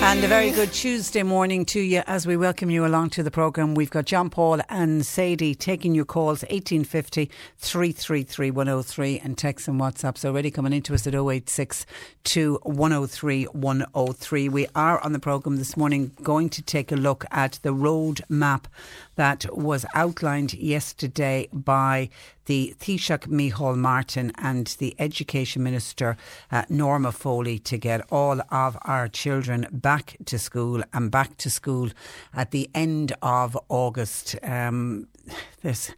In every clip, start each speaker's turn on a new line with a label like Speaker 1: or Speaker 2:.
Speaker 1: And a very good Tuesday morning to you as we welcome you along to the programme. We've got John Paul and Sadie taking your calls 1850 333 103 and text and WhatsApps already coming into us at 086 103 103. We are on the programme this morning going to take a look at the road map that was outlined yesterday by the Taoiseach Micheál Martin and the Education Minister uh, Norma Foley to get all of our children back to school and back to school at the end of August. Um, this.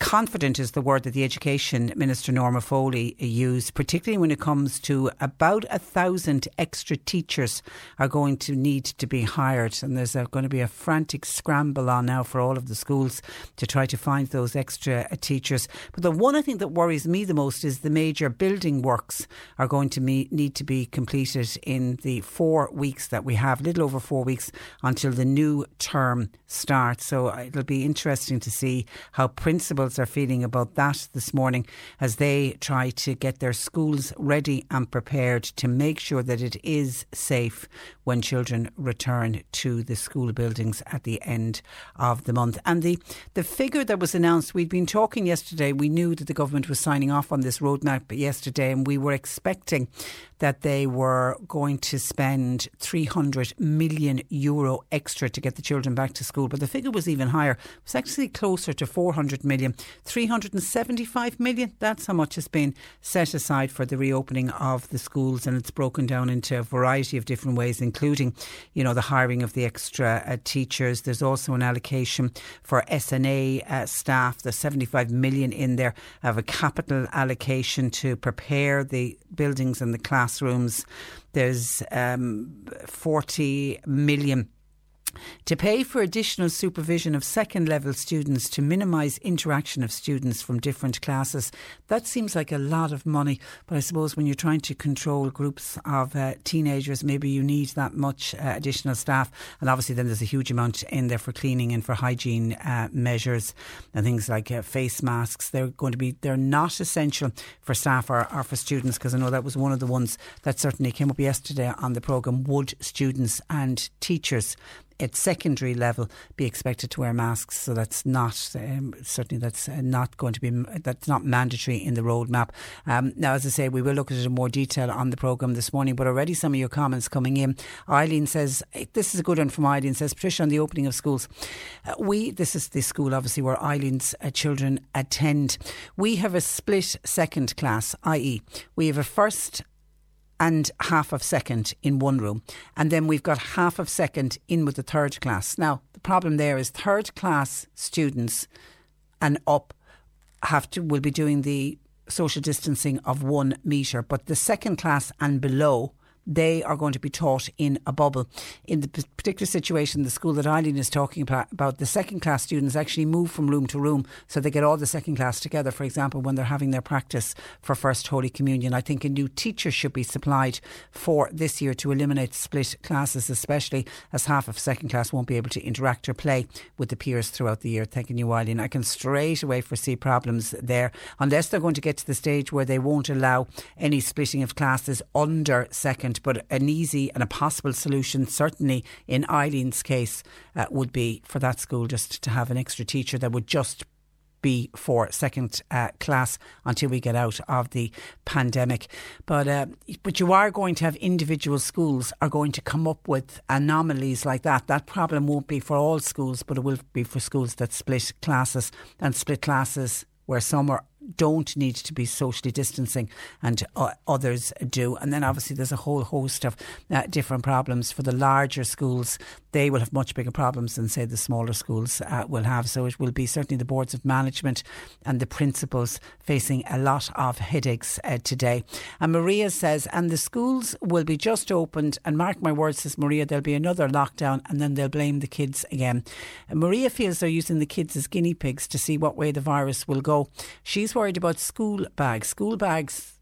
Speaker 1: Confident is the word that the Education Minister Norma Foley used, particularly when it comes to about a thousand extra teachers are going to need to be hired. And there's going to be a frantic scramble on now for all of the schools to try to find those extra teachers. But the one I think that worries me the most is the major building works are going to me, need to be completed in the four weeks that we have, little over four weeks until the new term starts. So uh, it'll be interesting to see how Prince principals are feeling about that this morning as they try to get their schools ready and prepared to make sure that it is safe when children return to the school buildings at the end of the month. And the, the figure that was announced, we'd been talking yesterday, we knew that the government was signing off on this roadmap yesterday, and we were expecting that they were going to spend 300 million euro extra to get the children back to school. But the figure was even higher. It was actually closer to 400 million. 375 million, that's how much has been set aside for the reopening of the schools. And it's broken down into a variety of different ways, including, you know, the hiring of the extra uh, teachers. There's also an allocation for SNA uh, staff. There's 75 million in there of a capital allocation to prepare the buildings and the classrooms. There's um, 40 million to pay for additional supervision of second level students to minimise interaction of students from different classes. That seems like a lot of money, but I suppose when you're trying to control groups of uh, teenagers, maybe you need that much uh, additional staff. And obviously, then there's a huge amount in there for cleaning and for hygiene uh, measures and things like uh, face masks. They're going to be, they're not essential for staff or, or for students because I know that was one of the ones that certainly came up yesterday on the programme. Would students and teachers at secondary level be expected to wear masks. So that's not um, certainly that's uh, not going to be that's not mandatory in the roadmap. Um, now, as I say, we will look at it in more detail on the program this morning. But already some of your comments coming in. Eileen says this is a good one from Eileen. Says Patricia on the opening of schools. Uh, we this is the school obviously where Eileen's uh, children attend. We have a split second class, i.e., we have a first and half of second in one room. And then we've got half of second in with the third class. Now, the problem there is third class students and up have to will be doing the social distancing of one metre, but the second class and below they are going to be taught in a bubble. In the particular situation, the school that Eileen is talking about, the second class students actually move from room to room, so they get all the second class together. For example, when they're having their practice for First Holy Communion, I think a new teacher should be supplied for this year to eliminate split classes, especially as half of second class won't be able to interact or play with the peers throughout the year. Thanking you, Eileen. I can straight away foresee problems there, unless they're going to get to the stage where they won't allow any splitting of classes under second. But an easy and a possible solution, certainly in Eileen's case, uh, would be for that school just to have an extra teacher that would just be for second uh, class until we get out of the pandemic. But uh, but you are going to have individual schools are going to come up with anomalies like that. That problem won't be for all schools, but it will be for schools that split classes and split classes where some are don't need to be socially distancing and uh, others do. And then obviously there's a whole host of uh, different problems for the larger schools. They will have much bigger problems than say the smaller schools uh, will have. So it will be certainly the boards of management and the principals facing a lot of headaches uh, today. And Maria says, and the schools will be just opened. And mark my words, says Maria, there'll be another lockdown and then they'll blame the kids again. And Maria feels they're using the kids as guinea pigs to see what way the virus will go. She's worried about school bags. School bags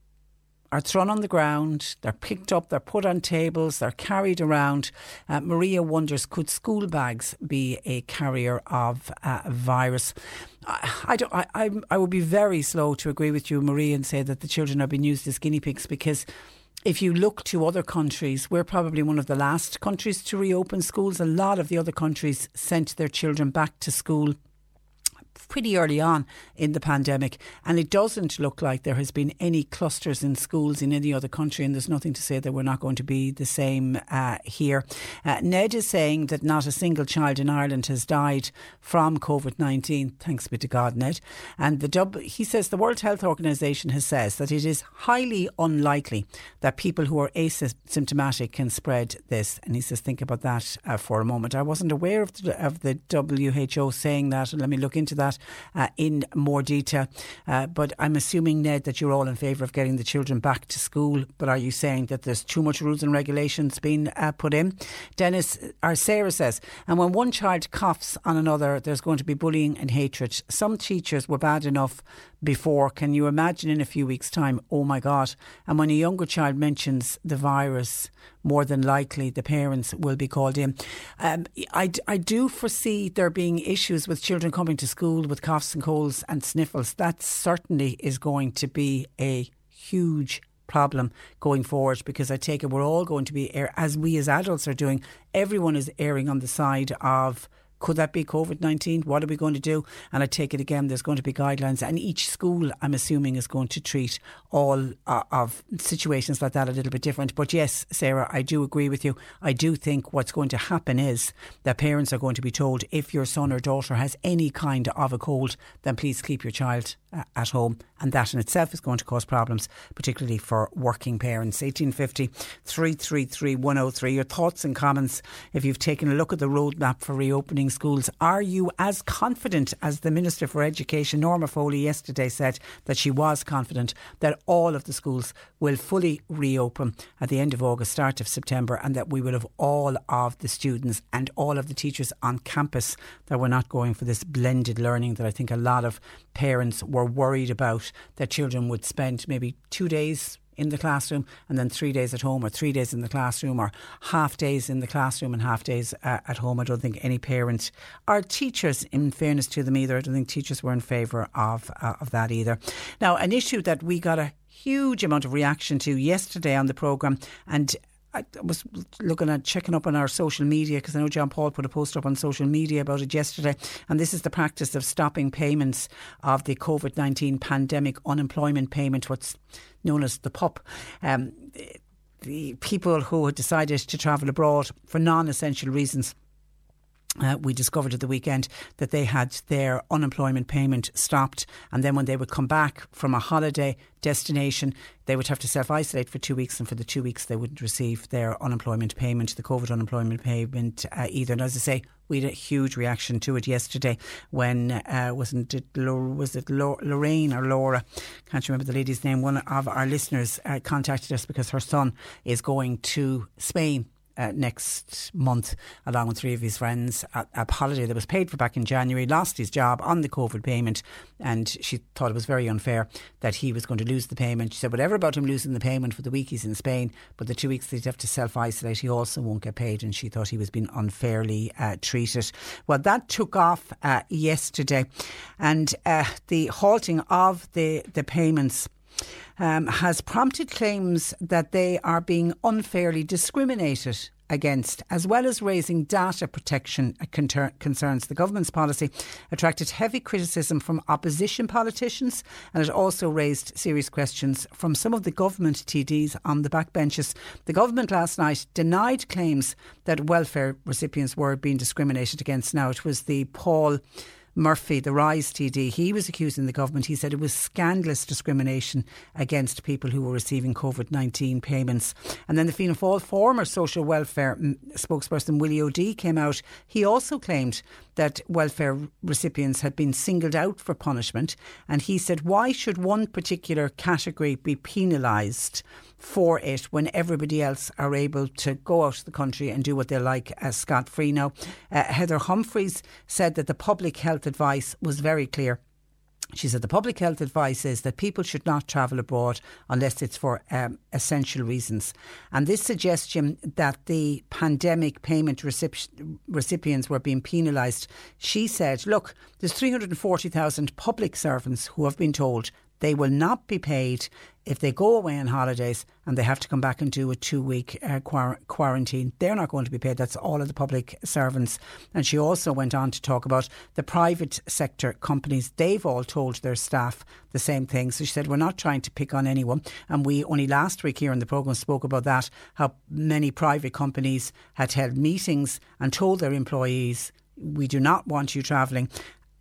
Speaker 1: are thrown on the ground, they're picked up, they're put on tables, they're carried around. Uh, Maria wonders could school bags be a carrier of uh, virus? I, don't, I, I, I would be very slow to agree with you, Maria, and say that the children are being used as guinea pigs because if you look to other countries, we're probably one of the last countries to reopen schools. A lot of the other countries sent their children back to school pretty early on in the pandemic, and it doesn't look like there has been any clusters in schools in any other country, and there's nothing to say that we're not going to be the same uh, here. Uh, Ned is saying that not a single child in Ireland has died from COVID 19, thanks be to God, Ned. And the dub, he says the World Health Organization has says that it is highly unlikely that people who are asymptomatic can spread this. And he says, think about that uh, for a moment. I wasn't aware of the, of the WHO saying that. Let me look into that uh, in more detail. Uh, but I'm assuming, Ned, that you're all in favour of getting the children back to school. But are you saying that there's too much rules and regulations being uh, put in? Dennis, or Sarah says, and when one child coughs on another, there's going to be bullying and hatred. Some teachers were bad enough before. Can you imagine in a few weeks' time? Oh my God. And when a younger child mentions the virus, more than likely the parents will be called in. Um, I, I do foresee there being issues with children coming to school with coughs and colds and sniffles. That certainly is going to be a huge problem going forward because I take it we're all going to be, as we as adults are doing, everyone is erring on the side of could that be COVID 19? What are we going to do? And I take it again, there's going to be guidelines, and each school, I'm assuming, is going to treat all uh, of situations like that a little bit different. But yes, Sarah, I do agree with you. I do think what's going to happen is that parents are going to be told if your son or daughter has any kind of a cold, then please keep your child at home. And that in itself is going to cause problems, particularly for working parents. 1850 333 103. Your thoughts and comments if you've taken a look at the roadmap for reopening schools. Are you as confident as the Minister for Education, Norma Foley, yesterday said that she was confident that all of the schools will fully reopen at the end of August, start of September, and that we will have all of the students and all of the teachers on campus that we're not going for this blended learning that I think a lot of parents were worried about that children would spend maybe two days in the classroom and then three days at home or three days in the classroom or half days in the classroom and half days uh, at home. I don't think any parent or teachers, in fairness to them either, I don't think teachers were in favour of, uh, of that either. Now, an issue that we got a huge amount of reaction to yesterday on the programme and I was looking at checking up on our social media because I know John Paul put a post up on social media about it yesterday. And this is the practice of stopping payments of the COVID 19 pandemic unemployment payment, what's known as the PUP. Um, the people who had decided to travel abroad for non essential reasons Uh, we discovered at the weekend that they had their unemployment payment stopped, and then when they would come back from a holiday destination, they would have to self isolate for two weeks, and for the two weeks they wouldn't receive their unemployment payment, the COVID unemployment payment uh, either. And as I say, we had a huge reaction to it yesterday when uh, wasn't it was it Lorraine or Laura? Can't remember the lady's name. One of our listeners uh, contacted us because her son is going to Spain uh, next month, along with three of his friends. A, a, holiday that was paid for back in January, lost his job on the COVID payment, and she thought it was very unfair that he was going to lose the payment. She said, whatever about him losing the payment for the week he's in Spain, but the two weeks he'd have to self isolate, he also won't get paid, and she thought he was being unfairly uh, treated. Well, that took off uh, yesterday, and uh, the halting of the, the payments um, has prompted claims that they are being unfairly discriminated against, as well as raising data protection concerns. The government's policy attracted heavy criticism from opposition politicians and it also raised serious questions from some of the government TDs on the backbenches. The government last night denied claims that welfare recipients were being discriminated against. Now, it was the Paul Murphy, the Rise TD, he was accusing the government. He said it was scandalous discrimination against people who were receiving COVID 19 payments. And then the Fianna Fáil former social welfare mm, spokesperson, Willie O'Dea, came out. He also claimed that welfare recipients had been singled out for punishment. And he said, why should one particular category be penalised? for it when everybody else are able to go out of the country and do what they like as scot free. Now, uh, Heather Humphreys said that the public health advice was very clear. She said the public health advice is that people should not travel abroad unless it's for um, essential reasons. And this suggestion that the pandemic payment recip- recipients were being penalised, she said, look, there's 340,000 public servants who have been told they will not be paid if they go away on holidays and they have to come back and do a two week uh, quarantine. They're not going to be paid. That's all of the public servants. And she also went on to talk about the private sector companies. They've all told their staff the same thing. So she said, We're not trying to pick on anyone. And we only last week here in the programme spoke about that, how many private companies had held meetings and told their employees we do not want you travelling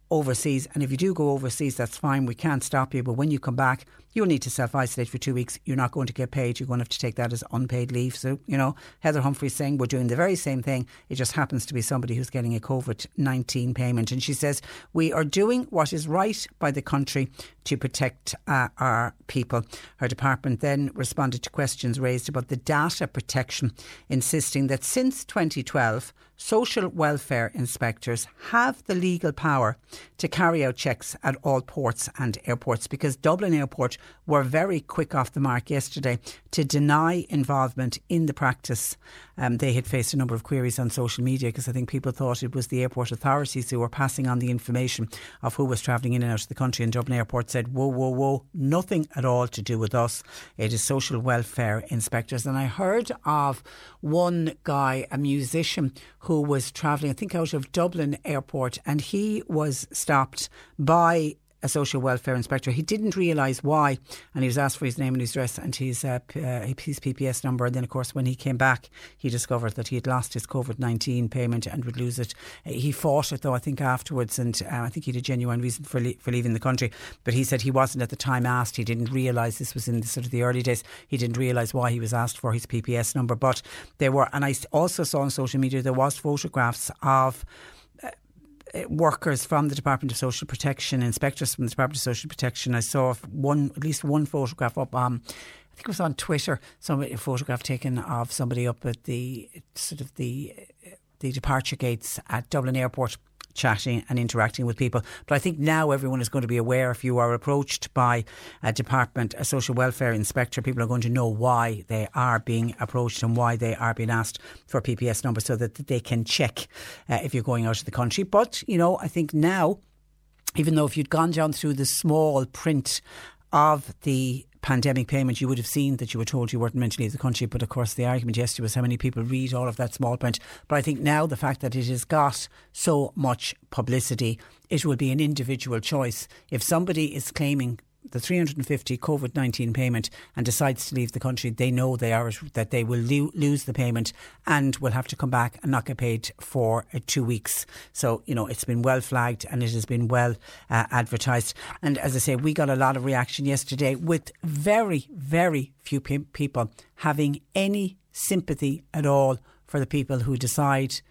Speaker 1: overseas. And if you do go overseas, that's fine. We can't stop you. But when you come back, you'll need to self isolate for two weeks. You're not going to get paid. You're going to have to take that as unpaid leave. So, you know, Heather Humphreys saying we're doing the very same thing. It just happens to be somebody who's getting a COVID 19 payment. And she says, We are doing what is right by the country to protect uh, our people. Her department then responded to questions raised about the data protection, insisting that since 2012, social welfare inspectors have the legal power to carry out checks at all ports and airports because Dublin Airport were very quick off the mark yesterday to deny involvement in the practice. Um, they had faced a number of queries on social media because I think people thought it was the airport authorities who were passing on the information of who was travelling in and out of the country. And Dublin Airport said, whoa, whoa, whoa, nothing at all to do with us. It is social welfare inspectors. And I heard of one guy, a musician, who was travelling, I think, out of Dublin Airport, and he was stopped by a social welfare inspector. He didn't realise why, and he was asked for his name and his address and his uh, uh, his PPS number. And then, of course, when he came back, he discovered that he had lost his COVID nineteen payment and would lose it. Uh, he fought it though, I think afterwards, and uh, I think he had a genuine reason for le- for leaving the country. But he said he wasn't at the time asked. He didn't realise this was in the, sort of the early days. He didn't realise why he was asked for his PPS number. But there were, and I also saw on social media there was photographs of Uh, workers from the Department of Social Protection, inspectors from the Department of Social Protection. I saw one, at least one photograph up. I think it was on Twitter. Some a photograph taken of somebody up at the sort of the uh, the departure gates at Dublin Airport chatting and interacting with people. But I think now everyone is going to be aware if you are approached by a department, a social welfare inspector, people are going to know why they are being approached and why they are being asked for PPS numbers so that they can check uh, if you're going out of the country. But, you know, I think now even though if you'd gone down through the small print of the pandemic payment, you would have seen that you were told you weren't meant to leave the country. But of course, the argument yesterday was how many people read all of that small print. But I think now the fact that it has got so much publicity, it will be an individual choice. If somebody is claiming the 350 COVID 19 payment and decides to leave the country, they know they are that they will lo- lose the payment and will have to come back and not get paid for uh, two weeks. So, you know, it's been well flagged and it has been well uh, advertised. And as I say, we got a lot of reaction yesterday with very, very few pe- people having any sympathy at all for the people who decide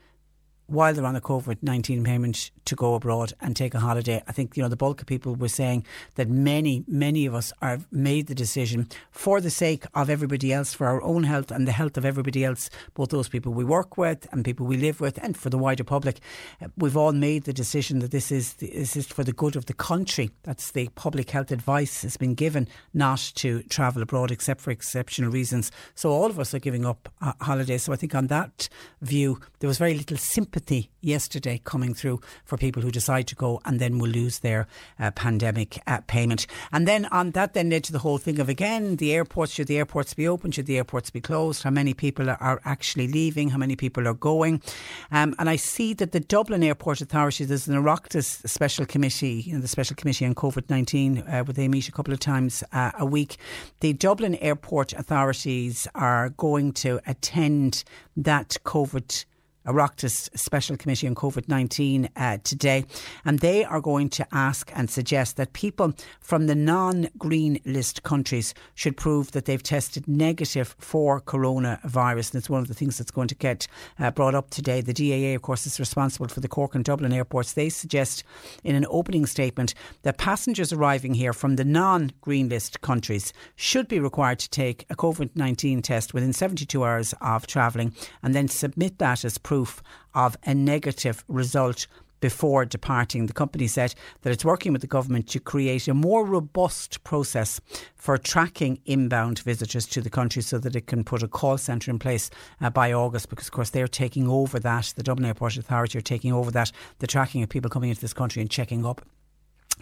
Speaker 1: while they're on a COVID 19 payment to go abroad and take a holiday. I think, you know, the bulk of people were saying that many, many of us have made the decision for the sake of everybody else, for our own health and the health of everybody else, both those people we work with and people we live with, and for the wider public. Uh, We've all made the decision that this is, this is for the good of the country. That's the public health advice has been given not to travel abroad except for exceptional reasons. So all of us are giving up uh, holidays. So I think on that view, there was very little sympathy yesterday coming through for people who decide to go and then will lose their uh, pandemic uh, payment. And then on that then led to the whole thing of again, the airports, should the airports be open? Should the airports be closed? How many people are, are actually leaving? How many people are going? Um, and I see that the Dublin Airport Authority, there's an Oireachtas special committee, you know, the special committee on COVID-19 uh, where they meet a couple of times uh, a week. The Dublin Airport authorities are going to attend that COVID Oireachtas Special Committee on COVID 19 uh, today, and they are going to ask and suggest that people from the non green list countries should prove that they've tested negative for coronavirus. And it's one of the things that's going to get uh, brought up today. The DAA, of course, is responsible for the Cork and Dublin airports. They suggest in an opening statement that passengers arriving here from the non green list countries should be required to take a COVID 19 test within 72 hours of travelling and then submit that as proof of a negative result before departing. The company said that it's working with the government to create a more robust process for tracking inbound visitors to the country so that it can put a call centre in place uh, by August because, of course, they're taking over that. The Dublin Airport Authority are taking over that, the tracking of people coming into this country and checking up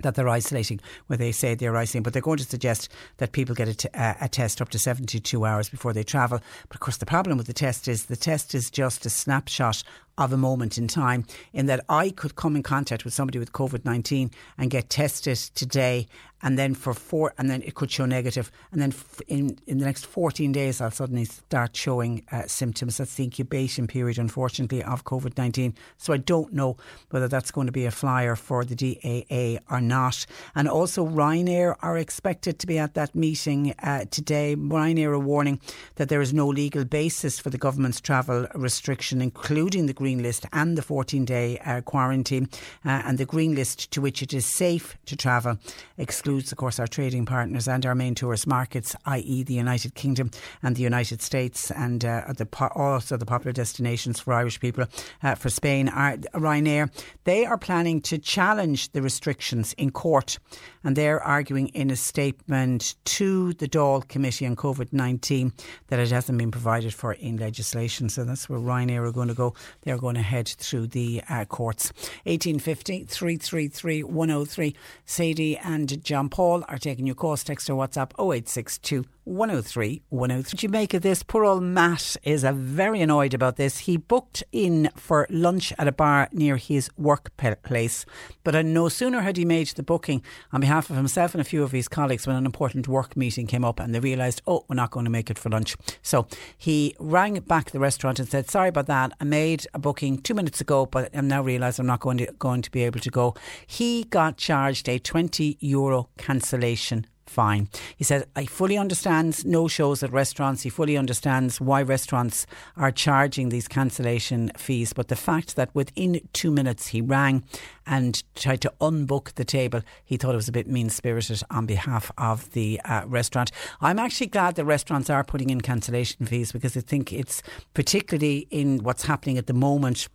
Speaker 1: that they're isolating where they say they're isolating, but they're going to suggest that people get uh, a test up to 72 hours before they travel. But of course, the problem with the test is the test is just a snapshot of a moment in time, in that I could come in contact with somebody with COVID 19 and get tested today. And then for four, and then it could show negative, and then in in the next fourteen days, I'll suddenly start showing uh, symptoms. That's the incubation period, unfortunately, of COVID nineteen. So I don't know whether that's going to be a flyer for the DAA or not. And also, Ryanair are expected to be at that meeting uh, today. Ryanair are warning that there is no legal basis for the government's travel restriction, including the green list and the 14 day uh, quarantine. Uh, and the green list to which it is safe to travel excludes, of course, our trading partners and our main tourist markets, i.e., the United Kingdom and the United States, and uh, the po- also the popular destinations for Irish people. Uh, for Spain, are, Ryanair, they are planning to challenge the restrictions in court, and they're arguing in a statement to the Dáil Committee on COVID 19 that it hasn't been provided for in legislation. So that's where Ryanair are going to go. They're going to head through the uh, courts. 1850 333 103. Sadie and John Paul are taking your calls. Text or WhatsApp 0862 103 103. What do you make of this? Poor old Matt is uh, very annoyed about this. He booked in for lunch at a bar near his workplace, but uh, no sooner had he made the booking on behalf of himself and a few of his colleagues when an important work meeting came up and they realised, oh, we're not going to make it for lunch. So he rang back the restaurant and said, sorry about that. I made a booking two minutes ago, but I'm now realised I'm not going to, going to be able to go. He got charged a 20 euro cancellation fine. He said, I fully understand no shows at restaurants. He fully understands why restaurants are charging these cancellation fees. But the fact that within two minutes he rang and tried to unbook the table, he thought it was a bit mean spirited on behalf of the uh, restaurant. I'm actually glad that restaurants are putting in cancellation fees because I think it's particularly in what's happening at the moment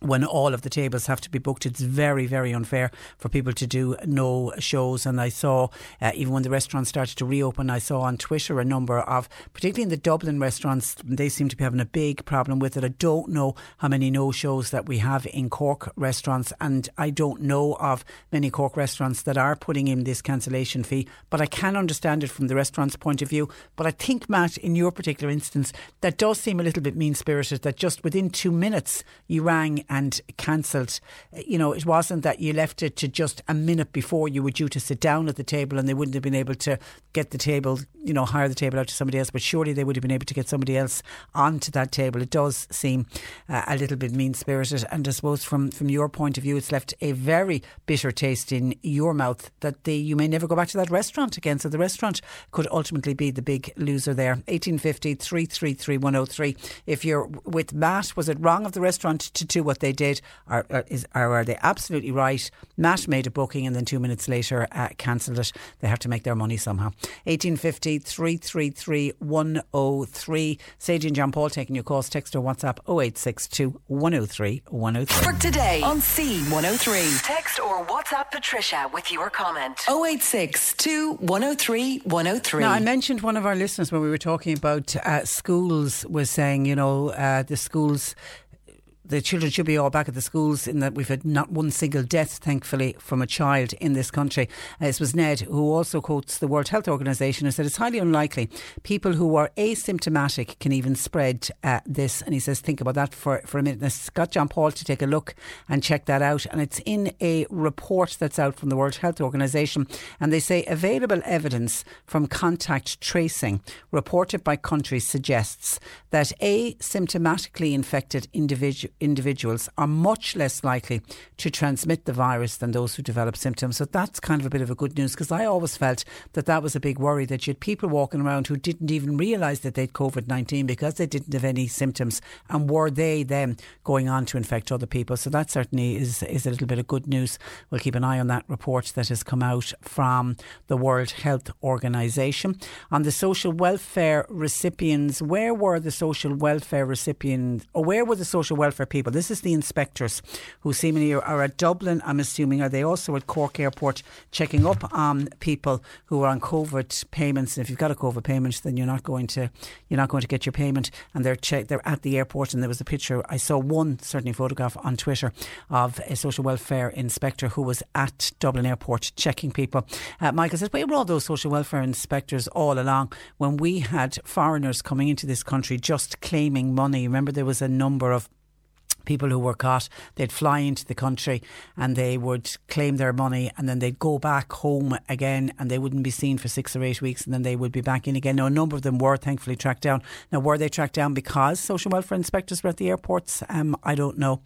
Speaker 1: when all of the tables have to be booked, it's very, very unfair for people to do no shows. And I saw, uh, even when the restaurants started to reopen, I saw on Twitter a number of, particularly in the Dublin restaurants, they seem to be having a big problem with it. I don't know how many no shows that we have in Cork restaurants, and I don't know of many Cork restaurants that are putting in this cancellation fee, but I can understand it from the restaurant's point of view. But I think, Matt, in your particular instance, that does seem a little bit mean spirited that just within two minutes you rang and cancelled. You know, it wasn't that you left it to just a minute before you were due to sit down at the table and they wouldn't have been able to get the table, you know, hire the table out to somebody else, but surely they would have been able to get somebody else onto that table. It does seem uh, a little bit mean spirited. And I suppose from, from your point of view, it's left a very bitter taste in your mouth that the, you may never go back to that restaurant again. So the restaurant could ultimately be the big loser there. 1850 333 103. If you're with Matt, was it wrong of the restaurant to do what they did? Or, or, is, or are they absolutely right? Matt made a booking and then two minutes later uh, cancelled it. They have to make their money somehow. 1850 333 103. Sadie and John Paul taking your calls. Text or WhatsApp 0862 103 103.
Speaker 2: Cork today on C103. Text or WhatsApp Patricia with your comment. 0862 103 103.
Speaker 1: Now, I mentioned one of our listeners when we were talking about uh, schools was saying, you know, uh, the schools the children should be all back at the schools in that we've had not one single death, thankfully, from a child in this country. Uh, this was Ned, who also quotes the World Health Organization and said it's highly unlikely people who are asymptomatic can even spread uh, this. And he says, think about that for, for a minute. And it's got John Paul to take a look and check that out. And it's in a report that's out from the World Health Organization. And they say available evidence from contact tracing reported by countries suggests that asymptomatically infected individuals individuals are much less likely to transmit the virus than those who develop symptoms. So that's kind of a bit of a good news because I always felt that that was a big worry that you had people walking around who didn't even realise that they'd COVID 19 because they didn't have any symptoms and were they then going on to infect other people. So that certainly is, is a little bit of good news. We'll keep an eye on that report that has come out from the World Health Organization. On the social welfare recipients, where were the social welfare recipients, or where were the social welfare people? This is the inspectors who seemingly are, are at Dublin, I'm assuming. Are they also at Cork Airport checking up on people who are on COVID payments? And if you've got a COVID payment, then you're not going to you're not going to get your payment. And they're check, they're at the airport, and there was a picture. I saw one certainly photograph on Twitter of a social welfare inspector who was at Dublin Airport checking people. Uh, Michael says, "Where were all those social welfare inspectors all along when we had foreigners coming into this country just claiming money?" Remember, there was a number of people who were caught, they'd fly into the country and they would claim their money and then they'd go back home again and they wouldn't be seen for six or eight weeks and then they would be back in again. Now, a number of them were thankfully tracked down. Now, were they tracked down because social welfare inspectors were at the airports? Um, I don't know.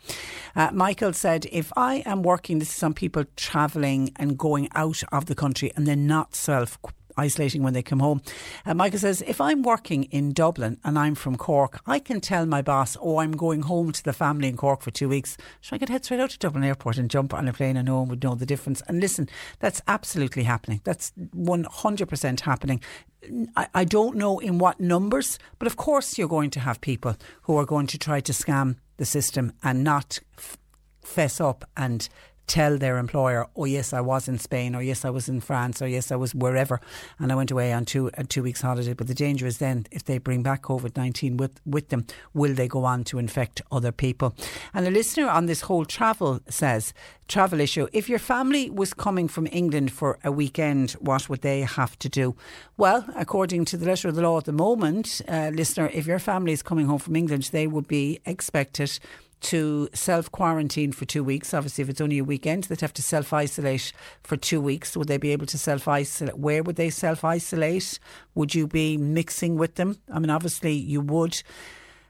Speaker 1: Uh, Michael said, if I am working, this is on people travelling and going out of the country and then not self isolating when they come home. Uh, Michael says, if I'm working in Dublin and I'm from Cork, I can tell my boss, oh, I'm going home to the family in Cork for two weeks. So I could head straight out to Dublin Airport and jump on a plane and no one would know the difference. And listen, that's absolutely happening. That's 100% happening. I, I don't know in what numbers, but of course you're going to have people who are going to try to scam the system and not f- fess up and tell their employer, oh yes, I was in Spain, or yes, I was in France, or yes, I was wherever, and I went away on two a two weeks holiday. But the danger is then if they bring back COVID nineteen with with them, will they go on to infect other people? And a listener on this whole travel says travel issue. If your family was coming from England for a weekend, what would they have to do? Well, according to the letter of the law at the moment, uh, listener, if your family is coming home from England, they would be expected to self quarantine for two weeks. Obviously, if it's only a weekend, they'd have to self isolate for two weeks. Would they be able to self isolate? Where would they self isolate? Would you be mixing with them? I mean, obviously, you would.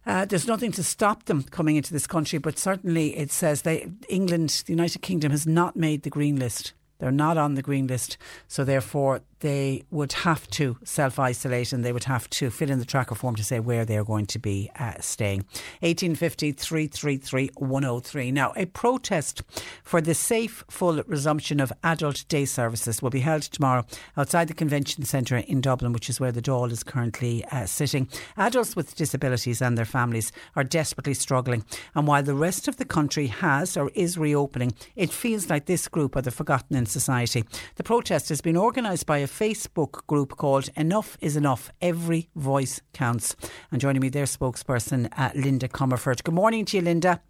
Speaker 1: Uh, there's nothing to stop them coming into this country, but certainly it says they England, the United Kingdom, has not made the green list. They're not on the green list, so therefore they would have to self isolate and they would have to fill in the tracker form to say where they're going to be uh, staying. 1850 333 103. Now, a protest for the safe, full resumption of adult day services will be held tomorrow outside the Convention Centre in Dublin, which is where the Dáil is currently uh, sitting. Adults with disabilities and their families are desperately struggling, and while the rest of the country has or is reopening, it feels like this group are the forgotten in society. The protest has been organised by a Facebook group called Enough is Enough. Every voice counts. And joining me, their spokesperson, uh, Linda Comerford. Good morning to you, Linda.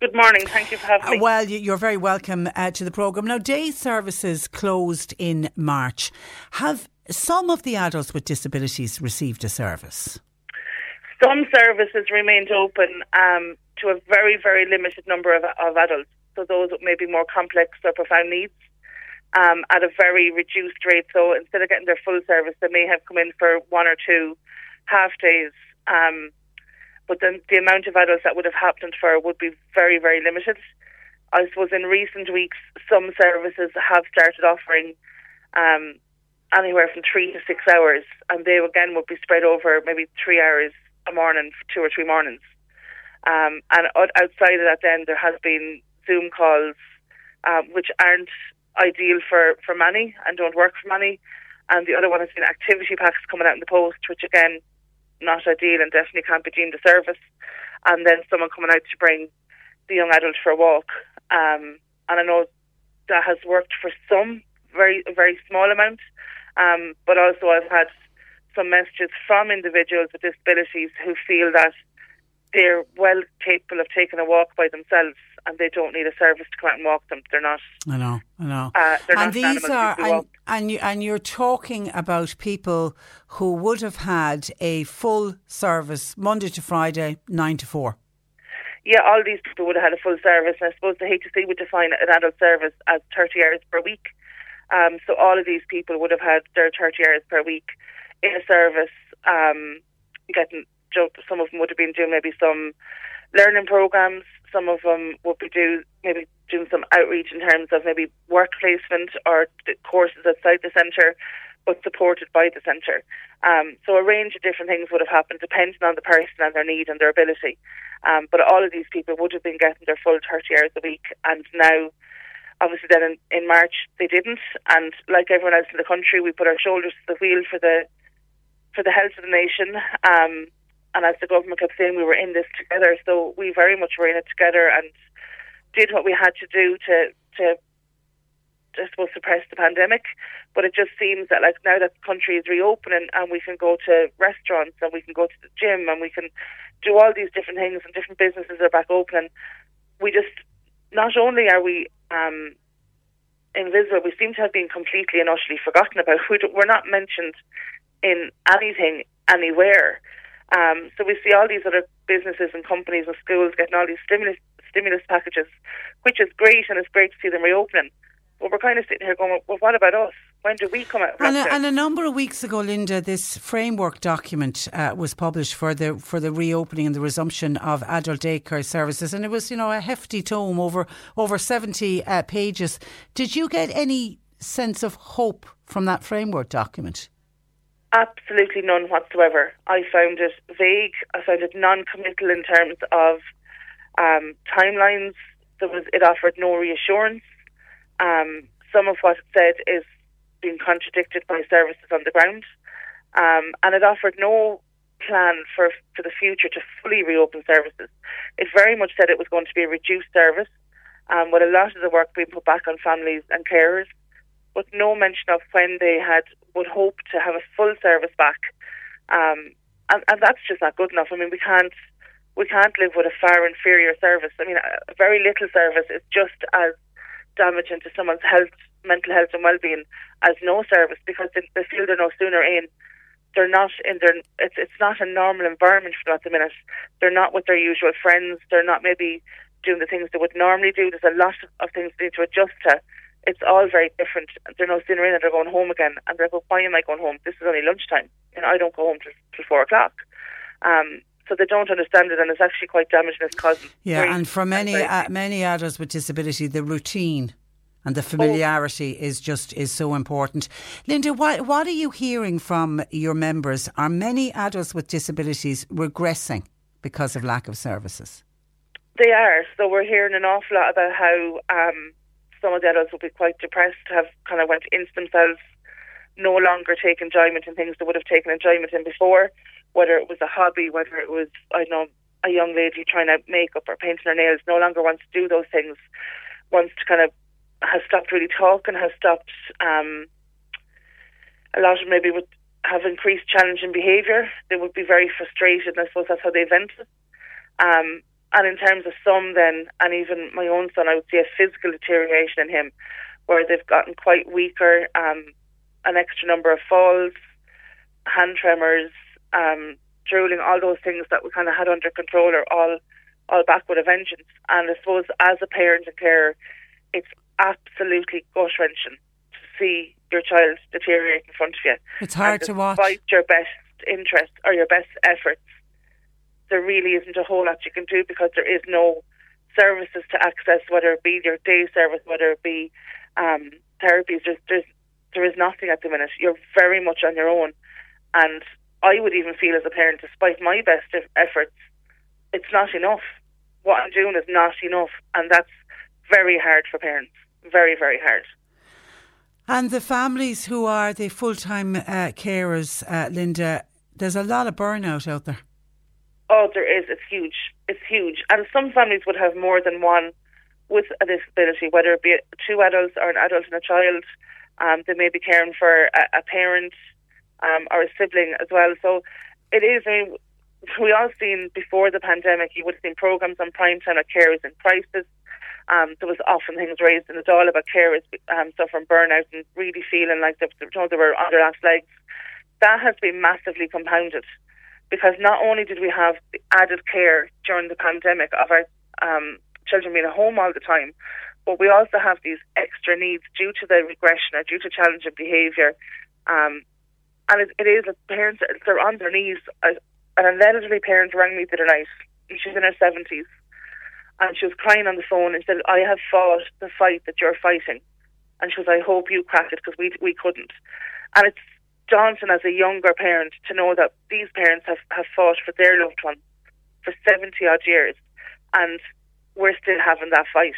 Speaker 3: Good morning. Thank you for having me.
Speaker 1: Uh, well, you're very welcome uh, to the programme. Now, day services closed in March. Have some of the adults with disabilities received a service?
Speaker 3: Some services remained open um, to a very, very limited number of, of adults. So those with maybe more complex or profound needs um, at a very reduced rate. So instead of getting their full service, they may have come in for one or two half days. Um, but then the amount of adults that would have happened for would be very, very limited. I suppose in recent weeks, some services have started offering um, anywhere from three to six hours, and they again would be spread over maybe three hours a morning, two or three mornings. Um, and outside of that, then there has been Zoom calls, um, which aren't ideal for, for many and don't work for many. And the other one has been activity packs coming out in the post, which again, not ideal and definitely can't be deemed a service. And then someone coming out to bring the young adult for a walk. Um, and I know that has worked for some, very, very small amount. Um, but also I've had some messages from individuals with disabilities who feel that they're well capable of taking a walk by themselves and they don't need a service to come out and walk them. They're not.
Speaker 1: I know, I know.
Speaker 3: Uh,
Speaker 1: and these are, and, and, you, and you're talking about people who would have had a full service Monday to Friday, nine to four.
Speaker 3: Yeah, all these people would have had a full service. And I suppose the HSE would define an adult service as 30 hours per week. Um, so all of these people would have had their 30 hours per week in a service, um, getting some of them would have been doing maybe some learning programs. Some of them would be do maybe doing some outreach in terms of maybe work placement or courses outside the centre, but supported by the centre. Um, so a range of different things would have happened depending on the person and their need and their ability. Um, but all of these people would have been getting their full 30 hours a week, and now obviously then in, in March they didn't. And like everyone else in the country, we put our shoulders to the wheel for the for the health of the nation. Um, and as the government kept saying, we were in this together. So we very much were in it together and did what we had to do to to I suppose suppress the pandemic. But it just seems that like now that the country is reopening and we can go to restaurants and we can go to the gym and we can do all these different things and different businesses are back open, we just not only are we um, invisible, we seem to have been completely and utterly forgotten about. We we're not mentioned in anything anywhere. Um, so we see all these other businesses and companies and schools getting all these stimulus stimulus packages, which is great and it's great to see them reopening. But we're kind of sitting here going, well, what about us? When do we come out?
Speaker 1: And a, and a, number of weeks ago, Linda, this framework document uh, was published for the for the reopening and the resumption of adult daycare services, and it was you know a hefty tome over over seventy uh, pages. Did you get any sense of hope from that framework document?
Speaker 3: Absolutely none whatsoever. I found it vague. I found it non-committal in terms of um, timelines. There was it offered no reassurance. Um, some of what it said is being contradicted by services on the ground, um, and it offered no plan for for the future to fully reopen services. It very much said it was going to be a reduced service, um, with a lot of the work being put back on families and carers but no mention of when they had would hope to have a full service back. Um, and, and that's just not good enough. I mean, we can't we can't live with a far inferior service. I mean, a very little service is just as damaging to someone's health, mental health, and well-being as no service because they, they feel they're no sooner in. They're not in their. It's it's not a normal environment for them at the minute. They're not with their usual friends. They're not maybe doing the things they would normally do. There's a lot of things they need to adjust to it's all very different. They're no sooner in and they're going home again, and they're going, "Why am I going home? This is only lunchtime. And I don't go home till, till four o'clock." Um, so they don't understand it, and it's actually quite damaging. It's causing
Speaker 1: yeah, and for many uh, many adults with disability, the routine and the familiarity oh. is just is so important. Linda, what what are you hearing from your members? Are many adults with disabilities regressing because of lack of services?
Speaker 3: They are. So we're hearing an awful lot about how um, some of the adults will be quite depressed, have kind of went into themselves, no longer take enjoyment in things they would have taken enjoyment in before, whether it was a hobby, whether it was, I don't know, a young lady trying out makeup or painting her nails, no longer wants to do those things, wants to kind of, has stopped really talking, has stopped, um, a lot of maybe would have increased challenging behaviour. They would be very frustrated, and I suppose that's how they vent. Um, and in terms of some, then, and even my own son, I would see a physical deterioration in him, where they've gotten quite weaker, um, an extra number of falls, hand tremors, um, drooling, all those things that we kind of had under control are all all back with a vengeance. And I suppose as a parent and carer, it's absolutely gut wrenching to see your child deteriorate in front of you.
Speaker 1: It's hard to watch.
Speaker 3: Despite your best interest or your best efforts, there really isn't a whole lot you can do because there is no services to access, whether it be your day service, whether it be um, therapies. There's, there's there is nothing at the minute. You're very much on your own, and I would even feel as a parent, despite my best efforts, it's not enough. What I'm doing is not enough, and that's very hard for parents. Very, very hard.
Speaker 1: And the families who are the full time uh, carers, uh, Linda, there's a lot of burnout out there.
Speaker 3: Oh, there is. It's huge. It's huge. And some families would have more than one with a disability, whether it be two adults or an adult and a child. Um, they may be caring for a, a parent um, or a sibling as well. So it is. I mean, we all seen before the pandemic. You would have seen programs on prime time of carers in crisis. Um, there was often things raised in the Dáil about carers um, suffering burnout and really feeling like they, they were their last legs. That has been massively compounded because not only did we have the added care during the pandemic of our um, children being at home all the time, but we also have these extra needs due to the regression or due to challenging behaviour. Um, and it, it is that parents they're on their knees. An elderly parent rang me the other night. She's in her seventies, and she was crying on the phone and said, "I have fought the fight that you're fighting," and she was, "I hope you crack it because we we couldn't." And it's daunting as a younger parent to know that these parents have have fought for their loved one for seventy odd years, and we're still having that fight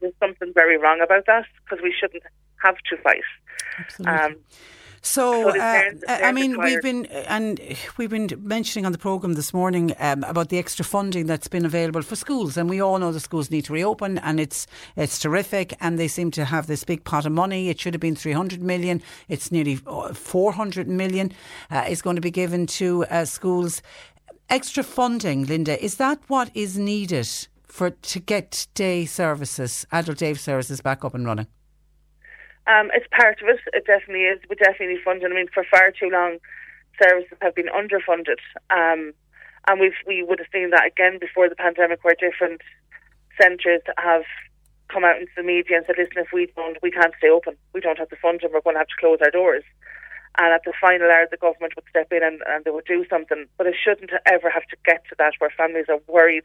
Speaker 3: there's something very wrong about that because we shouldn't have to fight.
Speaker 1: Absolutely. Um, so, so uh, I mean, we've been and we've been mentioning on the program this morning um, about the extra funding that's been available for schools, and we all know the schools need to reopen, and it's it's terrific, and they seem to have this big pot of money. It should have been three hundred million. It's nearly uh, four hundred million uh, is going to be given to uh, schools. Extra funding, Linda, is that what is needed for to get day services, adult day services, back up and running?
Speaker 3: Um, it's part of it. It definitely is. We definitely need funding. I mean, for far too long, services have been underfunded, um, and we've we would have seen that again before the pandemic, where different centres have come out into the media and said, "Listen, if we don't, we can't stay open. We don't have the funding. We're going to have to close our doors." And at the final hour, the government would step in and, and they would do something. But it shouldn't ever have to get to that, where families are worried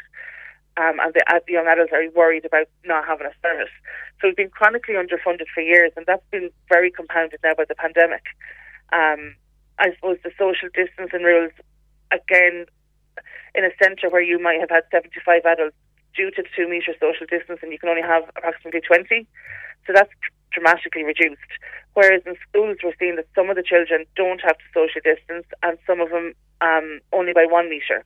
Speaker 3: um, and the, young adults are worried about not having a service. So we've been chronically underfunded for years, and that's been very compounded now by the pandemic. Um, I suppose the social distancing rules, again, in a centre where you might have had 75 adults, due to the two metre social distancing, you can only have approximately 20. So that's dramatically reduced. Whereas in schools, we're seeing that some of the children don't have to social distance and some of them um, only by one metre.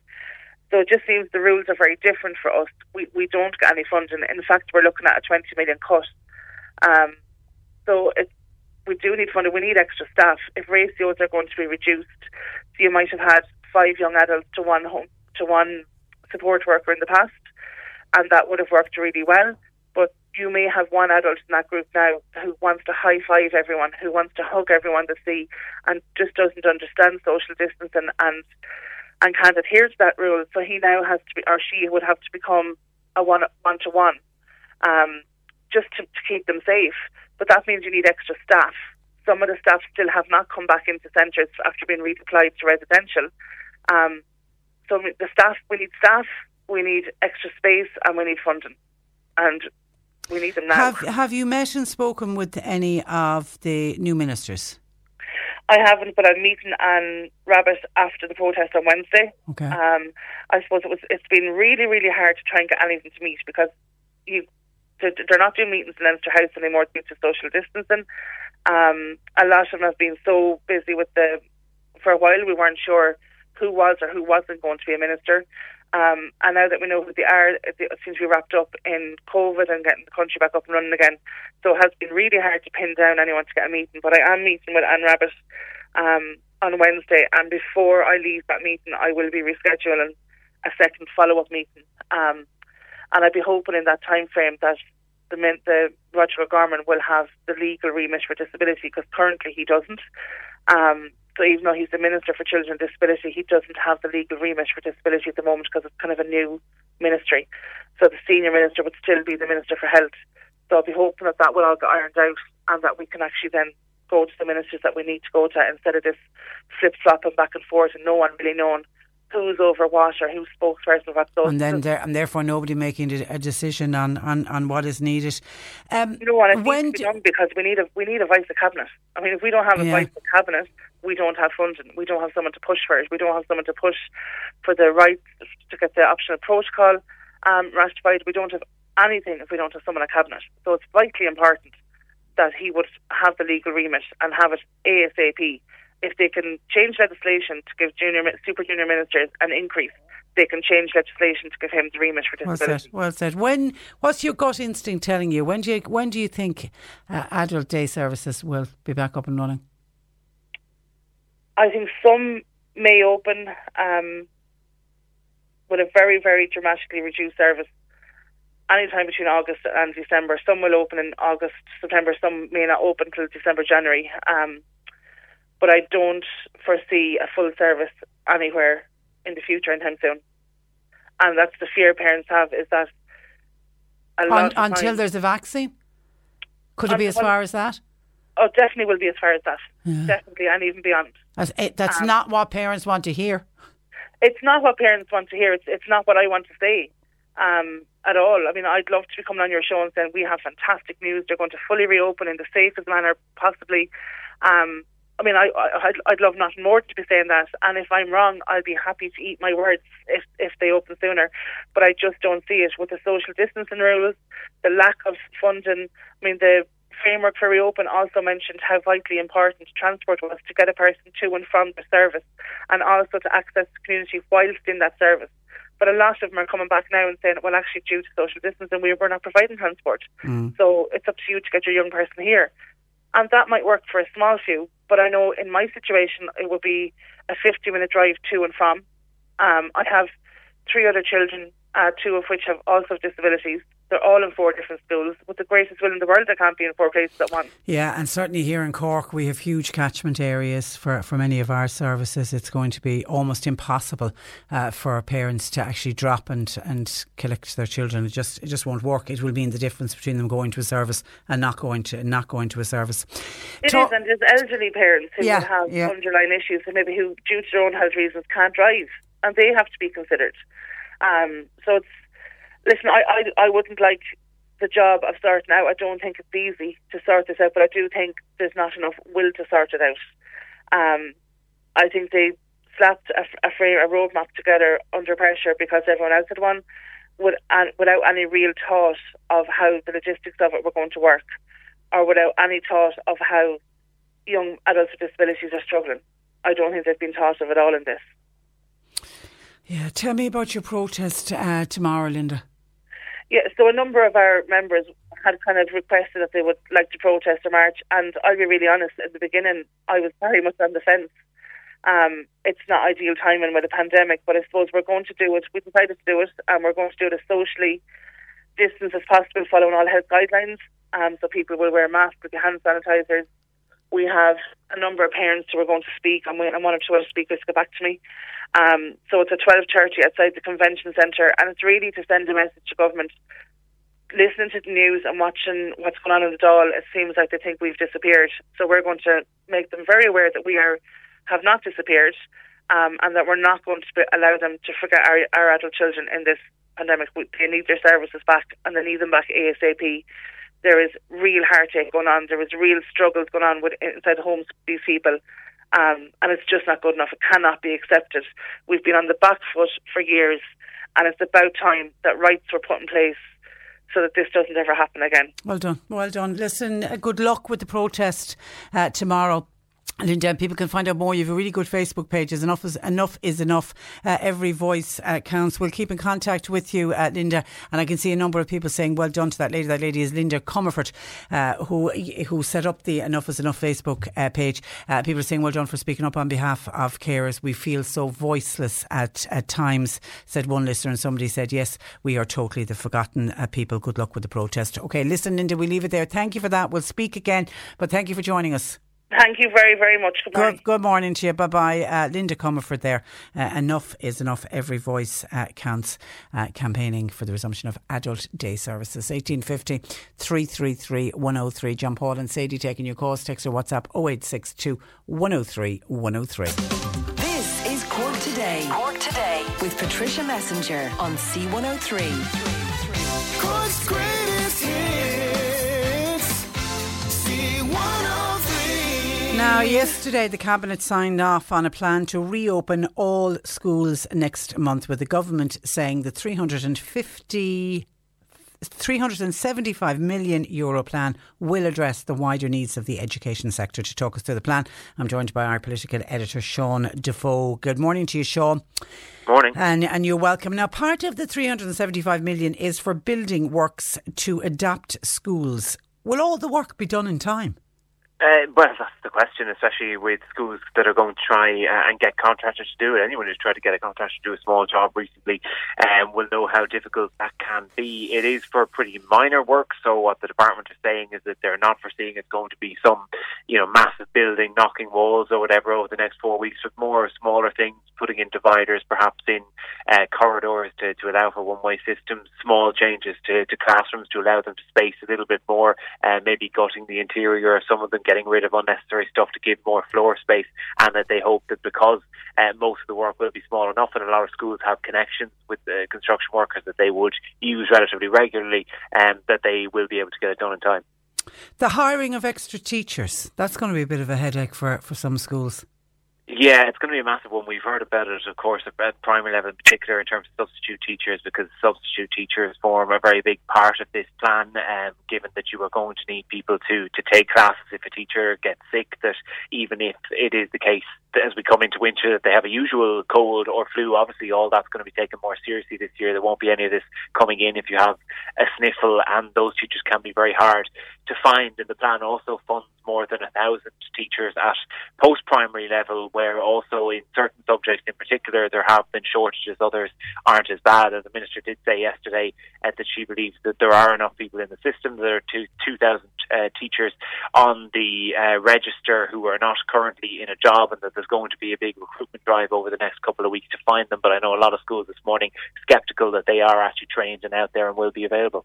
Speaker 3: So it just seems the rules are very different for us. We we don't get any funding. In fact, we're looking at a 20 million cut. Um, so it, we do need funding. We need extra staff. If ratios are going to be reduced, so you might have had five young adults to one home to one support worker in the past, and that would have worked really well. But you may have one adult in that group now who wants to high five everyone, who wants to hug everyone to see, and just doesn't understand social distancing and and can't adhere to that rule. So he now has to be, or she would have to become a one one to one, just to, to keep them safe. But that means you need extra staff. Some of the staff still have not come back into centres after being redeployed to residential. Um, so the staff, we need staff, we need extra space, and we need funding, and we need them now.
Speaker 1: Have Have you met and spoken with any of the new ministers?
Speaker 3: I haven't, but I'm meeting Anne Rabbitte after the protest on Wednesday.
Speaker 1: Okay.
Speaker 3: Um, I suppose it was. It's been really, really hard to try and get anything to meet because you they're not doing meetings in Leinster House anymore due to social distancing. Um, a lot of them have been so busy with the. For a while, we weren't sure who was or who wasn't going to be a minister. Um, and now that we know it seems to be wrapped up in COVID and getting the country back up and running again. So it has been really hard to pin down anyone to get a meeting. But I am meeting with Anne Rabbitte um, on Wednesday, and before I leave that meeting, I will be rescheduling a second follow up meeting. Um, and I'd be hoping in that time frame that the, the Roderic O'Gorman will have the legal remit for disability because currently he doesn't. Um, So even though he's the Minister for Children with Disability, he doesn't have the legal remit for disability at the moment because it's kind of a new ministry. So the senior minister would still be the Minister for Health. So I'll be hoping that that will all get ironed out and that we can actually then go to the ministers that we need to go to instead of this flip flopping back and forth and no one really knowing who's over what or who's spokesperson of what. So
Speaker 1: and then there, and therefore nobody making a decision on, on, on what is needed. Um,
Speaker 3: you know what? It when needs to be done because we need a we need a vice of cabinet. I mean, if we don't have a
Speaker 1: Yeah.
Speaker 3: vice of cabinet, we don't have funding. We don't have someone to push for it. We don't have someone to push for the right to get the optional protocol um, ratified. We don't have anything if we don't have someone at cabinet. So it's vitally important that he would have the legal remit and have it ASAP. If they can change legislation to give junior, super junior ministers an increase, they can change legislation to give him the remit for disability.
Speaker 1: Well said. Well said. When what's your gut instinct telling you? When do you when do you think uh, adult day services will be back up and running?
Speaker 3: I think some may open um, with a very, very dramatically reduced service anytime between August and December. Some will open in August, September. Some may not open till December, January. Um, but I don't foresee a full service anywhere in the future anytime soon. And that's the fear parents have is that a lot
Speaker 1: Un,
Speaker 3: of
Speaker 1: until
Speaker 3: time-
Speaker 1: there's a vaccine? Could it be as far as that?
Speaker 3: oh, definitely will be as far as that. Definitely, and even beyond.
Speaker 1: As, it, that's
Speaker 3: Um,
Speaker 1: not what parents want to hear.
Speaker 3: it's not what parents want to hear. It's it's not what I want to say um, at all. I mean, I'd love to be coming on your show and saying we have fantastic news. They're going to fully reopen in the safest manner possibly. Um, I mean, I, I I'd, I'd love nothing more to be saying that. And if I'm wrong, I'll be happy to eat my words if if they open sooner. But I just don't see it with the social distancing rules, the lack of funding. I mean, the framework for reopen also mentioned how vitally important transport was to get a person to and from the service and also to access the community whilst in that service. But a lot of them are coming back now and saying, well, actually, due to social distancing, we were not providing transport. Mm. So it's up to you to get your young person here. And that might work for a small few, but I know in my situation, it would be a 50 minute drive to and from. Um, I have three other children, uh, two of which have also disabilities. They're all in four different schools. With the greatest will in the world, they can't be in four places at once.
Speaker 1: Yeah, and certainly here in Cork, we have huge catchment areas for, for many of our services. It's going to be almost impossible uh, for parents to actually drop and, and collect their children. It just it just won't work. It will mean the difference between them going to a service and not going to not going to a service.
Speaker 3: It is,
Speaker 1: Talk-
Speaker 3: and there's elderly parents who
Speaker 1: Yeah,
Speaker 3: have
Speaker 1: yeah.
Speaker 3: underlying issues, and maybe who, due to their own health reasons, can't drive, and they have to be considered. Um, so it's listen. I, I I wouldn't like the job of sorting out. I don't think it's easy to sort this out, but I do think there's not enough will to sort it out. Um, I think they slapped a, a frame, a roadmap together under pressure because everyone else had one, with, and without any real thought of how the logistics of it were going to work, or without any thought of how young adults with disabilities are struggling. I don't think they've been thought of at all in this.
Speaker 1: Yeah, tell me about your protest uh, tomorrow, Linda.
Speaker 3: Yeah, so a number of our members had kind of requested that they would like to protest or march, and I'll be really honest. At the beginning, I was very much on the fence. Um, it's not ideal timing with a pandemic, but I suppose we're going to do it. We decided to do it, and we're going to do it as socially distanced as possible, following all health guidelines. Um, so people will wear masks with hand sanitizers. We have a number of parents who are going to speak. I'm waiting on one or two other speakers to get back to me. Um, so it's at twelve thirty outside the convention centre, and it's really to send a message to government. Listening to the news and watching what's going on in the Dáil, it seems like they think we've disappeared. So we're going to make them very aware that we are have not disappeared, um, and that we're not going to allow them to forget our, our adult children in this pandemic. We- They need their services back, and they need them back ASAP. There is real heartache going on. There is real struggles going on with inside the homes these people. Um, and it's just not good enough. It cannot be accepted. We've been on the back foot for years, and it's about time that rights were put in place so that this doesn't ever happen again.
Speaker 1: Well done. Well done. Listen, uh, good luck with the protest uh, tomorrow. Linda, people can find out more. You have a really good Facebook page. Enough is enough is enough. Uh, every voice uh, counts. We'll keep in contact with you, uh, Linda. And I can see a number of people saying, "Well done to that lady." That lady is Linda Comerford, uh, who who set up the Enough is Enough Facebook uh, page. Uh, people are saying, "Well done for speaking up on behalf of carers." We feel so voiceless at at times," said one listener, and somebody said, "Yes, we are totally the forgotten uh, people." Good luck with the protest. Okay, listen, Linda, we leave it there. Thank you for that. We'll speak again, but thank you for joining us.
Speaker 3: Thank you very, very much. Good morning.
Speaker 1: Good, good morning to you. Bye bye. Uh, Linda Comerford there. Uh, enough is enough. Every voice uh, counts. Uh, campaigning for the resumption of adult day services. 1850 333 103. John Paul and Sadie taking your calls. Text or WhatsApp 0862 103 103.
Speaker 2: This is Cork Today. Cork Today with Patricia Messenger on C103.
Speaker 4: Cork's
Speaker 1: Now, yesterday the Cabinet signed off on a plan to reopen all schools next month, with the government saying the 350. 375 million euro plan will address the wider needs of the education sector. To talk us through the plan, I'm joined by our political editor, Sean Defoe. Good morning to you, Sean.
Speaker 5: Morning.
Speaker 1: And, and you're welcome. Now, part of the 375 million is for building works to adapt schools. Will all the work be done in time?
Speaker 5: Uh, well, that's the question, especially with schools that are going to try uh, and get contractors to do it. Anyone who's tried to get a contractor to do a small job recently um, will know how difficult that can be. It is for pretty minor work, so what the department is saying is that they're not foreseeing it's going to be some, you know, massive building, knocking walls or whatever over the next four weeks, but more smaller things, putting in dividers, perhaps in uh, corridors to, to allow for one-way systems, small changes to, to classrooms to allow them to space a little bit more, uh, maybe gutting the interior of some of them, getting rid of unnecessary stuff to give more floor space, and that they hope that because uh, most of the work will be small enough, and a lot of schools have connections with uh, construction workers that they would use relatively regularly, um, that they will be able to get it done in time.
Speaker 1: The hiring of extra teachers, that's going to be a bit of a headache for, for some schools.
Speaker 5: Yeah, it's going to be a massive one. We've heard about it, of course, at primary level in particular, in terms of substitute teachers, because substitute teachers form a very big part of this plan. Um, given that you are going to need people to to take classes if a teacher gets sick, that even if it is the case that as we come into winter that they have a usual cold or flu, obviously all that's going to be taken more seriously this year. There won't be any of this coming in if you have a sniffle, and those teachers can be very hard to find. And the plan also funds more than a thousand teachers at post primary level, where also in certain subjects in particular there have been shortages, others aren't as bad. And the minister did say yesterday uh, that she believes that there are enough people in the system. There are two two thousand uh, teachers on the uh, register who are not currently in a job, and that there's going to be a big recruitment drive over the next couple of weeks to find them. But I know a lot of schools this morning sceptical that they are actually trained and out there and will be available.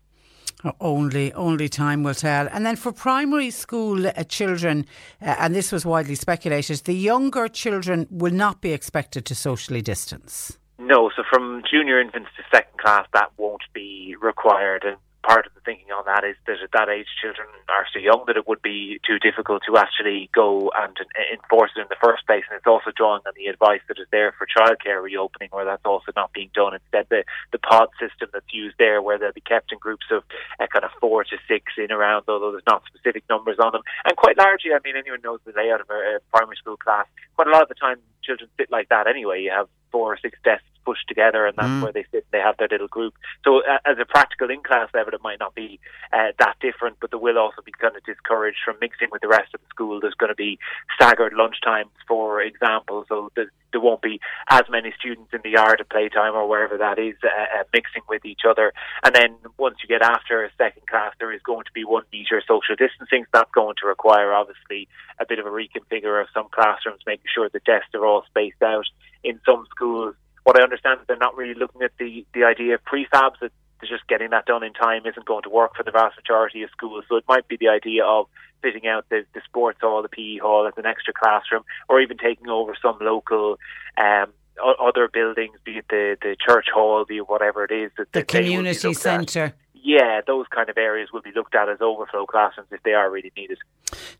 Speaker 1: Only, only time will tell. And then for primary school uh, children, uh, and this was widely speculated, the younger children will not be expected to socially distance.
Speaker 5: No, so from junior infants to second class, that won't be required. And part of the thinking on that is that at that age, children are so young that it would be too difficult to actually go and enforce it in the first place. And it's also drawing on the advice that is there for childcare reopening, where that's also not being done. Instead, the, the pod system that's used there, where they'll be kept in groups of uh, kind of four to six in around, although there's not specific numbers on them. And quite largely, I mean, anyone knows the layout of a, a primary school class. Quite a lot of the time, children sit like that anyway. You have four or six desks pushed together, and that's
Speaker 1: Mm.
Speaker 5: where they sit. They have their little group. So, uh, as a practical in-class level, it might not be uh, that different, but there will also be kind of discouraged from mixing with the rest of the school. There's going to be staggered lunchtimes, for example, so there, there won't be as many students in the yard at playtime or wherever that is uh, uh, mixing with each other. And then once you get after a second class, there is going to be one metre social distancing. So that's going to require obviously a bit of a reconfigure of some classrooms, making sure the desks are all spaced out. In some schools, what I understand is they're not really looking at the the idea of prefabs. That just getting that done in time isn't going to work for the vast majority of schools. So it might be the idea of fitting out the, the sports hall, the PE hall as an extra classroom, or even taking over some local. Um, o- other buildings, be it the, the church hall, be it whatever it is, that
Speaker 1: The
Speaker 5: that they will be
Speaker 1: community
Speaker 5: at.
Speaker 1: centre.
Speaker 5: Yeah, those kind of areas will be looked at as overflow classrooms if they are really needed.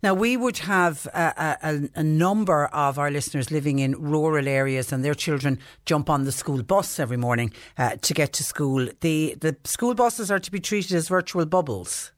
Speaker 1: Now, we would have a, a, a number of our listeners living in rural areas and their children jump on the school bus every morning uh, to get to school. The, the school buses are to be treated as virtual bubbles.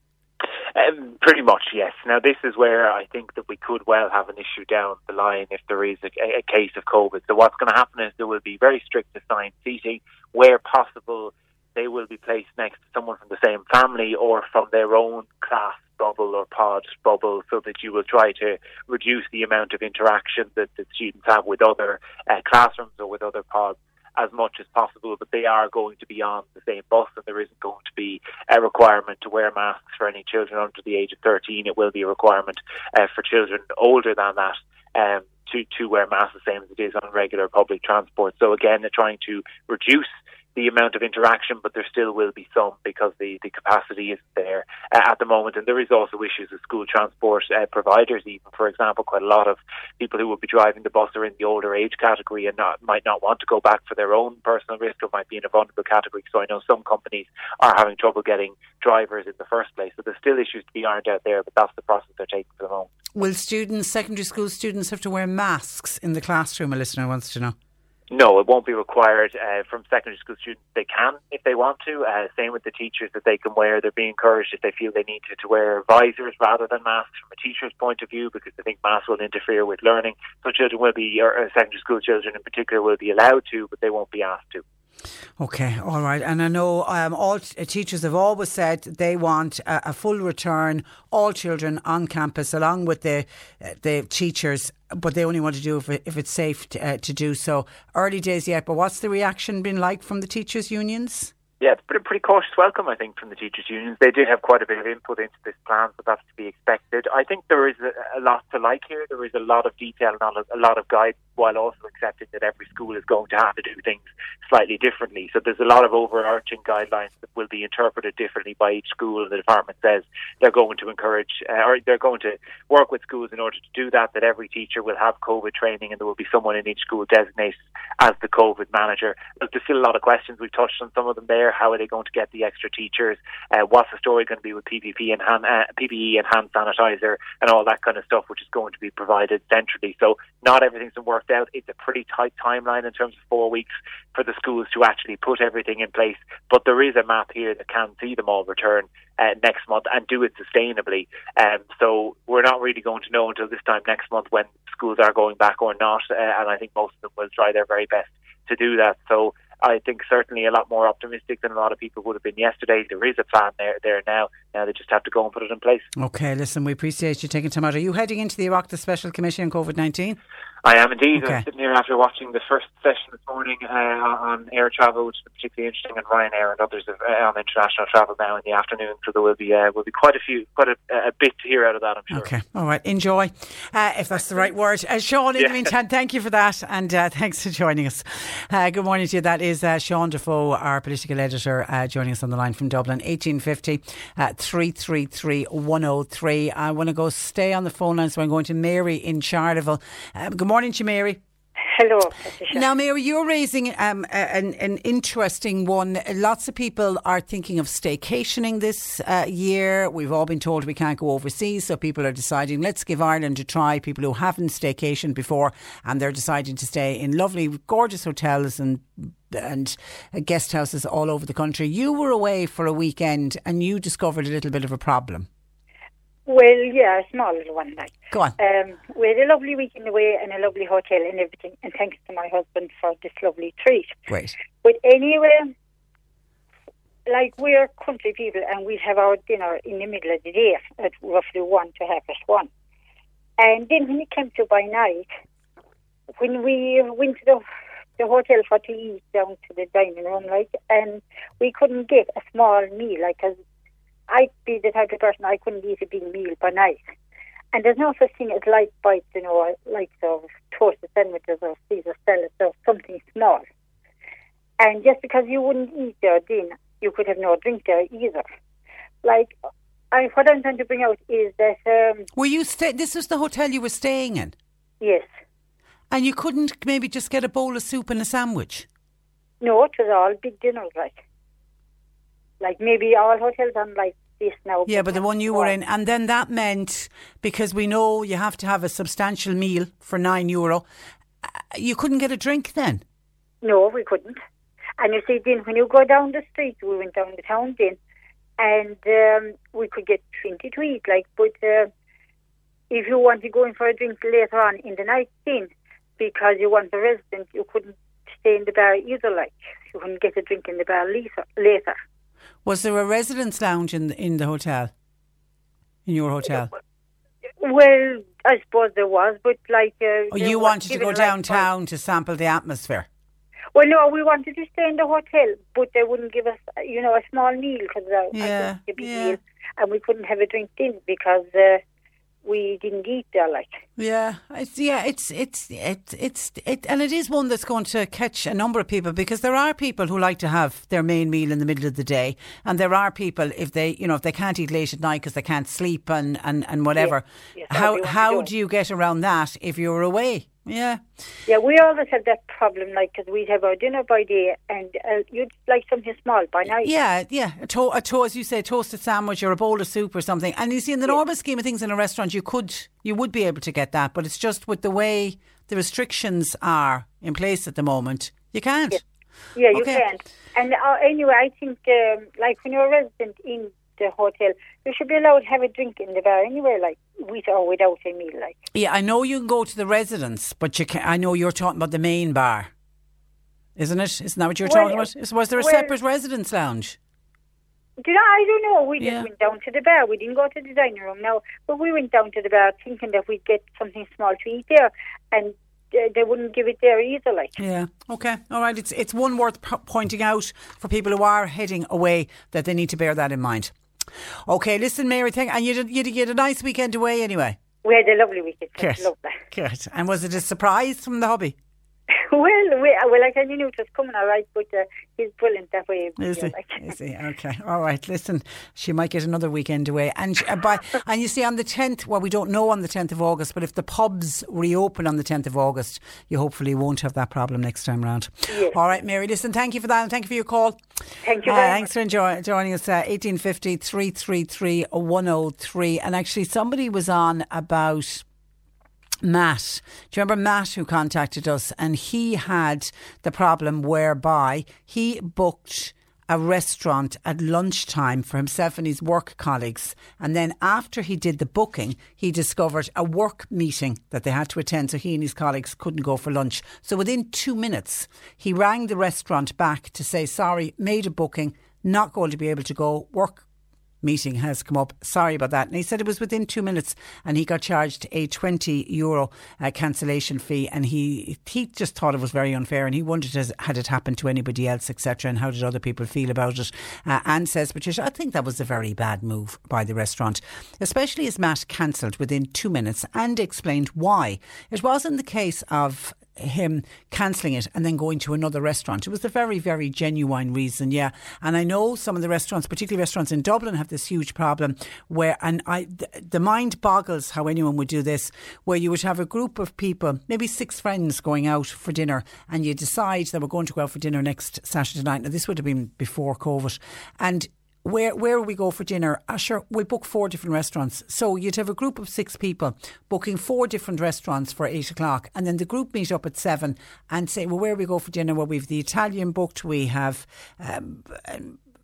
Speaker 5: Um, pretty much, yes. Now, this is where I think that we could well have an issue down the line if there is a, a case of COVID. So, what's going to happen is there will be very strict assigned seating where possible. They will be placed next to someone from the same family or from their own class bubble or pod bubble so that you will try to reduce the amount of interaction that the students have with other uh, classrooms or with other pods as much as possible, but they are going to be on the same bus, and there isn't going to be a requirement to wear masks for any children under the age of 13. It will be a requirement uh, for children older than that. Um, to, to wear masks the same as it is on regular public transport. So again, they're trying to reduce the amount of interaction, but there still will be some because the, the capacity isn't there uh, at the moment. And there is also issues with school transport uh, providers. Even, for example, quite a lot of people who will be driving the bus are in the older age category and not, might not want to go back for their own personal risk or might be in a vulnerable category. So I know some companies are having trouble getting drivers in the first place. So there's still issues to be ironed out there, but that's the process they're taking for the moment.
Speaker 1: Will students, secondary school students, have to wear masks in the classroom? A listener wants to know.
Speaker 5: No, it won't be required uh, from secondary school students. They can if they want to. Uh, same with the teachers that they can wear. They're being encouraged if they feel they need to, to wear visors rather than masks from a teacher's point of view because they think masks will interfere with learning. So children will be, or uh, secondary school children in particular, will be allowed to, but they won't be asked to.
Speaker 1: Okay, all right. And I know um, all t- teachers have always said they want a, a, full return, all children on campus, along with the uh, the teachers, but they only want to do if, it, if it's safe to, uh, to do so. Early days yet, but what's the reaction been like from the teachers' unions?
Speaker 5: Yeah, it's a pretty cautious welcome, I think, from the teachers' unions. They did have quite a bit of input into this plan, so that's to be expected. I think there is a, a lot to like here. There is a lot of detail and a lot of guidance, while also accepting that every school is going to have to do things slightly differently. So there's a lot of overarching guidelines that will be interpreted differently by each school. The department says they're going to encourage, uh, or they're going to work with schools in order to do that. That every teacher will have COVID training, and there will be someone in each school designated as the COVID manager. Look, there's still a lot of questions. We've touched on some of them there. How are they going to get the extra teachers? Uh, what's the story going to be with PPP and hand, uh, PPE and hand sanitizer and all that kind of stuff, which is going to be provided centrally. So not everything's been worked out. It's a pretty tight timeline in terms of four weeks for the schools to actually put everything in place. But there is a map here that can see them all return uh, next month and do it sustainably. Um, so we're not really going to know until this time next month when schools are going back or not. Uh, and I think most of them will try their very best to do that. So I think certainly a lot more optimistic than a lot of people would have been yesterday. There is a plan there there now. Now they just have to go and put it in place.
Speaker 1: Okay, listen, we appreciate you taking time out. Are you heading into the Oireachtas Special Commission on COVID 19?
Speaker 5: I am indeed.
Speaker 1: Okay.
Speaker 5: I'm sitting here after watching the first session this morning uh, on air travel, which is particularly interesting, and Ryanair and others have, uh, on international travel now in the afternoon. So there will be uh, will be quite a few, quite a, a bit to hear out of that. I'm sure.
Speaker 1: Okay, all right. Enjoy, uh, if that's the right word. Uh, Sean, in
Speaker 5: Yeah.
Speaker 1: the meantime, thank you for that, and uh, thanks for joining us. Uh, good morning to you. That is uh, Sean Defoe, our political editor, uh, joining us on the line from Dublin, 1850 uh, 333 103. I want to go stay on the phone line, so I'm going to Mary in Charleville. Uh, good morning to you, Mary.
Speaker 6: Hello, Patricia.
Speaker 1: Now, Mary, you're raising um, an, an interesting one. Lots of people are thinking of staycationing this uh, year. We've all been told we can't go overseas, so people are deciding let's give Ireland a try. People who haven't staycationed before, and they're deciding to stay in lovely, gorgeous hotels and and guest houses all over the country. You were away for a weekend, and you discovered a little bit of a problem.
Speaker 6: Well, yeah, a small little one, like.
Speaker 1: Go on.
Speaker 6: Um, we had a lovely weekend away and a lovely hotel and everything, and thanks to my husband for this lovely treat.
Speaker 1: Great.
Speaker 6: But anyway, like we're country people, and we have our dinner in the middle of the day at roughly one to half past one. And then when it came to by night, when we went to the the hotel for to eat down to the dining room, like, and we couldn't get a small meal, like, 'cause I'd be the type of person I couldn't eat a big meal by night. And there's no such thing as light bites, you know, like sort of toasted sandwiches or Caesar salads or something small. And just because you wouldn't eat there, then you could have no drink there either. Like, I, what I'm trying to bring out is that, um,
Speaker 1: Were you stay? This was the hotel you were staying in,
Speaker 6: yes,
Speaker 1: and you couldn't maybe just get a bowl of soup and a sandwich.
Speaker 6: no, it was all big dinners, like. Like maybe all hotels on like now.
Speaker 1: Yeah, but the one you were in, and then that meant because we know you have to have a substantial meal for nine euro, uh, you couldn't get a drink then.
Speaker 6: No, we couldn't. And you see, then when you go down the street, we went down the town then, and um, we could get 20 to eat. Like, but uh, if you want to go in for a drink later on in the night, then because you want a resident, you couldn't stay in the bar either. Like, you couldn't get a drink in the bar later. later.
Speaker 1: Was there a residence lounge in in the hotel? In your hotel?
Speaker 6: Well, I suppose there was, but like, uh, they
Speaker 1: you wanted to go
Speaker 6: like,
Speaker 1: downtown to sample the atmosphere?
Speaker 6: Well, no, we wanted to stay in the hotel, but they wouldn't give us, uh, you know, a small meal because uh,
Speaker 1: Yeah,
Speaker 6: a big
Speaker 1: yeah.
Speaker 6: meal, and we couldn't have a drink in because uh, we didn't eat there. Like,
Speaker 1: Yeah, it's yeah, it's it's it's it's it, and it is one that's going to catch a number of people because there are people who like to have their main meal in the middle of the day, and there are people if they you know if they can't eat late at night because they can't sleep and and and whatever.
Speaker 6: yes,
Speaker 1: how how do you get around that if you're away? Yeah,
Speaker 6: yeah, we always have that problem, like, because we'd have our dinner by day, and uh, you'd like something small by night.
Speaker 1: yeah, yeah. A, to- a to- as you say, a toasted sandwich or a bowl of soup or something. And you see, in the normal scheme of things in a restaurant, you could you would be able to get that, but it's just with the way the restrictions are in place at the moment, you can't.
Speaker 6: Yeah, you
Speaker 1: Okay.
Speaker 6: can. And uh, anyway, I think, um, like, when you're a resident in the hotel, you should be allowed to have a drink in the bar anyway, like, with or without a meal, like.
Speaker 1: Yeah, I know you can go to the residence, but you can, I know you're talking about the main bar, isn't it? Isn't that what you're
Speaker 6: Well,
Speaker 1: talking about? Was there a
Speaker 6: well-
Speaker 1: separate residence lounge?
Speaker 6: Did I? I don't know. We just went down to the bar. We didn't go to the dining room now, but we went down to the bar thinking that we'd get something small to eat there, and uh, they wouldn't give it there either. Like,
Speaker 1: Yeah. Okay. All right. It's it's one worth p- pointing out for people who are heading away that they need to bear that in mind. Okay. Listen, Mary. Thank and you did, you did, you had a nice weekend away anyway.
Speaker 6: we had a lovely weekend.
Speaker 1: Good.
Speaker 6: Love that.
Speaker 1: Good. And was it a surprise from the hubby?
Speaker 6: well, we, uh, well, I kind of knew it was coming all right, but uh, he's brilliant that way.
Speaker 1: Is he?
Speaker 6: like.
Speaker 1: Is he? Okay. All right. Listen, she might get another weekend away. And she, uh, by, and you see, on the 10th, well, we don't know on the 10th of August, but if the pubs reopen on the 10th of August, you hopefully won't have that problem next time round.
Speaker 6: Yes.
Speaker 1: All right, Mary. Listen, thank you for that and thank you for your call.
Speaker 6: Thank you
Speaker 1: Uh, thanks for enjoy, joining us. Uh, 1850 333 103. And actually, somebody was on about. Matt. Do you remember Matt who contacted us? And he had the problem whereby he booked a restaurant at lunchtime for himself and his work colleagues. And then after he did the booking, he discovered a work meeting that they had to attend. So he and his colleagues couldn't go for lunch. So within two minutes, he rang the restaurant back to say, sorry, made a booking, not going to be able to go. Work meeting has come up. Sorry about that. And he said it was within two minutes and he got charged a 20 euro uh, cancellation fee and he he just thought it was very unfair and he wondered has, had it happened to anybody else, etc. and how did other people feel about it. Uh, Anne says, Patricia, I think that was a very bad move by the restaurant, especially as Matt cancelled within two minutes and explained why. It wasn't the case of him cancelling it and then going to another restaurant. It was a very, very genuine reason, yeah. And I know some of the restaurants, particularly restaurants in Dublin, have this huge problem where, and I, th- the mind boggles how anyone would do this, where you would have a group of people, maybe six friends going out for dinner, and you decide that we're going to go out for dinner next Saturday night. Now, this would have been before COVID. And where where we go for dinner? Sure, we'll book four different restaurants. So you'd have a group of six people booking four different restaurants for eight o'clock, and then the group meet up at seven and say, well, where we go for dinner? Well, we've the Italian booked, we have. Um,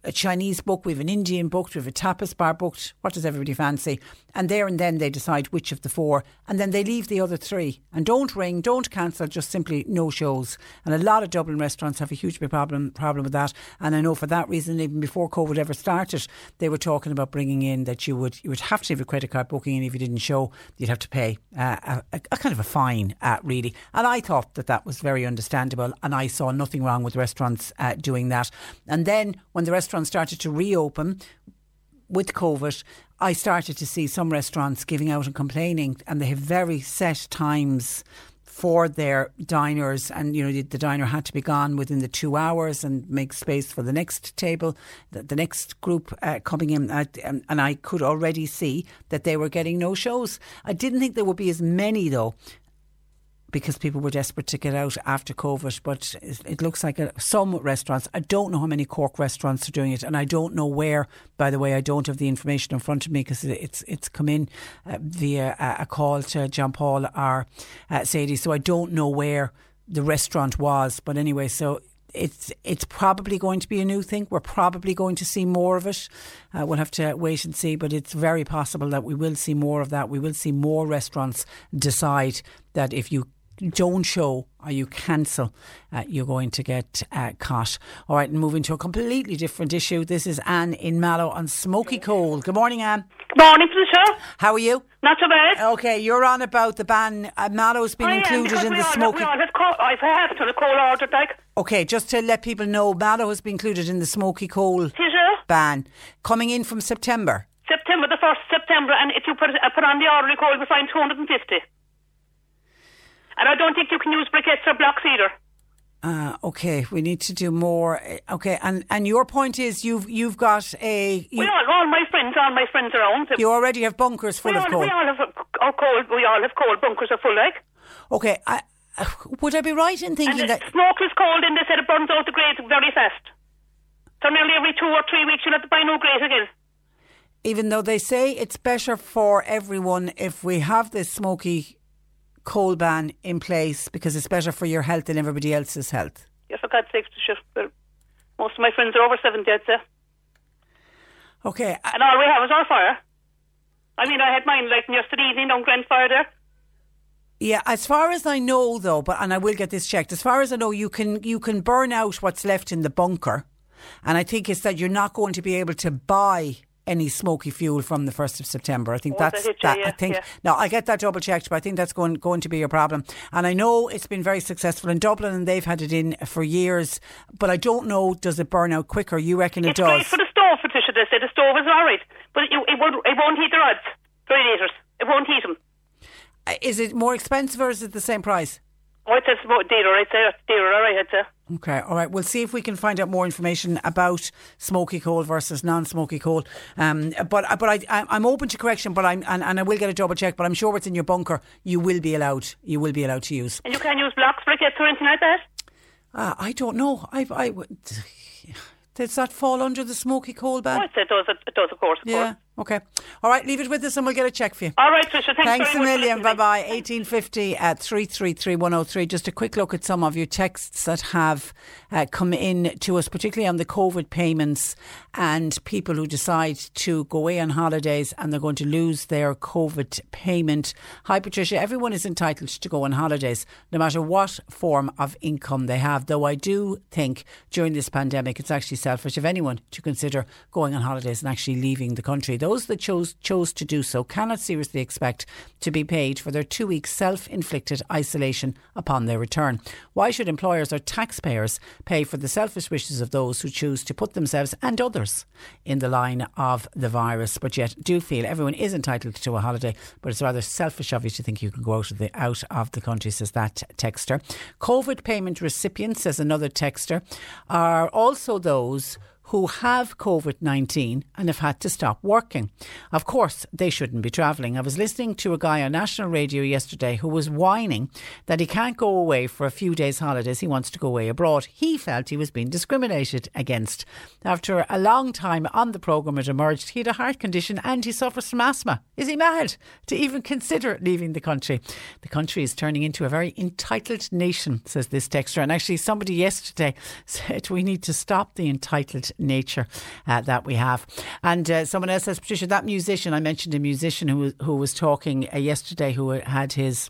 Speaker 1: a Chinese book, we have an Indian booked, we have a tapas bar booked. What does everybody fancy? And there and then they decide which of the four, and then they leave the other three. And don't ring, don't cancel, just simply no shows. And a lot of Dublin restaurants have a huge problem problem with that. And I know for that reason, even before COVID ever started, they were talking about bringing in that you would you would have to have a credit card booking, and if you didn't show, you'd have to pay uh, a, a, kind of a fine, uh, really. And I thought that that was very understandable, and I saw nothing wrong with restaurants uh, doing that. And then when the restaurants started to reopen with COVID, I started to see some restaurants giving out and complaining, and they have very set times for their diners and you know the, the diner had to be gone within the two hours and make space for the next table the, the next group uh, coming in uh, and, and I could already see that they were getting no shows. I didn't think there would be as many though because people were desperate to get out after COVID. But it, looks like some restaurants, I don't know how many Cork restaurants are doing it, and I don't know where. By the way, I don't have the information in front of me because it's it's come in uh, via a, a call to John Paul or uh, Sadie, so I don't know where the restaurant was. But anyway, so it's it's probably going to be a new thing. We're probably going to see more of it. Uh, we'll have to wait and see, but it's very possible that we will see more of that. We will see more restaurants decide that if you don't show or you cancel, uh, you're going to get uh, caught. All right, and moving to a completely different issue. This is Anne in Mallow on Smoky Coal. Good morning, Anne.
Speaker 7: Good morning, Patricia.
Speaker 1: How are you?
Speaker 7: Not so bad.
Speaker 1: Okay, you're on about the ban. Uh, Mallow's been
Speaker 7: I
Speaker 1: included
Speaker 7: because
Speaker 1: in
Speaker 7: we
Speaker 1: the
Speaker 7: all,
Speaker 1: smoky.
Speaker 7: We all have, co- I've had to the coal order, like.
Speaker 1: Okay, just to let people know, Mallow has been included in the smoky coal
Speaker 7: Tisha,
Speaker 1: ban coming in from September.
Speaker 7: September the first September, and if you put uh, put on the ordinary coal, you'll find 250. And I don't think you can use briquettes or blocks either.
Speaker 1: Uh, okay, we need to do more. Uh, Okay, and, and your point is you've you've got a you,
Speaker 7: we all, all my friends, all my friends around.
Speaker 1: you already have bunkers full
Speaker 7: we
Speaker 1: of
Speaker 7: all,
Speaker 1: coal.
Speaker 7: We all have uh, our coal. We all have coal bunkers are full, like.
Speaker 1: Okay, I, uh, would I be right in thinking
Speaker 7: And
Speaker 1: that
Speaker 7: smoke is cold, and they said it burns out the grate very fast. So nearly every two or three weeks you'll have to buy new grate again.
Speaker 1: even though they say it's better for everyone if we have this smoky coal ban in place because it's better for your health and everybody else's health?
Speaker 7: Yeah, for God's sake, most of my friends are over 70, I'd say.
Speaker 1: Okay, uh,
Speaker 7: And all we have is our fire. I mean, I had mine like yesterday evening on Grand Fire there.
Speaker 1: Yeah, as far as I know, though, but and I will get this checked. As far as I know, you can you can burn out what's left in the bunker, and I think it's that you're not going to be able to buy any smoky fuel from the first of September. I think
Speaker 7: Oh,
Speaker 1: that's
Speaker 7: that
Speaker 1: that. I think
Speaker 7: yeah.
Speaker 1: no, I get that double checked, but I think that's going going to be a problem. And I know it's been very successful in Dublin, and they've had it in for years. But I don't know, does it burn out quicker? You reckon it
Speaker 7: It's great
Speaker 1: does?
Speaker 7: for the stove, Patricia. They say the stove is all right, but it, it won't it won't heat the rods, radiators. It won't heat them.
Speaker 1: Uh, Is it more expensive or is it the same price?
Speaker 7: Oh, it says about dearer. I'd dearer. All right, I'd say.
Speaker 1: Okay, all right. We'll see if we can find out more information about smoky coal versus non-smoky coal. Um, but but I, I'm open to correction. But I'm and, and I will get a double check. But I'm sure it's in your bunker. You will be allowed. You will be allowed to use.
Speaker 7: And you can use blocks, briquettes, or anything like that.
Speaker 1: Uh, I don't know. I I. Does that fall under the smoky coal
Speaker 7: Oh,
Speaker 1: ban?
Speaker 7: I'd it does. It, it does, of course. Of
Speaker 1: yeah.
Speaker 7: Course.
Speaker 1: Okay. All right. Leave it with us, and we'll get a check for you.
Speaker 7: All right, Tricia. Thanks,
Speaker 1: Thanks a million. Bye bye. 1850 at 333103. Just a quick look at some of your texts that have uh, come in to us, particularly on the COVID payments and people who decide to go away on holidays and they're going to lose their COVID payment. Hi, Patricia. Everyone is entitled to go on holidays, no matter what form of income they have. Though I do think during this pandemic, it's actually selfish of anyone to consider going on holidays and actually leaving the country. Those that chose chose to do so cannot seriously expect to be paid for their two week self inflicted isolation upon their return. Why should employers or taxpayers pay for the selfish wishes of those who choose to put themselves and others in the line of the virus, but yet do feel everyone is entitled to a holiday, but it's rather selfish of you to think you can go out of the out of the country, says that texter. COVID payment recipients, says another texter, are also those who have COVID 19 and have had to stop working. Of course, they shouldn't be travelling. I was listening to a guy on national radio yesterday who was whining that he can't go away for a few days' holidays. He wants to go away abroad. He felt he was being discriminated against. After a long time on the programme, it emerged he had a heart condition and he suffers from asthma. Is he mad to even consider leaving the country? The country is turning into a very entitled nation, says this texter. And actually, somebody yesterday said we need to stop the entitled nature uh, that we have. And uh, someone else says, Patricia, that musician, I mentioned a musician who, who was talking uh, yesterday who had his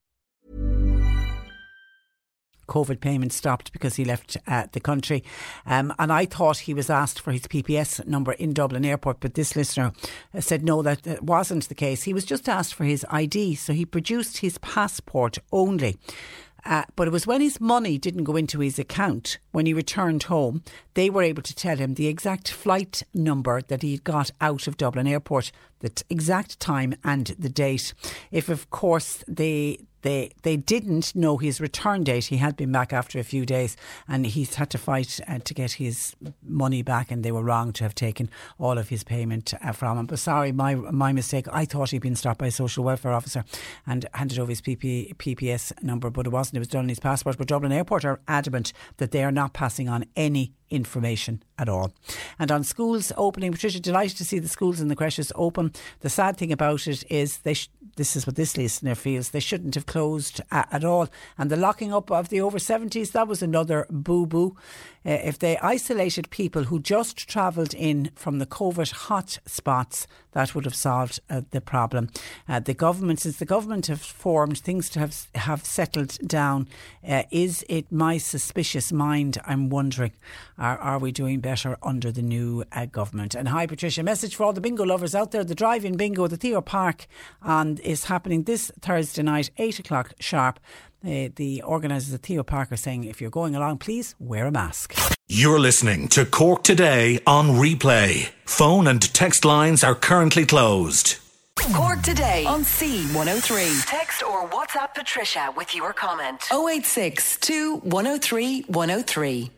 Speaker 1: COVID payments stopped because he left uh, the country. Um, and I thought he was asked for his PPS number in Dublin Airport, but this listener uh, said no, that, that wasn't the case. He was just asked for his ID, so he produced his passport only. Uh, but it was when his money didn't go into his account when he returned home, they were able to tell him the exact flight number that he'd got out of Dublin Airport, the t- exact time and the date. If, of course, they they they didn't know his return date. He had been back after a few days, and he's had to fight uh, to get his money back. And they were wrong to have taken all of his payment uh, from him. But sorry, my my mistake. I thought he'd been stopped by a social welfare officer and handed over his PP, PPS number, but it wasn't. It was done on his passport. But Dublin Airport are adamant that they are not passing on any information at all. And on schools opening, Patricia, delighted to see the schools and the creches open. The sad thing about it is they. Sh- this is what this listener feels. They shouldn't have closed at, at all. And the locking up of the over 70s, that was another boo boo. Uh, if they isolated people who just travelled in from the COVID hot spots, that would have solved uh, the problem. Uh, the government, since the government have formed, things to have have settled down. Uh, is it my suspicious mind? I'm wondering, are, are we doing better under the new uh, government? And hi, Patricia. Message for all the bingo lovers out there: the drive-in bingo, the Theo Park, and is happening this Thursday night, eight o'clock sharp. Uh, the organisers of Theo Park are saying if you're going along, please wear a mask.
Speaker 8: You're listening to Cork Today on replay. Phone and text lines are currently closed.
Speaker 2: Cork today on C103. Text or WhatsApp Patricia with your comment. 086 103 103.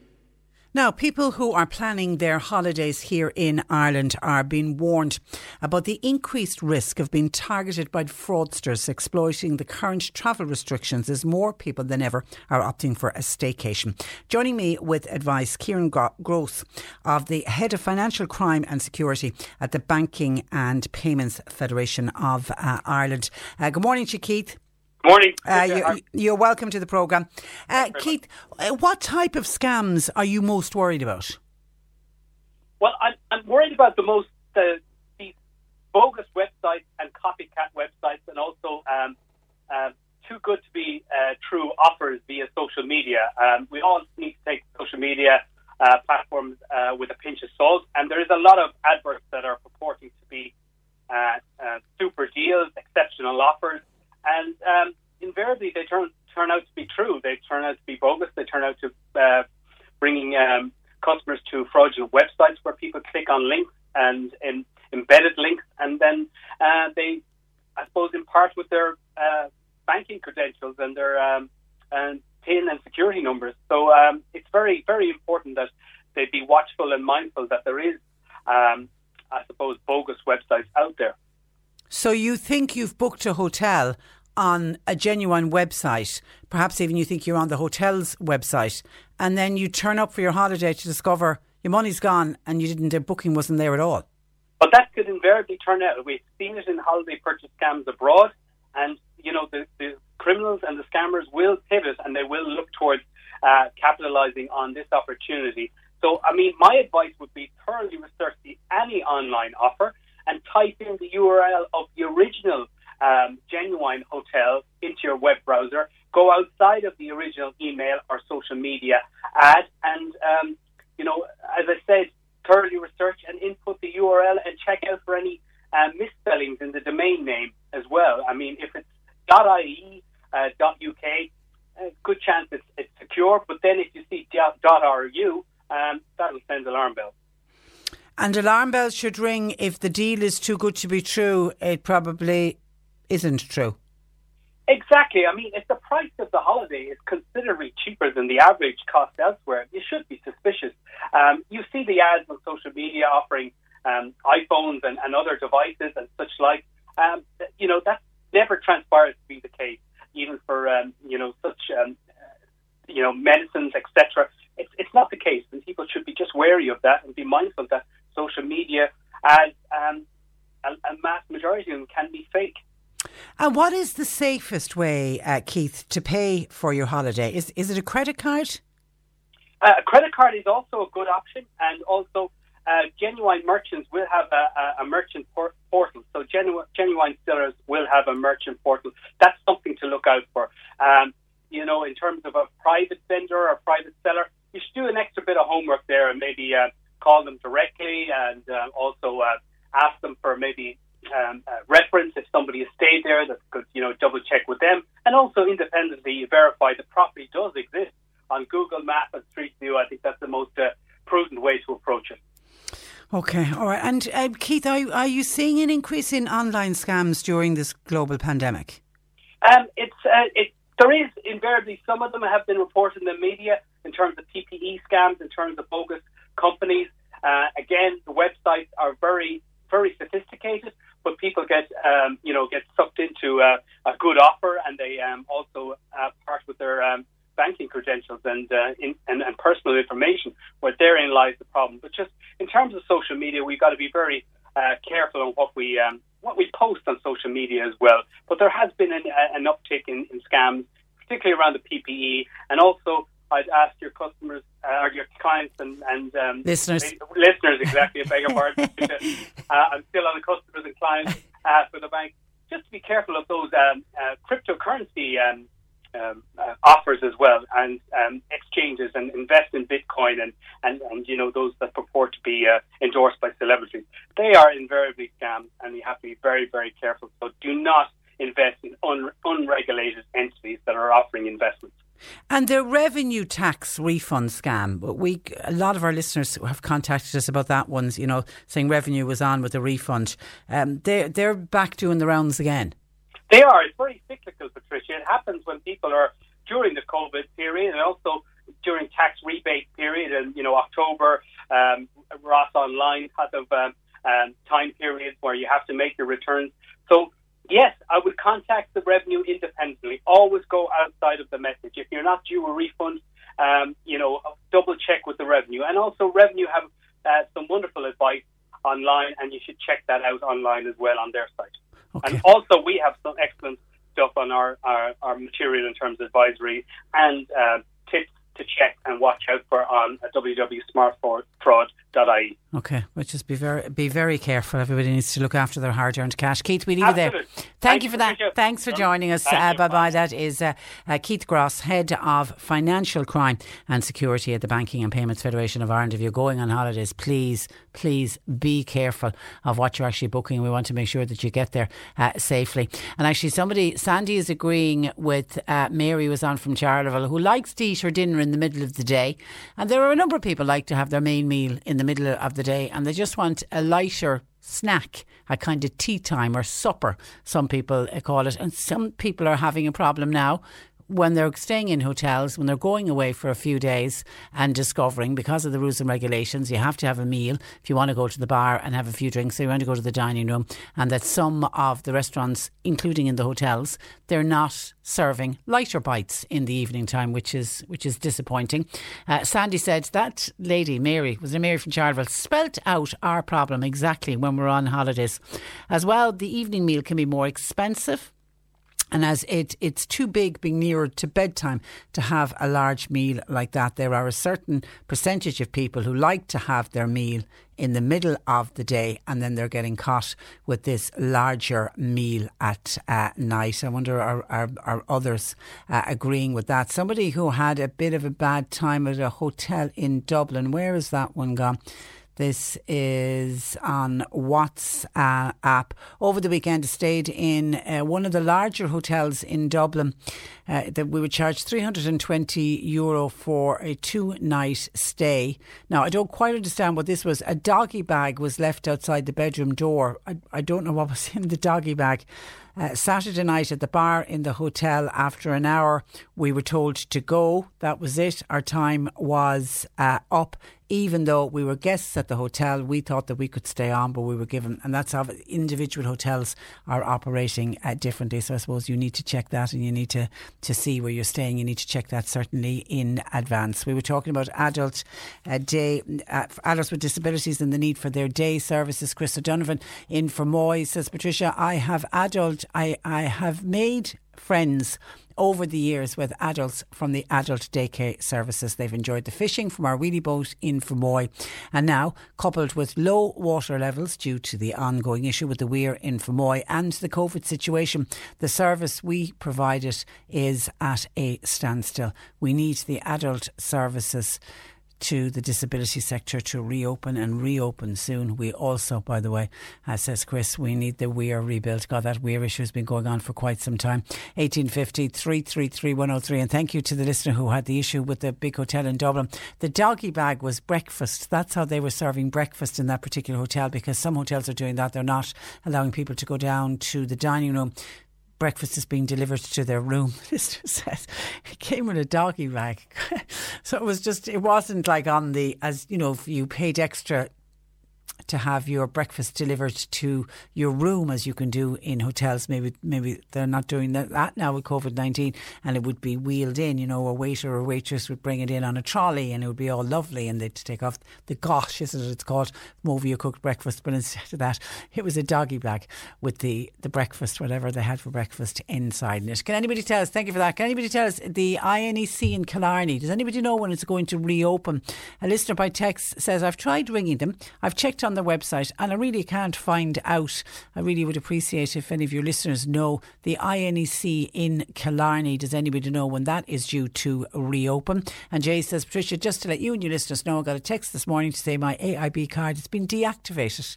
Speaker 1: Now, people who are planning their holidays here in Ireland are being warned about the increased risk of being targeted by fraudsters exploiting the current travel restrictions as more people than ever are opting for a staycation. Joining me with advice, Kieran Gross of the Head of Financial Crime and Security at the Banking and Payments Federation of uh, Ireland. Uh, good morning to Keith.
Speaker 9: Morning.
Speaker 1: Uh, you, you're welcome to the programme. Uh, Keith, uh, what type of scams are you most worried about?
Speaker 9: Well, I'm, I'm worried about the most the, these bogus websites and copycat websites, and also um, uh, too good to be uh, true offers via social media. Um, we all need to take social media uh, platforms uh, with a pinch of salt, and there is a lot of adverts that are purporting to be uh, uh, super deals, exceptional offers, and um, invariably they turn turn out to be true. They turn out to be bogus. They turn out to uh, bringing um, customers to fraudulent websites where people click on links and, embedded links, and then uh, they, I suppose, impart with their uh, banking credentials and their um, and PIN and security numbers. So um, it's very very important that they be watchful and mindful that there is, um, I suppose, bogus websites out there.
Speaker 1: So you think you've booked a hotel on a genuine website, perhaps even you think you're on the hotel's website, and then you turn up for your holiday to discover your money's gone and you didn't, the booking wasn't there at all.
Speaker 9: But that could invariably turn out. We've seen it in holiday purchase scams abroad, and you know the, the criminals and the scammers will pivot and they will look towards uh, capitalizing on this opportunity. So, I mean, my advice would be thoroughly research the, any online offer and type in the URL of the original um, genuine hotel into your web browser. Go outside of the original email or social media ad, and um, you know, as I said, thoroughly research and input the URL and check out for any uh, misspellings in the domain name as well. I mean, if it's .ie, uh, .uk, uh, good chance it's, it's secure. But then if you see .ru, um, that'll send alarm bells.
Speaker 1: And alarm bells should ring if the deal is too good to be true. It probably isn't true.
Speaker 9: Exactly. I mean, if the price of the holiday is considerably cheaper than the average cost elsewhere, you should be suspicious. Um, you see the ads on social media offering um, iPhones and, and other devices and such like. Um, you know, that never transpires to be the case, even for um, you know such um, you know medicines, etc. It's it's not the case, and people should be just wary of that and be mindful that social media, as um, a, a mass majority of them, can be fake.
Speaker 1: And what is the safest way, uh, Keith, to pay for your holiday? Is is it a credit card?
Speaker 9: Uh, a credit card is also a good option, and also uh, genuine merchants will have a, a, a merchant por- portal. So genuine, genuine sellers will have a merchant portal. That's something to look out for. Um, you know, in terms of a private vendor or a private seller, you should do an extra bit of homework there and maybe uh, call them directly and uh, also uh, ask them for maybe um, reference if somebody has stayed there that could, you know, double check with them and also independently verify the property does exist on Google Map and Street View. I think that's the most uh, prudent way to approach it.
Speaker 1: Okay, all right. And uh, Keith, are, you, are you seeing an increase in online scams during this global pandemic?
Speaker 9: Um, it's uh, it, there is invariably some of them have been reported in the media in terms of PPE scams, in terms of bogus companies. Uh, again, the websites are very very sophisticated, but people get um, you know get sucked into uh, a good offer, and they um, also uh, part with their um, banking credentials and, uh, in, and, and personal information, where therein lies the problem. But just in terms of social media, we've got to be very uh, careful on what we um, what we post on social media as well. But there has been an, an uptick in, in scams, particularly around the PPE, and also I'd ask your customers uh, or your clients and, and um,
Speaker 1: listeners,
Speaker 9: listeners exactly. I beg your pardon. uh, I'm still on the customers and clients uh, for the bank. Just to be careful of those um, uh, cryptocurrency um, um, uh, offers as well and um, exchanges and invest in Bitcoin and, and, and you know those that purport to be uh, endorsed by celebrities. They are invariably scams, and you have to be very very careful. So do not invest in un- unregulated entities that are offering investments.
Speaker 1: And the revenue tax refund scam, we a lot of our listeners have contacted us about that ones. You know, saying revenue was on with the refund. Um, they they're back doing the rounds again.
Speaker 9: They are. It's very cyclical, Patricia. It happens when people are during the COVID period and also during tax rebate period and, you know, October, um, ROS Online kind of um, um, time period where you have to make your returns. So, yes, I would contact the revenue independently. Always go outside of the message. If you're not due a refund, um, you know, double check with the revenue. And also, revenue have uh, some wonderful advice online, and you should check that out online as well on their site.
Speaker 1: Okay.
Speaker 9: And also, we have some excellent stuff on our, our, our material in terms of advisory and uh, tips to check and watch out for on
Speaker 1: Okay, but just be very be very careful. Everybody needs to look after their hard earned cash. Keith, we leave you there. Thank, you for that. Thanks for joining us. Uh, bye bye. That is uh, uh, Keith Gross, Head of Financial Crime and Security at the Banking and Payments Federation of Ireland. If you're going on holidays, please, please be careful of what you're actually booking. We want to make sure that you get there uh, safely. And actually, somebody, Sandy is agreeing with uh, Mary, was on from Charleville, who likes to eat her dinner in the middle of the day. And there are a number of people like to have their main meal in the middle of the day, and they just want a lighter snack, a kind of tea time or supper, some people eh, call it. And some people are having a problem now when they're staying in hotels, when they're going away for a few days and discovering because of the rules and regulations, you have to have a meal if you want to go to the bar and have a few drinks, so you want to go to the dining room, and that some of the restaurants, including in the hotels, they're not serving lighter bites in the evening time, which is which is disappointing. Uh, Sandy said that lady, Mary, was a Mary from Charleville, spelt out our problem exactly when we're on holidays. As well, the evening meal can be more expensive. And as it, it's too big being nearer to bedtime to have a large meal like that. There are a certain percentage of people who like to have their meal in the middle of the day and then they're getting caught with this larger meal at uh, night. I wonder are, are, are others uh, agreeing with that? Somebody who had a bit of a bad time at a hotel in Dublin. Where is that one gone? This is on WhatsApp. Over the weekend, I stayed in uh, one of the larger hotels in Dublin. Uh, that we were charged 320 euro for a two night stay. Now, I don't quite understand what this was. A doggy bag was left outside the bedroom door. I, I don't know what was in the doggy bag. Uh, Saturday night at the bar in the hotel, after an hour, we were told to go. That was it. Our time was uh, up even though we were guests at the hotel, we thought that we could stay on, but we were given, and that's how individual hotels are operating uh, differently. So I suppose you need to check that and you need to, to see where you're staying. You need to check that certainly in advance. We were talking about adult uh, day, uh, adults with disabilities and the need for their day services. Chris O'Donovan in Fermoy says, Patricia, I have adult, I, I have made friends over the years with adults from the adult daycare services. They've enjoyed the fishing from our wheelie boat in Fermoy. And now, coupled with low water levels due to the ongoing issue with the weir in Fermoy and the COVID situation, the service we provided is at a standstill. We need the adult services to the disability sector to reopen and reopen soon. We also, by the way, says Chris, we need the weir rebuilt. God, that weir issue has been going on for quite some time. 1850 333 103. And thank you to the listener who had the issue with the big hotel in Dublin. The doggy bag was breakfast. That's how they were serving breakfast in that particular hotel because some hotels are doing that. They're not allowing people to go down to the dining room breakfast is being delivered to their room. Mr. says it came in a doggy bag. so it was just, it wasn't like on the, as you know, if you paid extra to have your breakfast delivered to your room as you can do in hotels. Maybe maybe they're not doing that, now with COVID nineteen, and it would be wheeled in. You know, a waiter or waitress would bring it in on a trolley, and it would be all lovely, and they'd take off the gosh, isn't it? It's called movie you cooked breakfast, but instead of that, it was a doggy bag with the the breakfast, whatever they had for breakfast inside it. Can anybody tell us? Thank you for that. Can anybody tell us the INEC in Killarney? Does anybody know when it's going to reopen? A listener by text says, "I've tried ringing them. I've checked on their website and I really can't find out. I really would appreciate if any of your listeners know the INEC in Killarney. Does anybody know when that is due to reopen? And Jay says, Patricia, just to let you and your listeners know, I got a text this morning to say my AIB card has been deactivated.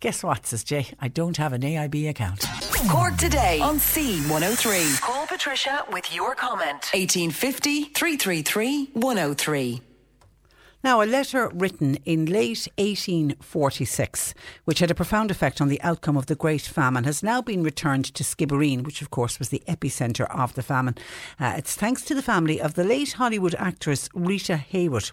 Speaker 1: Guess what, says Jay? I don't have an AIB account.
Speaker 2: Cork today on C103. Call Patricia with your comment. 1850 333 103.
Speaker 1: Now, a letter written in late 1846, which had a profound effect on the outcome of the Great Famine, has now been returned to Skibbereen, which of course was the epicentre of the famine. Uh, it's thanks to the family of the late Hollywood actress Rita Hayworth.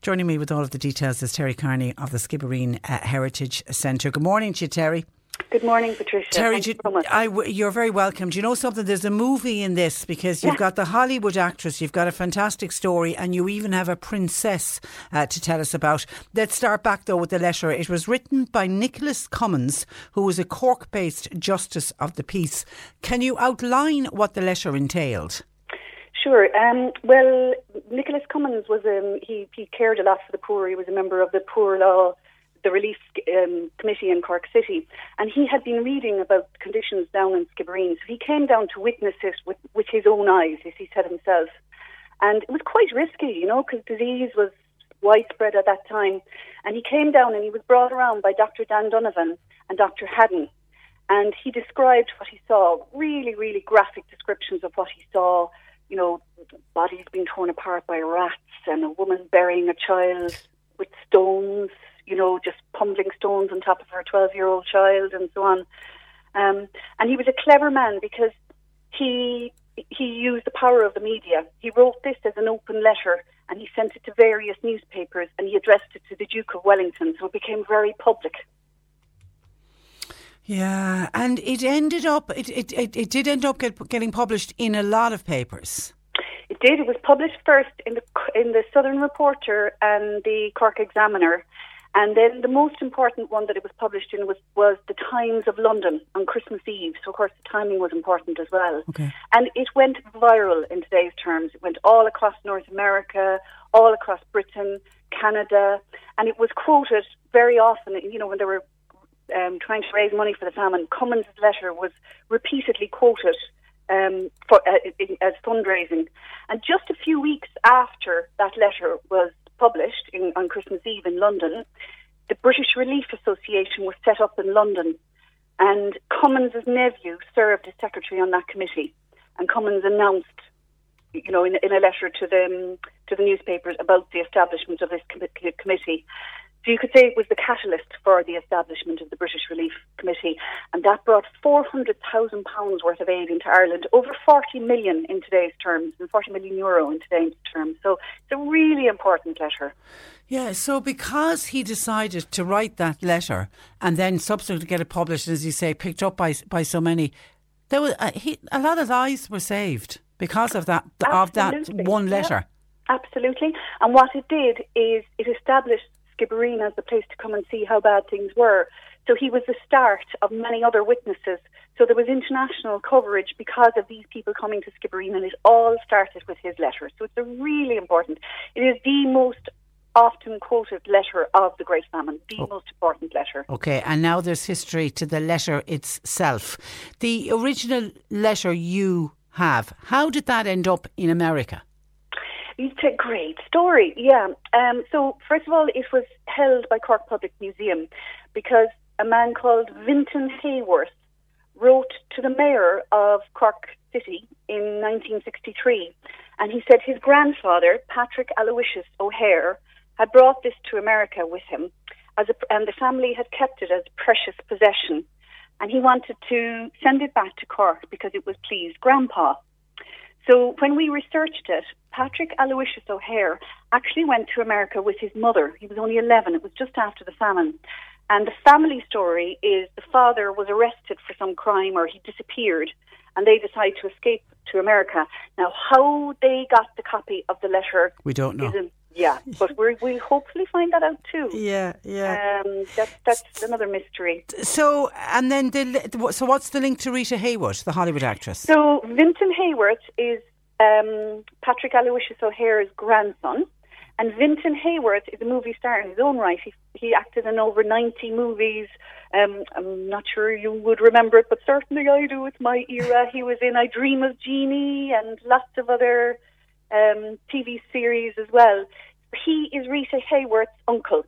Speaker 1: Joining me with all of the details is Terry Carney of the Skibbereen uh, Heritage Centre. Good morning to you, Terry.
Speaker 10: Good morning, Patricia.
Speaker 1: Terry,
Speaker 10: you so.
Speaker 1: I you're very welcome. Do you know something? There's a movie in this because you've
Speaker 10: Yeah.
Speaker 1: got the Hollywood actress, you've got a fantastic story, and you even have a princess uh, to tell us about. Let's start back though with the letter. It was written by Nicholas Cummins, who was a Cork based Justice of the Peace. Can you outline what the letter entailed?
Speaker 10: Sure. Um, well, Nicholas Cummins was um, he he cared a lot for the poor. He was a member of the Poor Law, the Relief um, Committee in Cork City, and he had been reading about conditions down in Skibbereen. So he came down to witness it with with his own eyes, as he said himself. And it was quite risky, you know, because disease was widespread at that time. And he came down and he was brought around by Dr. Dan Donovan and Dr. Haddon. And he described what he saw, really, really graphic descriptions of what he saw. You know, bodies being torn apart by rats and a woman burying a child with stones, you know, just pummeling stones on top of her 12 year old child and so on. Um, and he was a clever man because he he used the power of the media. He wrote this as an open letter and he sent it to various newspapers and he addressed it to the Duke of Wellington, so it became very public.
Speaker 1: Yeah, and it ended up, it, it, it, it did end up get, getting published in a lot of papers.
Speaker 10: It did. It was published first in the in the Southern Reporter and the Cork Examiner, and then the most important one that it was published in was was the Times of London on Christmas Eve. So of course the timing was important as well.
Speaker 1: Okay.
Speaker 10: And it went viral in today's terms. It went all across North America, all across Britain, Canada, and it was quoted very often. You know when they were um, trying to raise money for the famine, Cummins' letter was repeatedly quoted um, for, uh, in, as fundraising. And just a few weeks after that letter was published in, on Christmas Eve in London, the British Relief Association was set up in London, and Cummins' nephew served as secretary on that committee. And Cummins announced, you know, in, in a letter to the um, to the newspapers about the establishment of this com- committee. So you could say it was the catalyst for the establishment of the British Relief Committee, and that brought £400,000 worth of aid into Ireland, over 40 million in today's terms, and 40 million euro in today's terms. So it's a really important letter.
Speaker 1: Yeah, so because he decided to write that letter and then subsequently get it published, as you say, picked up by by so many, there was uh, he, a lot of lives were saved because of that of that
Speaker 10: Absolutely,
Speaker 1: one
Speaker 10: yeah.
Speaker 1: letter.
Speaker 10: Absolutely. And what it did is it established Skibbereen as the place to come and see how bad things were. So he was the start of many other witnesses. So there was international coverage because of these people coming to Skibbereen, and it all started with his letter. So it's a really important. It is the most often quoted letter of the Great Famine, the
Speaker 1: Oh.
Speaker 10: most important letter.
Speaker 1: Okay, and now there's history to the letter itself. The original letter you have, how did that end up in America?
Speaker 10: It's a great story, yeah. Um, so, first of all, it was held by Cork Public Museum because a man called Vinton Hayworth wrote to the mayor of Cork City in 1963. And he said his grandfather, Patrick Aloysius O'Hare, had brought this to America with him, a, and the family had kept it as a precious possession. And he wanted to send it back to Cork because it was pleased Grandpa. So when we researched it, Patrick Aloysius O'Hare actually went to America with his mother. He was only 11. It was just after the famine. And the family story is the father was arrested for some crime or he disappeared and they decided to escape to America. Now, how they got the copy of the letter
Speaker 1: We don't know.
Speaker 10: yeah, but we we'll hopefully find that out too.
Speaker 1: Yeah, yeah.
Speaker 10: Um, that, that's another mystery.
Speaker 1: So, and then the, so what's the link to Rita Hayworth, the Hollywood actress?
Speaker 10: So Vinton Hayworth is um, Patrick Aloysius O'Hare's grandson, and Vinton Hayworth is a movie star in his own right. He, he acted in over 90 movies. Um, I'm not sure you would remember it, but certainly I do. It's my era. He was in I Dream of Jeannie and lots of other um, TV series as well. He is Rita Hayworth's uncle,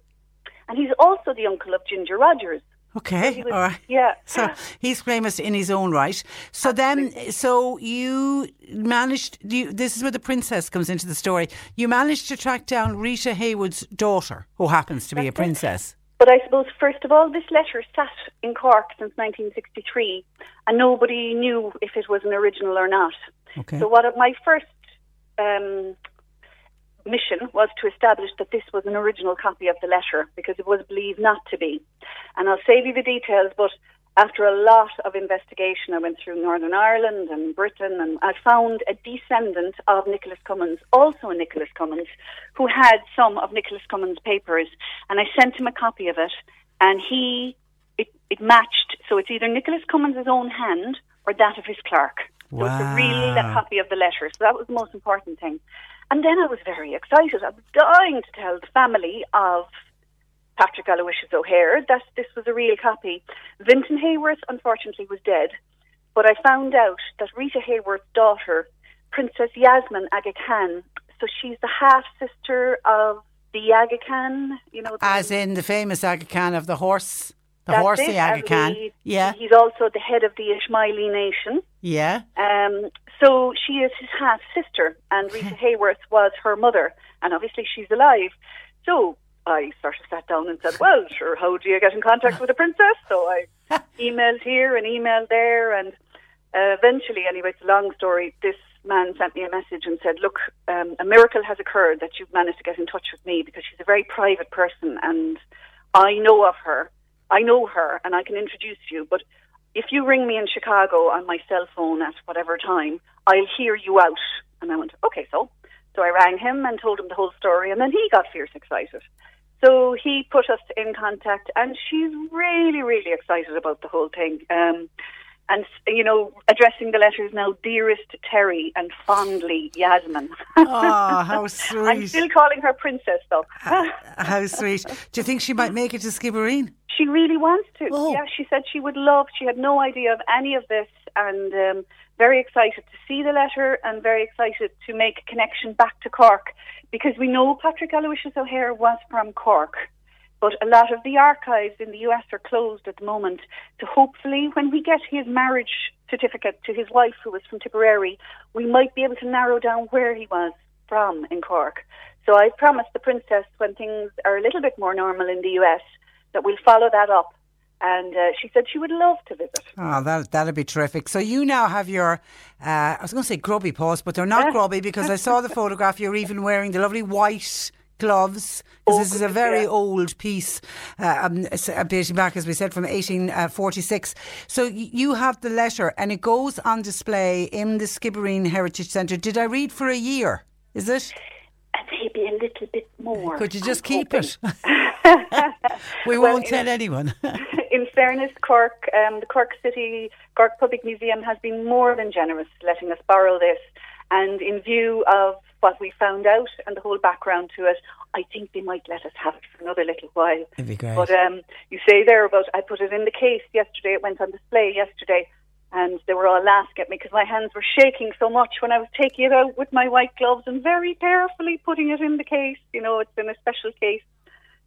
Speaker 10: and he's also the uncle of Ginger Rogers.
Speaker 1: Okay,
Speaker 10: was-
Speaker 1: all right.
Speaker 10: Yeah.
Speaker 1: So he's famous in his own right. So then, so you managed. You, this is where the princess comes into the story. You managed to track down Rita Hayworth's daughter, who happens to be a princess.
Speaker 10: But I suppose, first of all, this letter sat in Cork since 1963, and nobody knew if it was an original or not.
Speaker 1: Okay.
Speaker 10: So, what of my first um, mission was to establish that this was an original copy of the letter because it was believed not to be. And I'll save you the details, but after a lot of investigation, I went through Northern Ireland and Britain, and I found a descendant of Nicholas Cummins, also a Nicholas Cummins, who had some of Nicholas Cummins' papers, and I sent him a copy of it, and he it, it matched. So it's either Nicholas Cummins' own hand or that of his clerk. So it's a real
Speaker 1: Wow.
Speaker 10: copy of the letter. So that was the most important thing. And then I was very excited. I was dying to tell the family of Patrick Aloysius O'Hare that this was a real copy. Vinton Hayworth, unfortunately, was dead, but I found out that Rita Hayworth's daughter, Princess Yasmin Aga Khan, so she's the half sister of the Aga Khan, you know.
Speaker 1: As in the famous Aga Khan of the horse, the
Speaker 10: That's
Speaker 1: horse,
Speaker 10: it,
Speaker 1: the Aga Khan. Yeah,
Speaker 10: He's also the head of the Ismaili nation.
Speaker 1: Yeah.
Speaker 10: Um, so she is his half sister, and Rita Hayworth was her mother, and obviously she's alive. So I sort of sat down and said, "Well, sure, how do you get in contact with a princess?" So I emailed here and emailed there, and uh, eventually, anyway, it's a long story. This man sent me a message and said, "Look, um, a miracle has occurred that you've managed to get in touch with me because she's a very private person, and I know of her. I know her, and I can introduce you, but." If you ring me in Chicago on my cell phone at whatever time, I'll hear you out. And I went, okay, so. So I rang him and told him the whole story, and then he got fierce excited. So he put us in contact, and she's really, really excited about the whole thing. Um, and, you know, addressing the letters now, dearest Terry and fondly Yasmin.
Speaker 1: Oh, how sweet!
Speaker 10: I'm still calling her princess, though.
Speaker 1: How sweet. Do you think she might make it to Skibbereen?
Speaker 10: She really wants to.
Speaker 1: Oh.
Speaker 10: Yeah, she said she would love. She had no idea of any of this, and um, very excited to see the letter, and very excited to make a connection back to Cork, because we know Patrick Aloysius O'Hare was from Cork, but a lot of the archives in the US are closed at the moment. So hopefully, when we get his marriage certificate to his wife, who was from Tipperary, we might be able to narrow down where he was from in Cork. So I promised the princess when things are a little bit more normal in the US that we'll follow that up. And uh, she said she would love to visit.
Speaker 1: Oh, that that'd be terrific. So you now have your, uh, I was going to say grubby paws, but they're not grubby because I saw the photograph. You're even wearing the lovely white gloves because this is a very old piece, uh, um, uh, dating back, as we said, from 1846. So you have the letter, and it goes on display in the Skibbereen Heritage Centre. Did I read for a year? Is it?
Speaker 10: Maybe a little bit more.
Speaker 1: Could you just
Speaker 10: I'm
Speaker 1: keep it? we
Speaker 10: Well,
Speaker 1: won't tell anyone.
Speaker 10: in fairness, Cork, um, the Cork City Cork Public Museum has been more than generous letting us borrow this. And in view of what we found out and the whole background to it, I think they might let us have it for another little while.
Speaker 1: It'd be great.
Speaker 10: But um, you say there about I put it in the case yesterday. It went on display yesterday, and they were all laughing at me because my hands were shaking so much when I was taking it out with my white gloves and very carefully putting it in the case. You know, it's in a special case,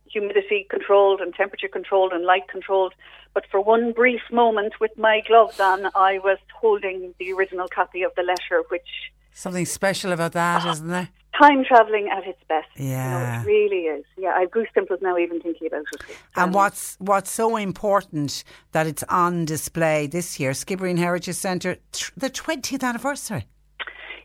Speaker 10: humidity controlled and temperature controlled and light controlled. But for one brief moment with my gloves on, I was holding the original copy of the letter, which
Speaker 1: Something special about that, isn't there?
Speaker 10: time travelling at its best.
Speaker 1: Yeah.
Speaker 10: it really is. Yeah, I've goosebumps now even thinking about it.
Speaker 1: And um, what's what's so important that it's on display this year, Skibbereen Heritage Centre, tr- the 20th anniversary.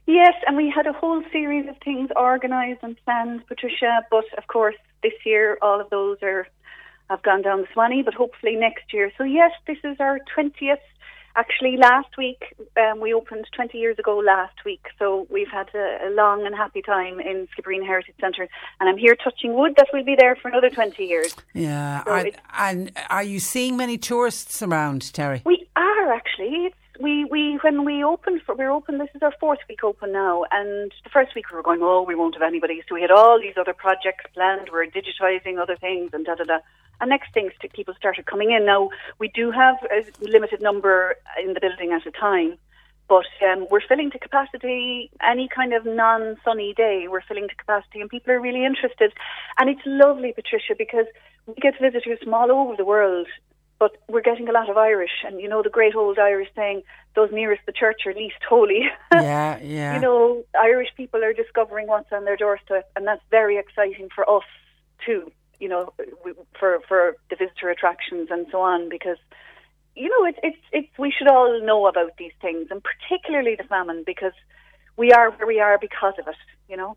Speaker 10: Yes, and we had a whole series of things organised and planned, Patricia. But of course, this year all of those are have gone down the swanny. But hopefully next year. So yes, this is our twentieth. Actually, last week um, we opened twenty years ago. Last week, so we've had a, a long and happy time in Skibbereen Heritage Centre, and I'm here touching wood that we'll be there for another twenty years.
Speaker 1: Yeah.
Speaker 10: So
Speaker 1: are, and are you seeing many tourists around, Terry?
Speaker 10: We are actually. It's we we when we opened for we're open. This is our fourth week open now, and the first week we were going, oh, we won't have anybody. So we had all these other projects planned. We're digitising other things and da da da. And next things, people started coming in. Now we do have a limited number in the building at a time. But um, we're filling to capacity any kind of non-sunny day. We're filling to capacity, and people are really interested. And it's lovely, Patricia, because we get visitors from all over the world but we're getting a lot of Irish, and you know the great old Irish saying, "Those nearest the church are least holy."
Speaker 1: yeah, yeah.
Speaker 10: You know, Irish people are discovering what's on their doorstep, and that's very exciting for us too. You know, for for the visitor attractions and so on, because you know it's it's it's we should all know about these things, and particularly the famine, because we are where we are because of it. You know.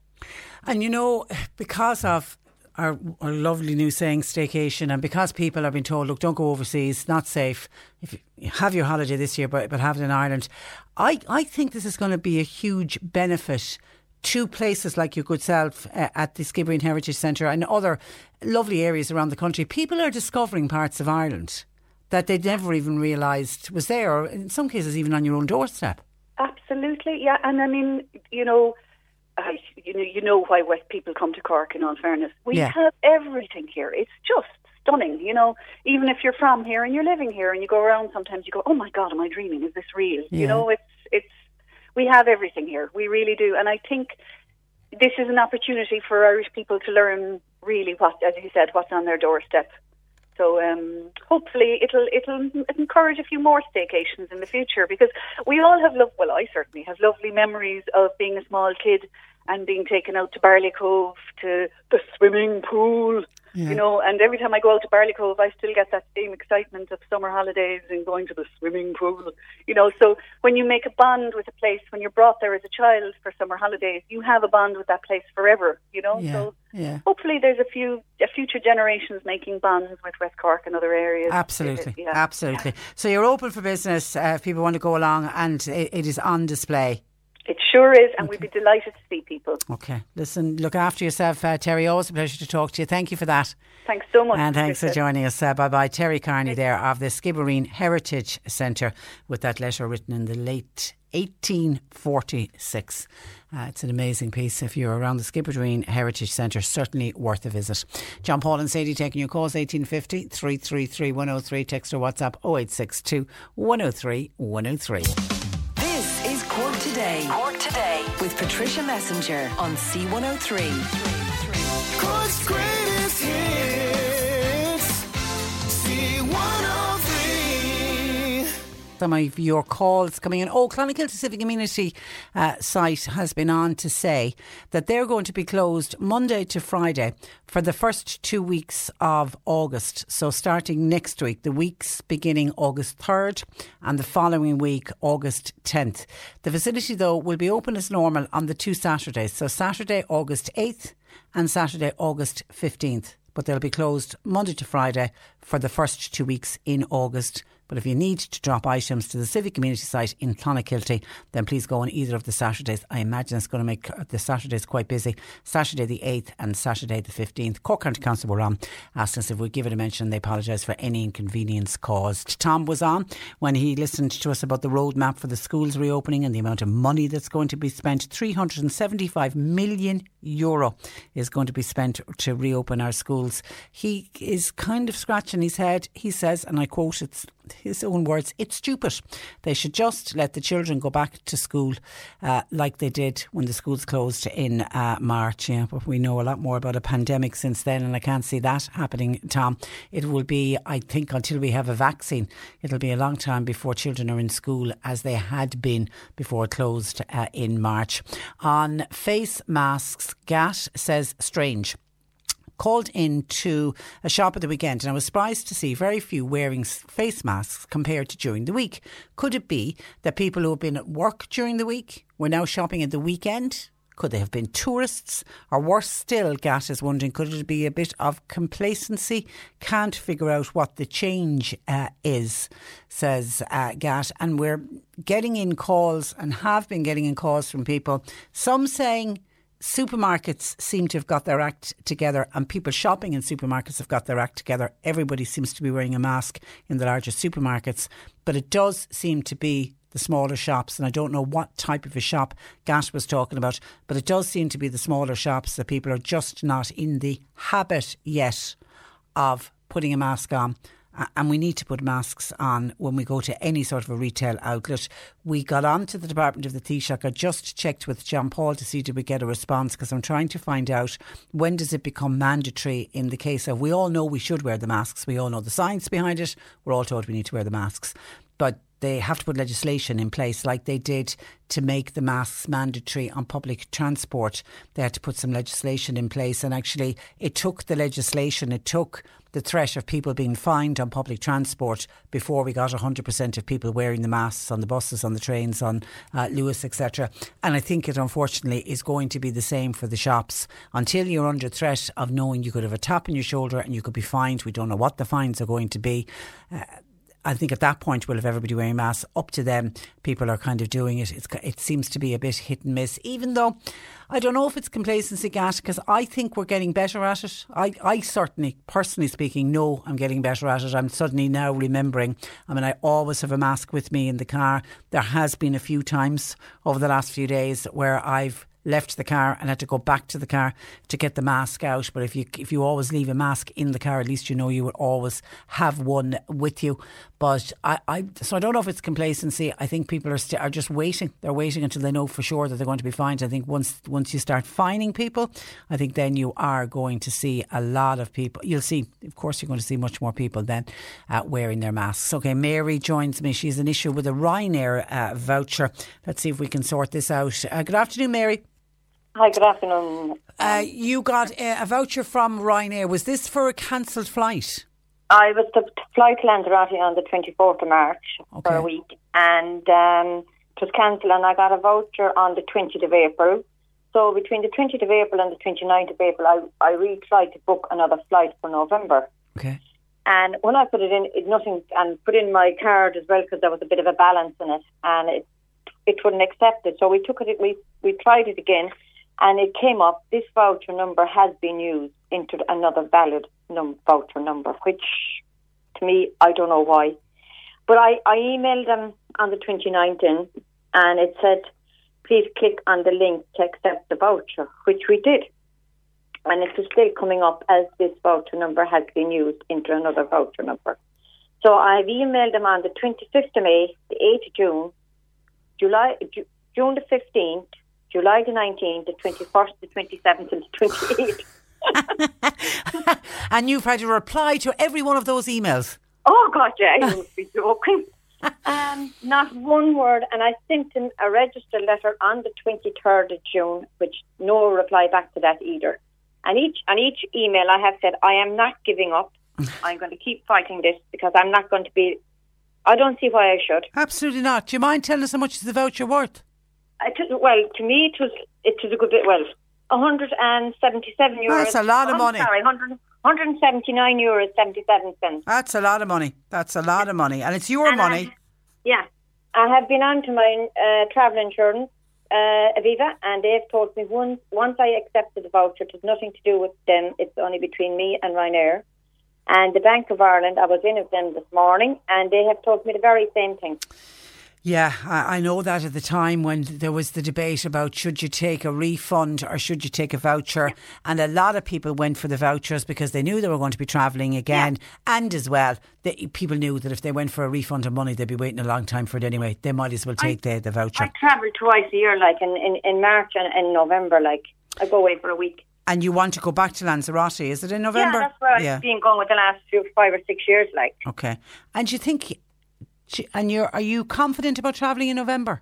Speaker 1: And you know, because of our, our lovely new saying staycation, and because people have been told, look, don't go overseas, not safe. If you have your holiday this year, but, but have it in Ireland, I, I think this is going to be a huge benefit to places like your good self uh, at the Skibbereen Heritage Centre and other lovely areas around the country. People are discovering parts of Ireland that they'd never even realised was there, or in some cases, even on your own doorstep.
Speaker 10: Absolutely, yeah. And I mean, you know, I, you know, you know why West people come to Cork. In all fairness, we
Speaker 1: Yeah.
Speaker 10: have everything here. It's just stunning. You know, even if you're from here and you're living here and you go around, sometimes you go, "Oh my God, am I dreaming? Is this real?"
Speaker 1: Yeah.
Speaker 10: You know, it's it's we have everything here. We really do, and I think this is an opportunity for Irish people to learn really what, as you said, what's on their doorstep. So um, hopefully it'll it'll encourage a few more staycations in the future because we all have love. Well, I certainly have lovely memories of being a small kid and being taken out to Barley Cove to the swimming pool.
Speaker 1: Yeah.
Speaker 10: You know, and every time I go out to Barley Cove, I still get that same excitement of summer holidays and going to the swimming pool. You know, so when you make a bond with a place, when you're brought there as a child for summer holidays, you have a bond with that place forever. You know,
Speaker 1: Yeah,
Speaker 10: so
Speaker 1: yeah.
Speaker 10: hopefully there's a few a future generations making bonds with West Cork and other areas.
Speaker 1: Absolutely,
Speaker 10: Yeah.
Speaker 1: absolutely. So you're open for business uh, if people want to go along, and it, it is on display.
Speaker 10: It sure is, and we'd be delighted to see people.
Speaker 1: Okay, listen, look after yourself, uh, Terry. Always a pleasure to talk to you. Thank you for that.
Speaker 10: Thanks so much.
Speaker 1: And thanks for joining us. Uh, bye bye. Terry Carney there of the Skibbereen Heritage Centre with that letter written in the late 1846. Uh, it's an amazing piece. If you're around the Skibbereen Heritage Centre, certainly worth a visit. John Paul and Sadie taking your calls 1850 333 103. Text or WhatsApp 0862 103 103.
Speaker 2: This Today. Cork Today with Patricia Messinger on C103.
Speaker 4: Cork's greatest
Speaker 1: some of your calls coming in. Oh, Clonakilty Civic Community uh, site has been on to say that they're going to be closed Monday to Friday for the first two weeks of August. So starting next week, the weeks beginning August 3rd and the following week, August 10th. The facility, though, will be open as normal on the two Saturdays. So Saturday, August 8th and Saturday, August 15th. But they'll be closed Monday to Friday for the first two weeks in August but if you need to drop items to the Civic Community site in Clonakilty, then please go on either of the Saturdays. I imagine it's going to make uh, the Saturdays quite busy. Saturday the 8th and Saturday the 15th. Cork County Council were on, asked us if we'd give it a mention. They apologise for any inconvenience caused. Tom was on when he listened to us about the roadmap for the schools reopening and the amount of money that's going to be spent. 375 million euro is going to be spent to reopen our schools. He is kind of scratching his head. He says, and I quote, it's his own words, it's stupid. They should just let the children go back to school uh, like they did when the schools closed in uh, March. Yeah, but we know a lot more about a pandemic since then, and I can't see that happening, Tom. It will be, I think, until we have a vaccine, it'll be a long time before children are in school as they had been before it closed uh, in March. On face masks, GAT says strange called into a shop at the weekend and I was surprised to see very few wearing face masks compared to during the week. Could it be that people who have been at work during the week were now shopping at the weekend? Could they have been tourists? Or worse still, Gat is wondering, could it be a bit of complacency? Can't figure out what the change uh, is, says uh, Gat. And we're getting in calls and have been getting in calls from people, some saying supermarkets seem to have got their act together and people shopping in supermarkets have got their act together. Everybody seems to be wearing a mask in the larger supermarkets, but it does seem to be the smaller shops, and I don't know what type of a shop Gat was talking about, but it does seem to be the smaller shops that people are just not in the habit yet of putting a mask on and we need to put masks on when we go to any sort of a retail outlet. We got on to the Department of the Taoiseach. I just checked with John Paul to see did we get a response because I'm trying to find out when does it become mandatory in the case of we all know we should wear the masks. We all know the science behind it. We're all told we need to wear the masks. But they have to put legislation in place like they did to make the masks mandatory on public transport. They had to put some legislation in place, and actually, it took the legislation, it took the threat of people being fined on public transport before we got 100% of people wearing the masks on the buses, on the trains, on uh, Luas, etc. And I think it unfortunately is going to be the same for the shops. Until you're under threat of knowing you could have a tap on your shoulder and you could be fined, we don't know what the fines are going to be. Uh, I think at that point we'll have everybody wearing masks. Up to them, people are kind of doing it. It's, it seems to be a bit hit and miss, even though I don't know if it's complacency, Gat, because I think we're getting better at it. I, I certainly, personally speaking, know I'm getting better at it. I'm suddenly now remembering. I mean, I always have a mask with me in the car. There has been a few times over the last few days where I've left the car and had to go back to the car to get the mask out. But if you if you always leave a mask in the car, at least you know you will always have one with you. But I, I so I don't know if it's complacency. I think people are st- are just waiting. They're waiting until they know for sure that they're going to be fined. I think once once you start fining people, I think then you are going to see a lot of people. You'll see, of course, you're going to see much more people then uh, wearing their masks. Okay, Mary joins me. She's an issue with a Ryanair uh, voucher. Let's see if we can sort this out. Uh, good afternoon, Mary.
Speaker 11: Hi, good afternoon.
Speaker 1: Uh, you got a, a, voucher from Ryanair. Was this for a cancelled flight?
Speaker 11: I was to fly to Lanzarote on the 24th of March okay. for a week, and um, it was cancelled, and I got a voucher on the 20th of April. So between the 20th of April and the 29th of April, I, I really tried to book another flight for November.
Speaker 1: Okay.
Speaker 11: And when I put it in, it nothing, and put in my card as well because there was a bit of a balance in it, and it it wouldn't accept it. So we took it, we we tried it again, and it came up this voucher number has been used into another valid num- voucher number, which to me, I don't know why. But I, I emailed them on the 29th in, and it said, please click on the link to accept the voucher, which we did. And it is still coming up as this voucher number has been used into another voucher number. So I've emailed them on the 25th of May, the 8th of June, July, June the 15th, July the 19th, the 21st, the 27th, and the 28th.
Speaker 1: and you've had to reply to every one of those emails.
Speaker 11: Oh, God, yeah, you must be joking. um, not one word. And I sent him a registered letter on the 23rd of June, which no reply back to that either. And each on each email, I have said, I am not giving up. I'm going to keep fighting this because I'm not going to be. I don't see why I should.
Speaker 1: Absolutely not. Do you mind telling us how much is the voucher worth?
Speaker 11: I t- was well, to me, it was it was a good bit. Well, 177 euros.
Speaker 1: That's a lot of money.
Speaker 11: Sorry, 100, 179 euros 77 cents.
Speaker 1: That's a lot of money. That's a lot of money. And it's your
Speaker 11: And I-
Speaker 1: money.
Speaker 11: Yeah, I have been on to my uh, travel insurance, uh, Aviva, and they've told me once once I accepted the voucher, it has nothing to do with them. It's only between me and Ryanair. And the Bank of Ireland, I was in with them this morning, and they have told me the very same thing.
Speaker 1: Yeah, I, I know that at the time when there was the debate about should you take a refund or should you take a voucher, and a lot of people went for the vouchers because they knew they were going to be travelling again, and as well, the, people knew that if they went for a refund of money, they'd be waiting a long time for it anyway. They might as well take the, the voucher.
Speaker 11: I travel twice a year, like in, in, in March and in November. Like I go away for a week.
Speaker 1: and you want to go back to Lanzarote, is it in November?
Speaker 11: Yeah, that's where I've been going with the last few five or six years. Like
Speaker 1: Okay. And you think, and you're are you confident about travelling in November?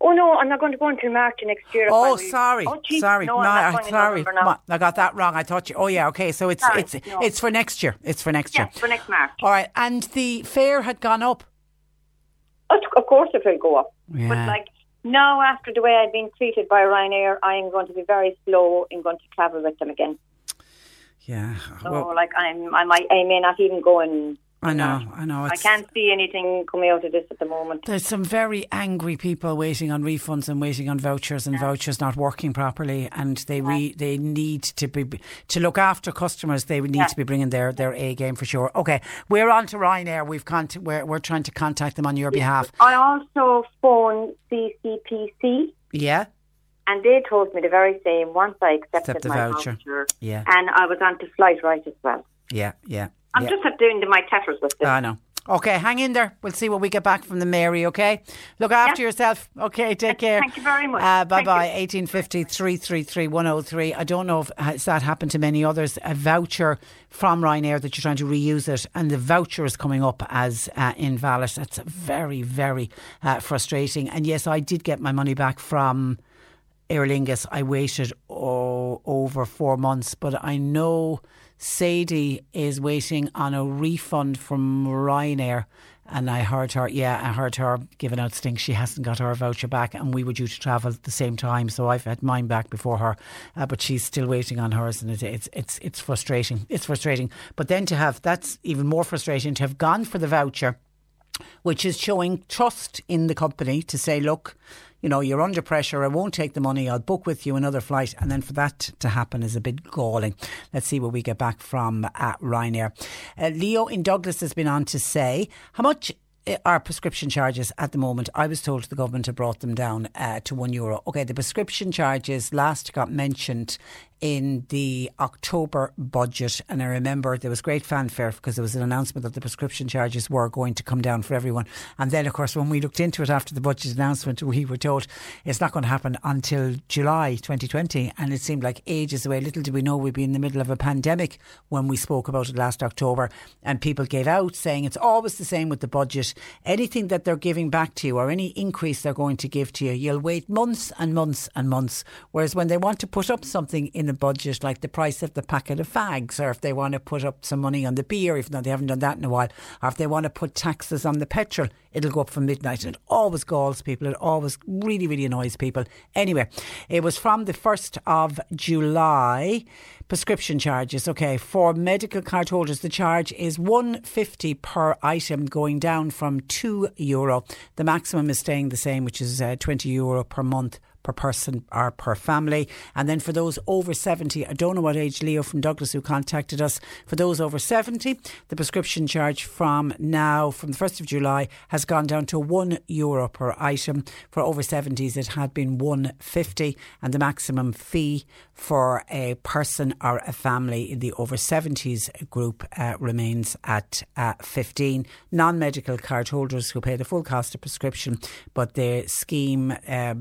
Speaker 11: Oh no, I'm not going to go until March next year.
Speaker 1: Oh, sorry,
Speaker 11: Oh,
Speaker 1: sorry,
Speaker 11: no,
Speaker 1: no,
Speaker 11: I'm not
Speaker 1: I-
Speaker 11: going
Speaker 1: sorry, I got that wrong. I thought you. Oh yeah, okay. So it's
Speaker 11: Sorry,
Speaker 1: it's
Speaker 11: no.
Speaker 1: it's for next year. It's for next year.
Speaker 11: Yes, for next March.
Speaker 1: All right, and the fare had gone up.
Speaker 11: Of of course, it will go up.
Speaker 1: Yeah.
Speaker 11: But like now, after the way I've been treated by Ryanair, I am going to be very slow in going to travel with them again.
Speaker 1: Yeah.
Speaker 11: So,
Speaker 1: Well,
Speaker 11: like, I'm, I might, I may not even go in.
Speaker 1: I know, I know.
Speaker 11: I can't see anything coming out of this at the moment.
Speaker 1: There's some very angry people waiting on refunds and waiting on vouchers and vouchers not working properly, and they re, they need to be to look after customers. They need
Speaker 11: Yeah.
Speaker 1: to be bringing their, their A game for sure. Okay, we're on to Ryanair. We've cont- we're we're trying to contact them on your behalf.
Speaker 11: I also phoned CCPC,
Speaker 1: Yeah,
Speaker 11: and they told me the very same once I accepted
Speaker 1: Accept the
Speaker 11: my
Speaker 1: voucher.
Speaker 11: voucher.
Speaker 1: Yeah.
Speaker 11: And I was on to Flightright as well.
Speaker 1: yeah, yeah.
Speaker 11: I'm
Speaker 1: yeah.
Speaker 11: just doing the, my tetters with this.
Speaker 1: I know. Okay, hang in there. We'll see what we get back from the Mary, okay? Look after yourself. Okay, take care.
Speaker 11: Thank you very much.
Speaker 1: Uh, bye
Speaker 11: Thank
Speaker 1: bye.
Speaker 11: you.
Speaker 1: 1850 333 103. I don't know if has that happened to many others. A voucher from Ryanair that you're trying to reuse it, and the voucher is coming up as uh, invalid. That's very, very uh, frustrating. And yes, I did get my money back from. Aer Lingus, I waited oh, over four months, but I know Sadie is waiting on a refund from Ryanair. And I heard her, yeah, I heard her giving out stinks. She hasn't got her voucher back, and we were due to travel at the same time, so I've had mine back before her. Uh, but she's still waiting on hers, and it, it's it's it's frustrating. It's frustrating. But then to have that's even more frustrating to have gone for the voucher which is showing trust in the company to say, look, you know, you're under pressure. I won't take the money. I'll book with you another flight. And then for that to happen is a bit galling. Let's see what we get back from uh, Ryanair. Uh, Leo in Douglas has been on to say, how much uh, are prescription charges at the moment? I was told the government had brought them down uh, to one euro. Okay, the prescription charges last got mentioned in the October budget, and I remember there was great fanfare because there was an announcement that the prescription charges were going to come down for everyone. And then, of course, when we looked into it after the budget announcement, we were told it's not going to happen until July 2020, and it seemed like ages away. Little did we know we'd be in the middle of a pandemic when we spoke about it last October, and people gave out saying it's always the same with the budget. Anything that they're giving back to you or any increase they're going to give to you, you'll wait months and months and months. Whereas when they want to put up something in the budget, like the price of the packet of fags, or if they want to put up some money on the beer, even though they haven't done that in a while, or if they want to put taxes on the petrol, it'll go up from midnight. And it always galls people. It always really, really annoys people. Anyway, it was from the 1st of July. Prescription charges, okay, for medical card holders, the charge is 150 per item, going down from 2 euro. The maximum is staying the same, which is uh, 20 euro per month per person or per family. And then for those over 70, I don't know what age Leo from Douglas who contacted us, for those over 70, the prescription charge from now, from the 1st of July, has gone down to 1 euro per item. For over 70s, it had been 150 and the maximum fee for a person or a family in the over 70s group uh, remains at uh, 15. Non medical card holders who pay the full cost of prescription, but the scheme. Uh,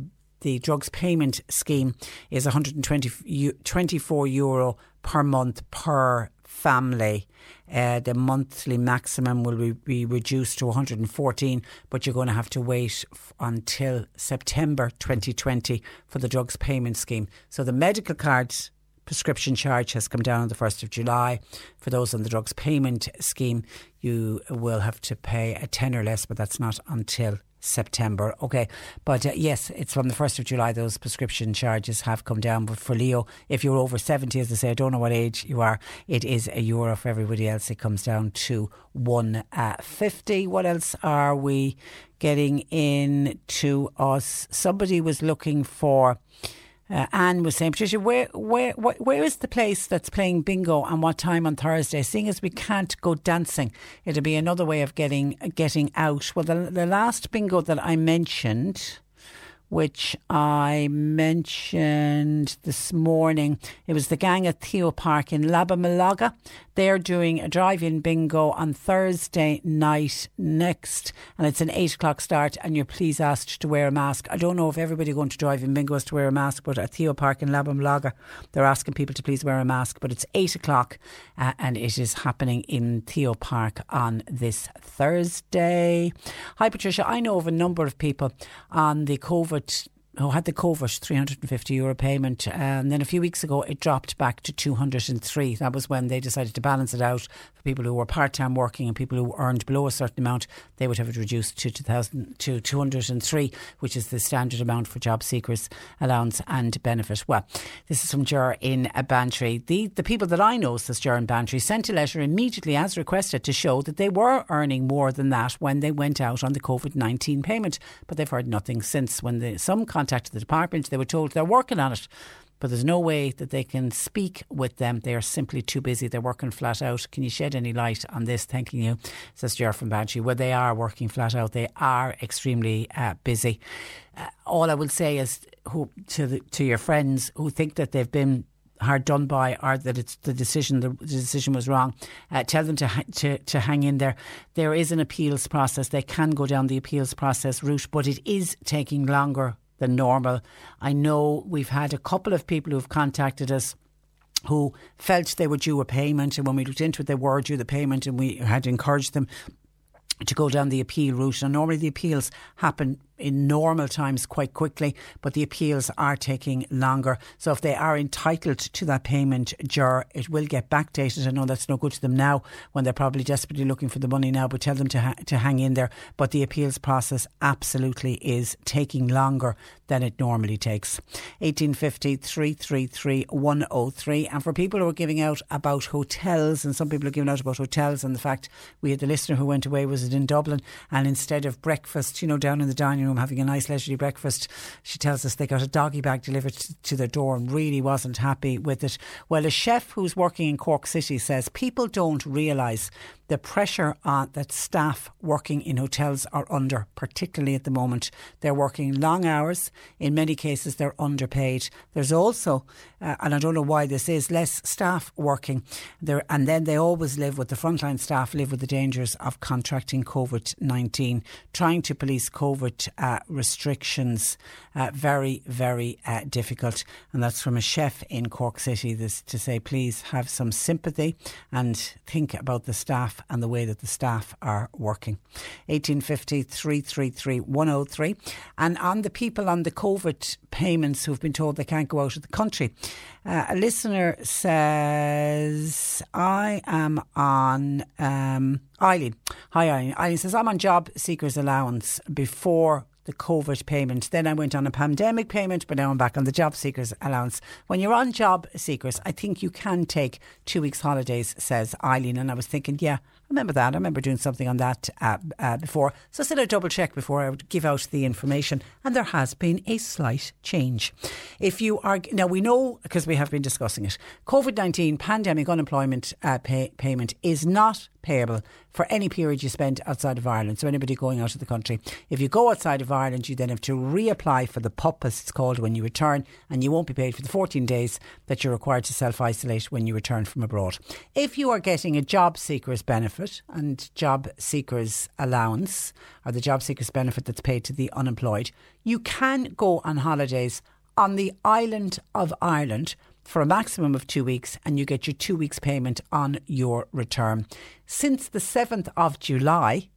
Speaker 1: the drugs payment scheme is 124 euro per month per family. Uh, the monthly maximum will be, be reduced to 114, but you're going to have to wait f- until September 2020 for the drugs payment scheme. So the medical cards prescription charge has come down on the 1st of July. For those on the drugs payment scheme, you will have to pay a tenner less, but that's not until September. Okay, but uh, yes, it's from the 1st of July, those prescription charges have come down. But for Leo, if you're over 70, as I say, I don't know what age you are, it is a euro. For everybody else, it comes down to 150. What else are we getting in to us? Somebody was looking for. Uh, Anne was saying, Patricia, where, where, where, where is the place that's playing bingo and what time on Thursday? Seeing as we can't go dancing, it'll be another way of getting getting out. Well, the, the last bingo that I mentioned, which I mentioned this morning, it was the gang at Theo Park in Labamalaga. They're doing a drive-in bingo on Thursday night next, and it's an eight o'clock start. And you're please asked to wear a mask. I don't know if everybody going to drive-in bingo has to wear a mask, but at Theo Park in Labamalaga, they're asking people to please wear a mask. But it's eight o'clock, uh, and it is happening in Theo Park on this Thursday. Hi, Patricia. I know of a number of people on the COVID but who had the COVID 350 euro payment. And then a few weeks ago, it dropped back to 203. That was when they decided to balance it out for people who were part time working and people who earned below a certain amount. They would have it reduced to 2000 to 203, which is the standard amount for job seekers allowance and benefit. Well, this is from Ger in Bantry. The, the people that I know, says Ger in Bantry, sent a letter immediately as requested to show that they were earning more than that when they went out on the COVID 19 payment. But they've heard nothing since. When the, some contacted the department, they were told they're working on it. But there's no way that they can speak with them. They are simply too busy. They're working flat out. Can you shed any light on this? Thanking you, says Ger from Bantry. Well, they are working flat out. They are extremely uh, busy. Uh, all I will say is who, to, the, to your friends who think that they've been hard done by or that it's the decision the, decision was wrong uh, tell them to, to to hang in there there is an appeals process they can go down the appeals process route but it is taking longer than normal i know we've had a couple of people who've contacted us who felt they were due a payment and when we looked into it they were due the payment and we had encouraged them to go down the appeal route. And normally the appeals happen in normal times quite quickly, but the appeals are taking longer. So if they are entitled to that payment, Ger, it will get backdated. I know that's no good to them now when they're probably desperately looking for the money now, but tell them to, ha- to hang in there. But the appeals process absolutely is taking longer than it normally takes. 1850 333 103. And for people who are giving out about hotels, and some people are giving out about hotels and the fact we had the listener who went away, was it in Dublin? And instead of breakfast, you know, down in the dining room having a nice leisurely breakfast, she tells us they got a doggy bag delivered to, to their door and really wasn't happy with it. Well, a chef who's working in Cork City says people don't realise the pressure on that staff working in hotels are under, particularly at the moment. They're working long hours. In many cases, they're underpaid. There's also, uh, and I don't know why this is, less staff working there, and then they always live with the frontline staff live with the dangers of contracting COVID nineteen, trying to police COVID uh, restrictions. Uh, very, very uh, difficult, and that's from a chef in Cork City. This to say, please have some sympathy and think about the staff and the way that the staff are working. 1850 333 103. And on the people on the COVID payments who've been told they can't go out of the country, uh, a listener says, I am on. Um, Eileen. Hi, Eileen. Eileen says, I'm on job seekers allowance before the COVID payment. Then I went on a pandemic payment, but now I'm back on the job seekers allowance. When you're on job seekers, I think you can take two weeks holidays, says Eileen. And I was thinking, yeah, I remember that. I remember doing something on that uh, uh, before. So I said I'd double check before I would give out the information. And there has been a slight change. If you are, now we know, because we have been discussing it, COVID 19 pandemic unemployment uh, pay, payment is not payable for any period you spend outside of Ireland. So anybody going out of the country, if you go outside of Ireland, you then have to reapply for the PUP, as it's called, when you return, and you won't be paid for the 14 days that you're required to self isolate when you return from abroad. If you are getting a job seekers benefit and job seekers allowance, or the job seekers benefit that's paid to the unemployed, you can go on holidays on the island of Ireland for a maximum of two weeks and you get your two weeks payment on your return. Since the 7th of July,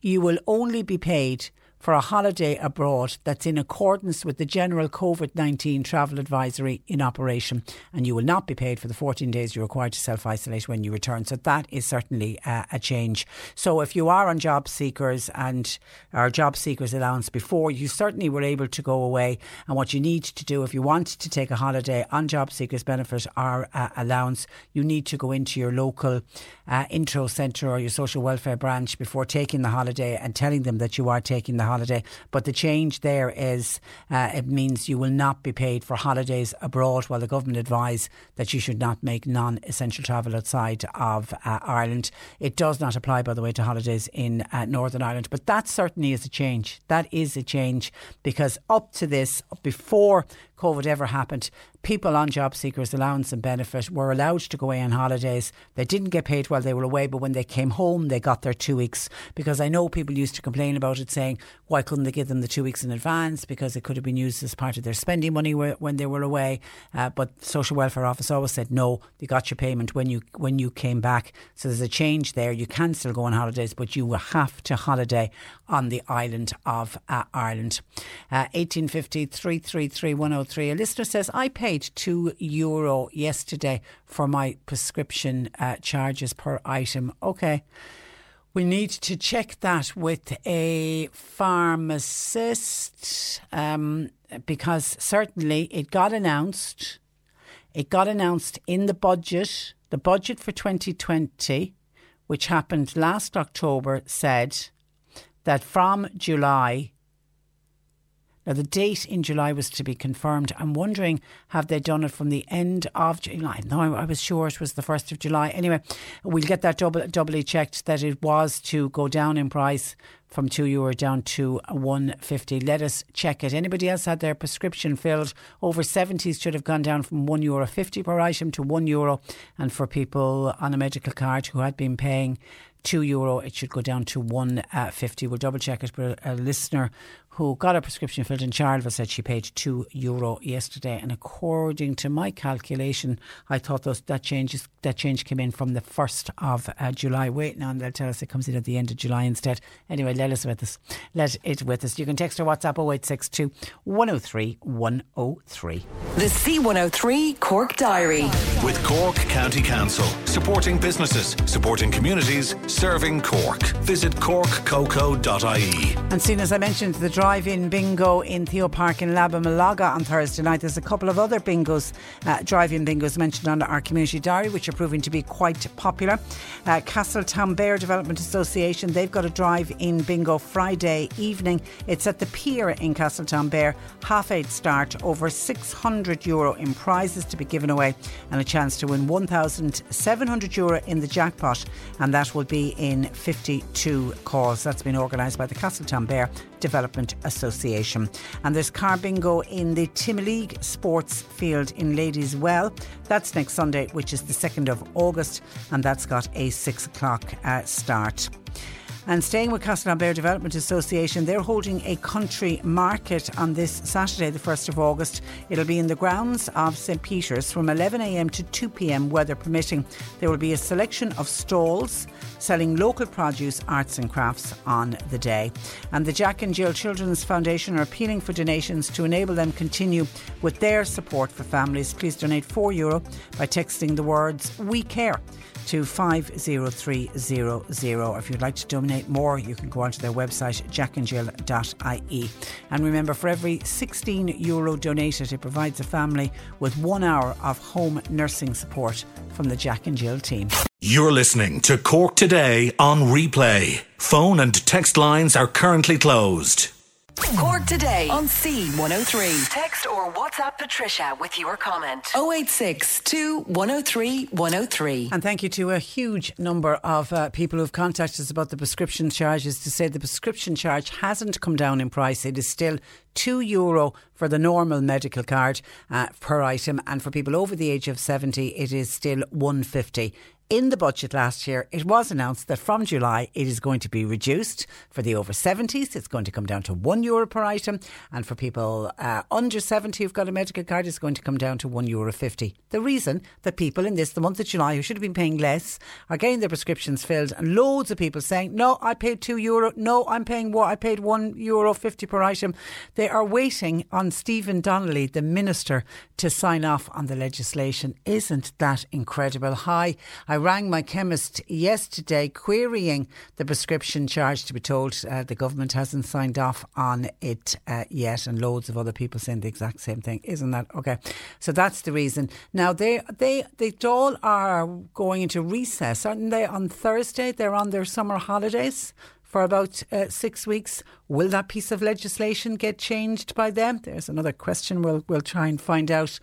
Speaker 1: you will only be paid for a holiday abroad that's in accordance with the general COVID 19 travel advisory in operation, and you will not be paid for the 14 days you're required to self isolate when you return. So that is certainly uh, a change. So if you are on job seekers and our job seekers allowance before, you certainly were able to go away. And what you need to do if you want to take a holiday on job seekers benefit or uh, allowance, you need to go into your local uh, Intreo centre or your social welfare branch before taking the holiday and telling them that you are taking the holiday. But the change there is uh, it means you will not be paid for holidays abroad while the government advise that you should not make non essential travel outside of uh, Ireland. It does not apply, by the way, to holidays in uh, Northern Ireland. But that certainly is a change. That is a change because up to this, before COVID ever happened, people on job seekers allowance and benefit were allowed to go away on holidays. They didn't get paid while they were away, but when they came home, they got their two weeks. Because I know people used to complain about it, saying, why couldn't they give them the two weeks in advance? Because it could have been used as part of their spending money when they were away. Uh, but social welfare office always said, no, you got your payment when you when you came back. So there's a change there. You can still go on holidays, but you have to holiday on the island of uh, Ireland. Uh, 1850 333 103. A listener says, I paid two euro yesterday for my prescription uh, charges per item. Okay. We need to check that with a pharmacist um, because certainly it got announced. It got announced in the budget. The budget for 2020, which happened last October, said that from July, now the date in July was to be confirmed. I'm wondering, have they done it from the end of July? No, I was sure it was the first of July. Anyway, we'll get that double, doubly checked that it was to go down in price from two euro down to one fifty. Let us check it. Anybody else had their prescription filled? Over seventies should have gone down from one euro fifty per item to one euro, and for people on a medical card who had been paying two euro, it should go down to one uh, fifty. We'll double check it. But a listener who got a prescription filled in Charleville said she paid two euro yesterday, and according to my calculation, I thought those that changes that change came in from the first of uh, July. Wait now, and they'll tell us it comes in at the end of July instead. Anyway, let us with us. Let it with us. You can text or WhatsApp 0862 103 103.
Speaker 2: The C103 Cork Diary.
Speaker 8: With Cork County Council, supporting businesses, supporting communities, serving Cork. Visit corkcoco.ie.
Speaker 1: And soon as I mentioned the drive-in bingo in Theo Park in Labamalaga on Thursday night, there's a couple of other bingos, uh, drive-in bingos mentioned on our community diary, which are proving to be quite popular. Uh, Castletown Bere Development Association, they've got a drive-in bingo Friday evening. It's at the pier in Castletown Bere. Half eight start, over 600 euro in prizes to be given away, and a chance to win 1,700 euro in the jackpot, and that will be in 52 calls. That's been organised by the Castletown Bere Development Association. And there's car bingo in the Timoleague Sports Field in Ladies Well. That's next Sunday, which is the 2nd of August, and that's got a 6 o'clock uh, start. And staying with Castletown Bere Development Association, they're holding a country market on this Saturday, the 1st of August. It'll be in the grounds of St Peter's from 11am to 2pm, weather permitting. There will be a selection of stalls selling local produce, arts and crafts on the day. And the Jack and Jill Children's Foundation are appealing for donations to enable them continue with their support for families. Please donate 4 euro by texting the words We Care to 50300. If you'd like to donate more, you can go onto their website jackandjill.ie. And remember, for every 16 euro donated, it provides a family with one hour of home nursing support from the Jack and Jill team.
Speaker 8: You're listening to Cork Today on replay. Phone and text lines are currently closed.
Speaker 2: Cork today on C103. Text or WhatsApp Patricia with your comment. 086 103 103.
Speaker 1: And thank you to a huge number of uh, people who've contacted us about the prescription charges to say the prescription charge hasn't come down in price. It is still two euro for the normal medical card uh, per item, and for people over the age of 70, it is still 150 in the budget last year, it was announced that from July it is going to be reduced for the over 70s. It's going to come down to one euro per item, and for people uh, under 70 who've got a medical card, it's going to come down to one euro 50. The reason that people in this, the month of July, who should have been paying less, are getting their prescriptions filled, and loads of people saying, "No, I paid two euro. No, I'm paying what I paid one euro 50 per item." They are waiting on Stephen Donnelly, the minister, to sign off on the legislation. Isn't that incredible? Hi, I rang my chemist yesterday querying the prescription charge to be told uh, the government hasn't signed off on it uh, yet, and loads of other people saying the exact same thing. Isn't that okay? So that's the reason. Now they they they all are going into recess, aren't they? On Thursday, they're on their summer holidays for about uh, six weeks. Will that piece of legislation get changed by them? There's another question we'll, we'll try and find out,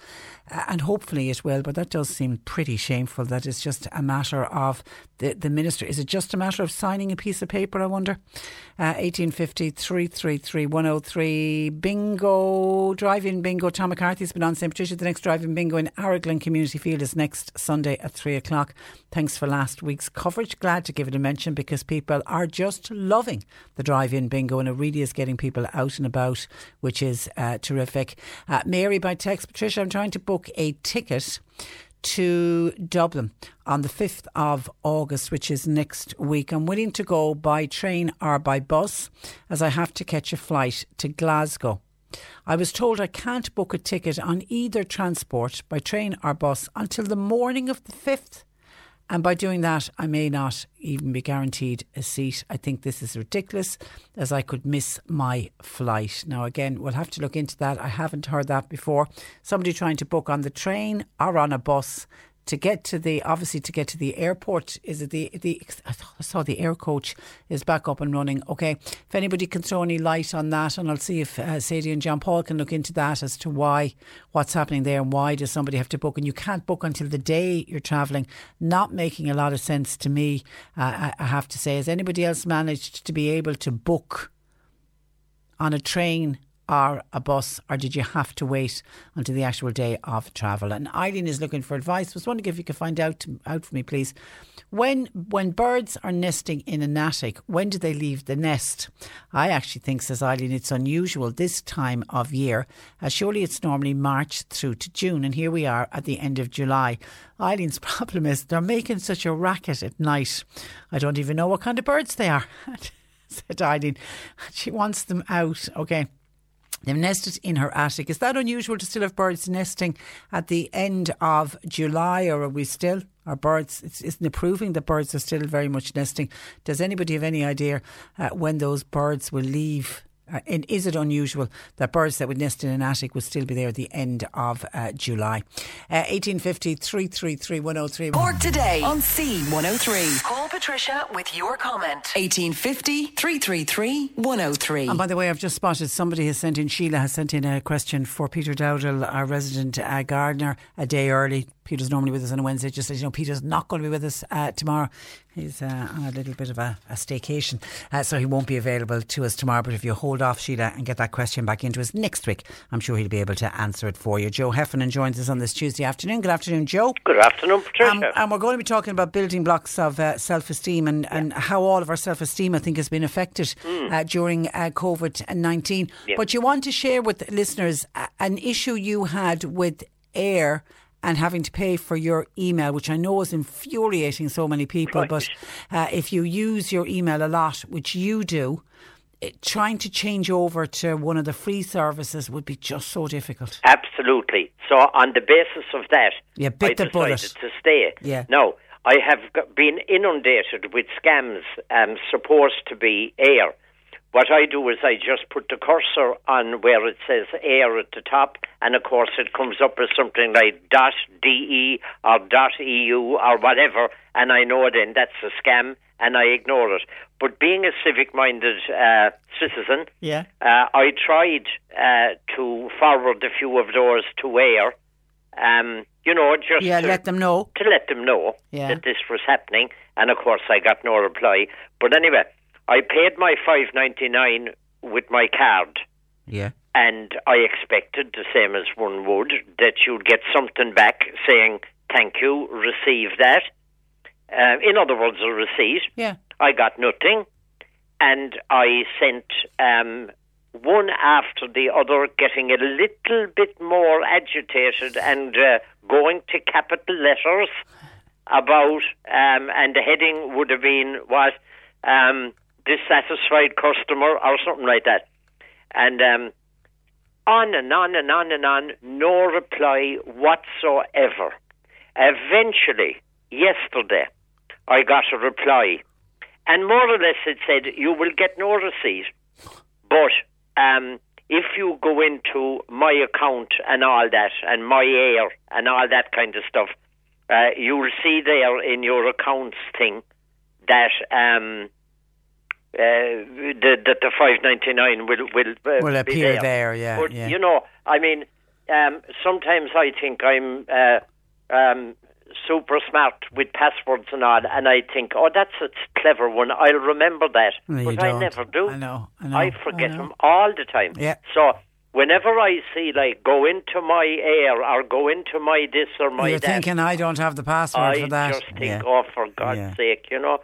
Speaker 1: and hopefully it will. But that does seem pretty shameful that it's just a matter of the, the minister. Is it just a matter of signing a piece of paper, I wonder? Uh, 1850 333 103. Bingo, drive in bingo. Tom McCarthy's been on St. Patricia. The next drive in bingo in Araglin Community Field is next Sunday at 3 o'clock. Thanks for last week's coverage. Glad to give it a mention because people are just loving the drive in bingo in it really is getting people out and about, which is uh, terrific. Uh, Mary by text, Patricia, I'm trying to book a ticket to Dublin on the 5th of August, which is next week. I'm willing to go by train or by bus as I have to catch a flight to Glasgow. I was told I can't book a ticket on either transport by train or bus until the morning of the 5th. And by doing that, I may not even be guaranteed a seat. I think this is ridiculous as I could miss my flight. Now, again, we'll have to look into that. I haven't heard that before. Somebody trying to book on the train or on a bus to get to the obviously to get to the airport is it the the I saw the air coach is back up and running. Okay. If anybody can throw any light on that and I'll see if uh, Sadie and John Paul can look into that as to why what's happening there and why does somebody have to book. And you can't book until the day you're travelling. Not making a lot of sense to me uh, I have to say. Has anybody else managed to be able to book on a train or a bus, or did you have to wait until the actual day of travel? And Eileen is looking for advice. Was wondering if you could find out out for me, please. When when birds are nesting in an attic, when do they leave the nest? I actually think, says Eileen, it's unusual this time of year. Uh, surely it's normally March through to June, and here we are at the end of July. Eileen's problem is they're making such a racket at night. I don't even know what kind of birds they are. said Eileen. She wants them out. Okay. They've nested in her attic. Is that unusual to still have birds nesting at the end of July, or are we still? Are birds? Isn't it proving that birds are still very much nesting? Does anybody have any idea uh, when those birds will leave? Uh, and is it unusual that birds that would nest in an attic would still be there at the end of uh, July? Uh, 1850 333 103.
Speaker 2: Cork today on C103. Call Patricia with your comment. 1850 333 103.
Speaker 1: And by the way, I've just spotted somebody has sent in, Sheila has sent in a question for Peter Dowdall, our resident uh, gardener, a day early. Peter's normally with us on a Wednesday. Just says, you know, Peter's not going to be with us uh, tomorrow. He's uh, on a little bit of a, a staycation, uh, so he won't be available to us tomorrow. But if you hold off, Sheila, and get that question back into us next week, I'm sure he'll be able to answer it for you. Joe Heffernan joins us on this Tuesday afternoon. Good afternoon, Joe.
Speaker 12: Good afternoon, Patricia.
Speaker 1: Um, and we're going to be talking about building blocks of uh, self esteem and, and how all of our self esteem, I think, has been affected
Speaker 12: Mm.
Speaker 1: uh, during uh, COVID 19.
Speaker 12: Yeah.
Speaker 1: But you want to share with listeners an issue you had with eir and having to pay for your email, which I know is infuriating so many people.
Speaker 12: Right.
Speaker 1: But uh, if you use your email a lot, which you do, it, trying to change over to one of the free services would be just so difficult.
Speaker 12: Absolutely. So, on the basis of that,
Speaker 1: Yeah, bit
Speaker 12: I
Speaker 1: the
Speaker 12: decided
Speaker 1: bullet.
Speaker 12: to stay.
Speaker 1: Yeah.
Speaker 12: Now, I have been inundated with scams um, supposed to be eir. What I do is I just put the cursor on where it says eir at the top, and of course it comes up as something like dot de or dot eu or whatever, and I know then that's a scam, and I ignore it. But being a civic-minded uh, citizen,
Speaker 1: Yeah.
Speaker 12: uh, I tried uh, to forward a few of those to eir. Um, you know, just
Speaker 1: Yeah,
Speaker 12: to,
Speaker 1: let them know.
Speaker 12: to let them know
Speaker 1: Yeah.
Speaker 12: that this was happening. And of course, I got no reply. But anyway, I paid my five ninety nine with my card,
Speaker 1: Yeah.
Speaker 12: and I expected the same as one would that you'd get something back saying thank you, receive that. Uh, in other words, a receipt.
Speaker 1: Yeah.
Speaker 12: I got nothing, and I sent um, one after the other, getting a little bit more agitated and uh, going to capital letters about, um, and the heading would have been what um, dissatisfied customer or something like that, and um, on and on and on and on, no reply whatsoever. Eventually, yesterday, I got a reply, and more or less it said, "You will get no receipt, but um, if you go into my account and all that, and my eir and all that kind of stuff, uh, you'll see there in your accounts thing that." Um, uh, the, that the five ninety nine will will uh,
Speaker 1: Will appear
Speaker 12: there.
Speaker 1: there, yeah,
Speaker 12: But
Speaker 1: yeah.
Speaker 12: you know, I mean, um, sometimes I think I'm uh, um, super smart with passwords and all, and I think, oh, that's a clever one. I'll remember that,
Speaker 1: No,
Speaker 12: but I never do.
Speaker 1: I know, I know,
Speaker 12: I
Speaker 1: I
Speaker 12: forget
Speaker 1: know.
Speaker 12: them all the time.
Speaker 1: Yeah.
Speaker 12: So. Whenever I see like go into my eir or go into my this or my
Speaker 1: You're
Speaker 12: that,
Speaker 1: thinking I don't have the password
Speaker 12: I
Speaker 1: for that.
Speaker 12: just think,
Speaker 1: yeah.
Speaker 12: oh, for God's
Speaker 1: Yeah.
Speaker 12: sake, you know.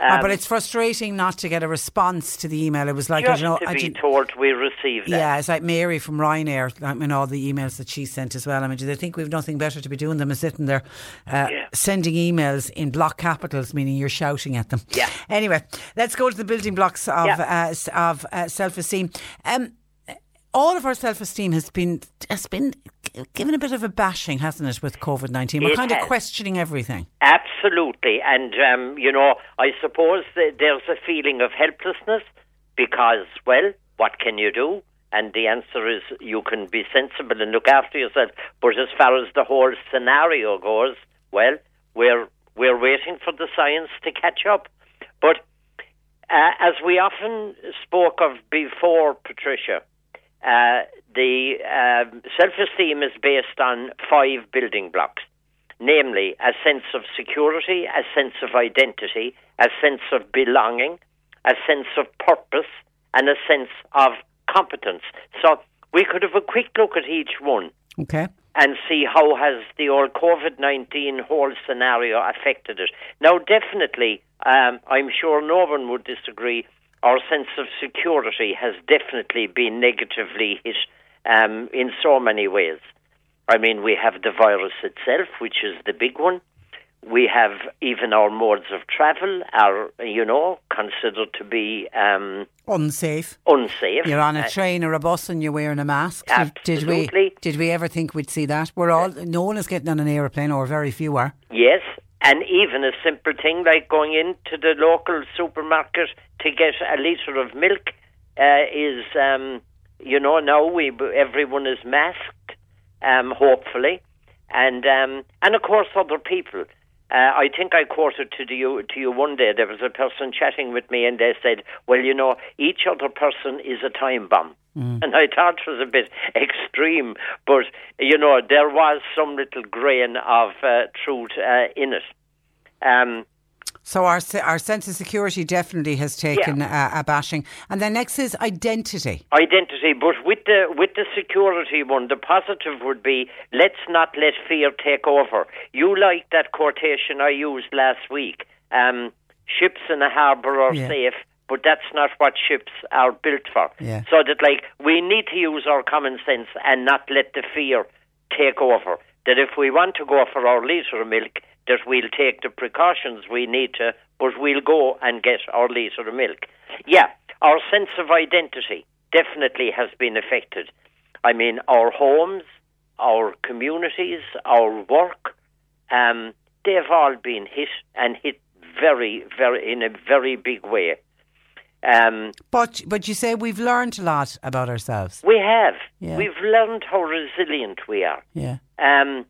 Speaker 12: Um,
Speaker 1: but it's frustrating not to get a response to the email. It was like
Speaker 12: just
Speaker 1: I don't know.
Speaker 12: to
Speaker 1: I
Speaker 12: be
Speaker 1: didn't-
Speaker 12: told we received that.
Speaker 1: Yeah, it's like Mary from Ryanair. I mean, all the emails that she sent as well. I mean, do they think we've nothing better to be doing than sitting there uh, sending emails in block capitals, meaning you're shouting at them?
Speaker 12: Yeah.
Speaker 1: Anyway, let's go to the building blocks of uh, of uh, self esteem. Um, all of our self esteem has been has been given a bit of a bashing, hasn't it, with COVID nineteen? We're
Speaker 12: It
Speaker 1: kind of questioning everything.
Speaker 12: Absolutely, and um, you know, I suppose there's a feeling of helplessness because, well, what can you do? And the answer is you can be sensible and look after yourself. But as far as the whole scenario goes, well, we're we're waiting for the science to catch up. But uh, as we often spoke of before, Patricia, uh, the um self-esteem is based on five building blocks namely a sense of security, a sense of identity, a sense of belonging, a sense of purpose, and a sense of competence. So we could have a quick look at each one
Speaker 1: Okay.
Speaker 12: and see how has the old COVID nineteen whole scenario affected it. Now, definitely, um, I'm sure no one would disagree. Our sense of security has definitely been negatively hit um, in so many ways. I mean, we have the virus itself, which is the big one. We have even our modes of travel are, you know, considered to be um,
Speaker 1: Unsafe.
Speaker 12: unsafe.
Speaker 1: You're on a
Speaker 12: Uh,
Speaker 1: train or a bus and you're wearing a mask. Did, did we?
Speaker 12: Absolutely.
Speaker 1: Did we ever think we'd see that? We're all. No one is getting on an aeroplane, or very few are.
Speaker 12: Yes, and even a simple thing like going into the local supermarket to get a litre of milk uh, is, um, you know, now we everyone is masked, um, hopefully, and um, and of course other people. Uh, I think I quoted to you to you one day. There was a person chatting with me, and they said, "Well, you know, each other person is a time bomb." And I thought it was a bit extreme, but you know there was some little grain of uh, truth uh, in it. Um,
Speaker 1: So our our sense of security definitely has taken uh, a bashing. And then next is identity.
Speaker 12: identity, but with the with the security one, the positive would be let's not let fear take over. You like that quotation I used last week. Um, ships in a harbour are
Speaker 1: Yeah.
Speaker 12: safe, but that's not what ships are built for.
Speaker 1: Yeah.
Speaker 12: So that like we need to use our common sense and not let the fear take over. That if we want to go for our litre of milk, that we'll take the precautions we need to, but we'll go and get our litre of milk. Yeah, our sense of identity definitely has been affected. I mean, our homes, our communities, our work, um, they've all been hit and hit very, very in a very big way. Um,
Speaker 1: But but you say we've learned a lot about ourselves.
Speaker 12: we have.
Speaker 1: Yeah.
Speaker 12: We've learned how resilient we are.
Speaker 1: Yeah.
Speaker 12: Um,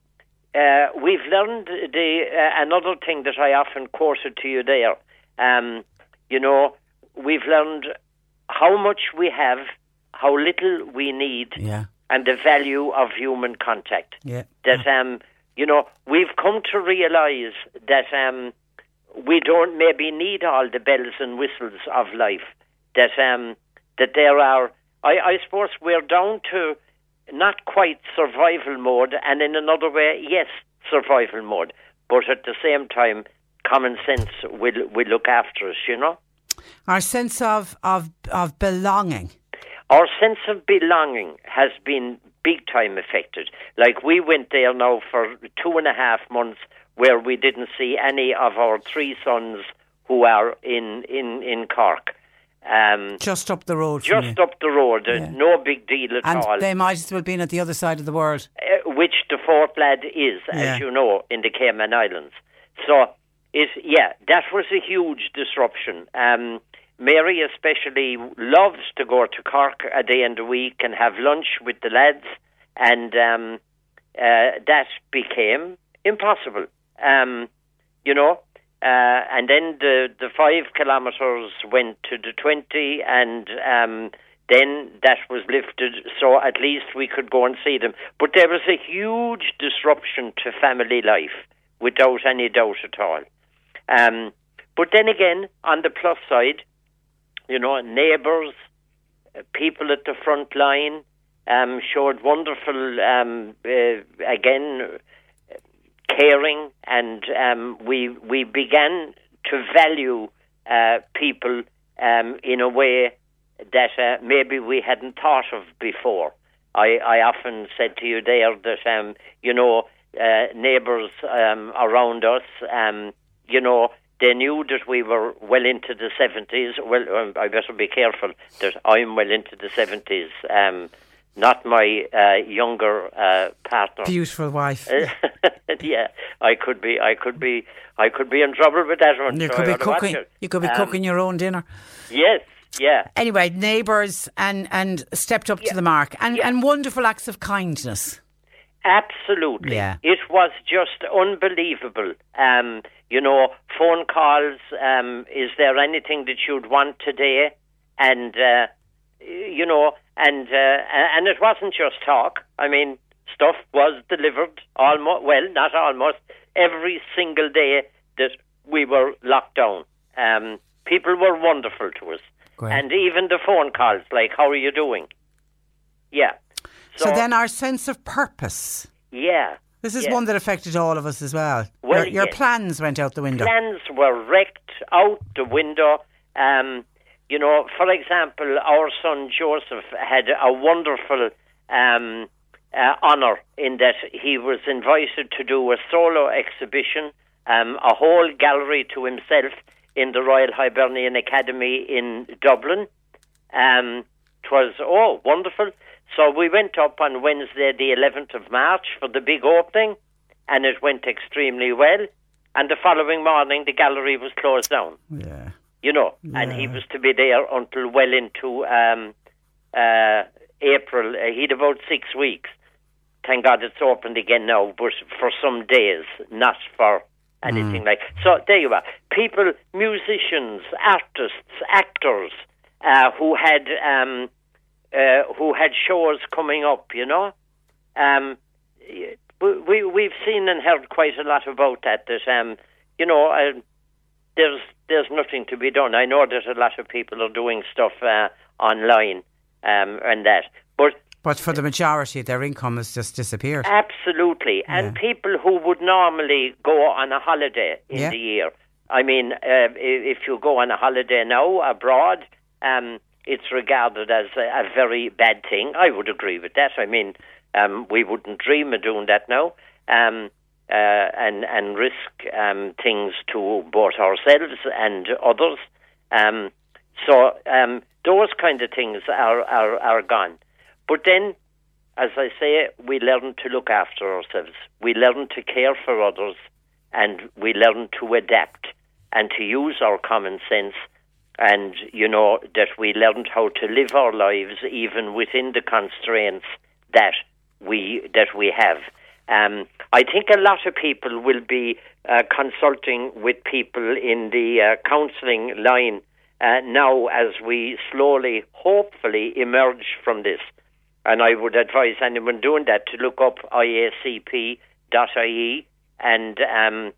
Speaker 12: uh, we've learned the uh, another thing that I often quoted to you there. Um, you know, we've learned how much we have, how little we need,
Speaker 1: Yeah.
Speaker 12: and the value of human contact.
Speaker 1: Yeah.
Speaker 12: That um, you know, we've come to realise that um, we don't maybe need all the bells and whistles of life. That um, that there are. I, I suppose we're down to not quite survival mode, and in another way, yes, survival mode. But at the same time, common sense will will look after us. You know,
Speaker 1: Our sense of, of, of belonging.
Speaker 12: our sense of belonging has been big time affected. Like we went there now for two and a half months, where we didn't see any of our three sons who are in in in Cork. Um,
Speaker 1: Just up the road
Speaker 12: just up the road, uh, no big deal at
Speaker 1: And
Speaker 12: all.
Speaker 1: they might as well been at the other side of the world.
Speaker 12: uh, which the fourth lad is,
Speaker 1: Yeah.
Speaker 12: as you know, in the Cayman Islands. So, it, yeah, that was a huge disruption. Um, Mary especially loves to go to Cork a day in the week and have lunch with the lads, and um, uh, that became impossible. Um, you know, uh, and then the the five kilometres went to the twenty, and um, then that was lifted, so at least we could go and see them. But there was a huge disruption to family life, without any doubt at all. Um, but then again, on the plus side, you know, neighbours, uh, people at the front line um, showed wonderful, um, uh, again, caring, and um, we we began to value uh, people um, in a way that uh, maybe we hadn't thought of before. I, I often said to you there that um, you know uh, neighbours um, around us, um, you know. They knew that we were well into the 70s. Well, um, I better be careful that I'm well into the 70s. Not my uh, younger uh, partner.
Speaker 1: Beautiful wife.
Speaker 12: yeah, I could be, I could be, I could be in trouble with that one.
Speaker 1: You
Speaker 12: so
Speaker 1: could be
Speaker 12: ought to watch
Speaker 1: cooking. You could be
Speaker 12: Um,
Speaker 1: cooking your own dinner.
Speaker 12: Yes, yeah,
Speaker 1: Anyway, neighbours and and stepped up to the mark, and and wonderful acts of kindness.
Speaker 12: absolutely.
Speaker 1: Yeah.
Speaker 12: It was just unbelievable. Um, you know, phone calls. Um, is there anything that you'd want today? And uh, you know, and uh, and it wasn't just talk. I mean, stuff was delivered almost. Well, not almost every single day that we were locked down. Um, people were wonderful to us,
Speaker 1: Great.
Speaker 12: and even the phone calls, like "How are you doing?" Yeah.
Speaker 1: So, then our sense of purpose.
Speaker 12: yeah.
Speaker 1: This is
Speaker 12: yeah.
Speaker 1: one that affected all of us as well.
Speaker 12: Well,
Speaker 1: your your
Speaker 12: yes.
Speaker 1: plans went out the window.
Speaker 12: plans were wrecked out the window. Um, you know, for example, our son Joseph had a wonderful um, uh, honour in that he was invited to do a solo exhibition, um, a whole gallery to himself in the Royal Hibernian Academy in Dublin. Um, it was, oh, wonderful. So we went up on Wednesday, the 11th of March, for the big opening, and it went extremely well. And the following morning, the gallery was closed down.
Speaker 1: Yeah.
Speaker 12: You know, and he was to be there until well into um, uh, April. Uh, he'd about six weeks. Thank God it's opened again now, but for some days, not for anything like. So there you are. People, musicians, artists, actors uh, who had um, uh, who had shows coming up. You know, um, we we- we've seen and heard quite a lot about that. That um, you know, uh, there's there's nothing to be done. I know that a lot of people are doing stuff uh, online um, and that, but
Speaker 1: But for the majority, their income has just disappeared.
Speaker 12: Absolutely. And people who would normally go on a holiday in
Speaker 1: Yeah.
Speaker 12: the year. I mean, uh, if you go on a holiday now abroad, um, it's regarded as a, a very bad thing. I would agree with that. I mean, um, we wouldn't dream of doing that now. Um, uh, and and risk um, things to both ourselves and others. Um, so um, those kind of things are, are, are gone. But then, as I say, we learn to look after ourselves. We learn to care for others, and we learn to adapt and to use our common sense. And you know that we learned how to live our lives even within the constraints that we that we have. Um, I think a lot of people will be uh, consulting with people in the uh, counselling line uh, now as we slowly, hopefully, emerge from this. And I would advise anyone doing that to look up iacp.ie and, um,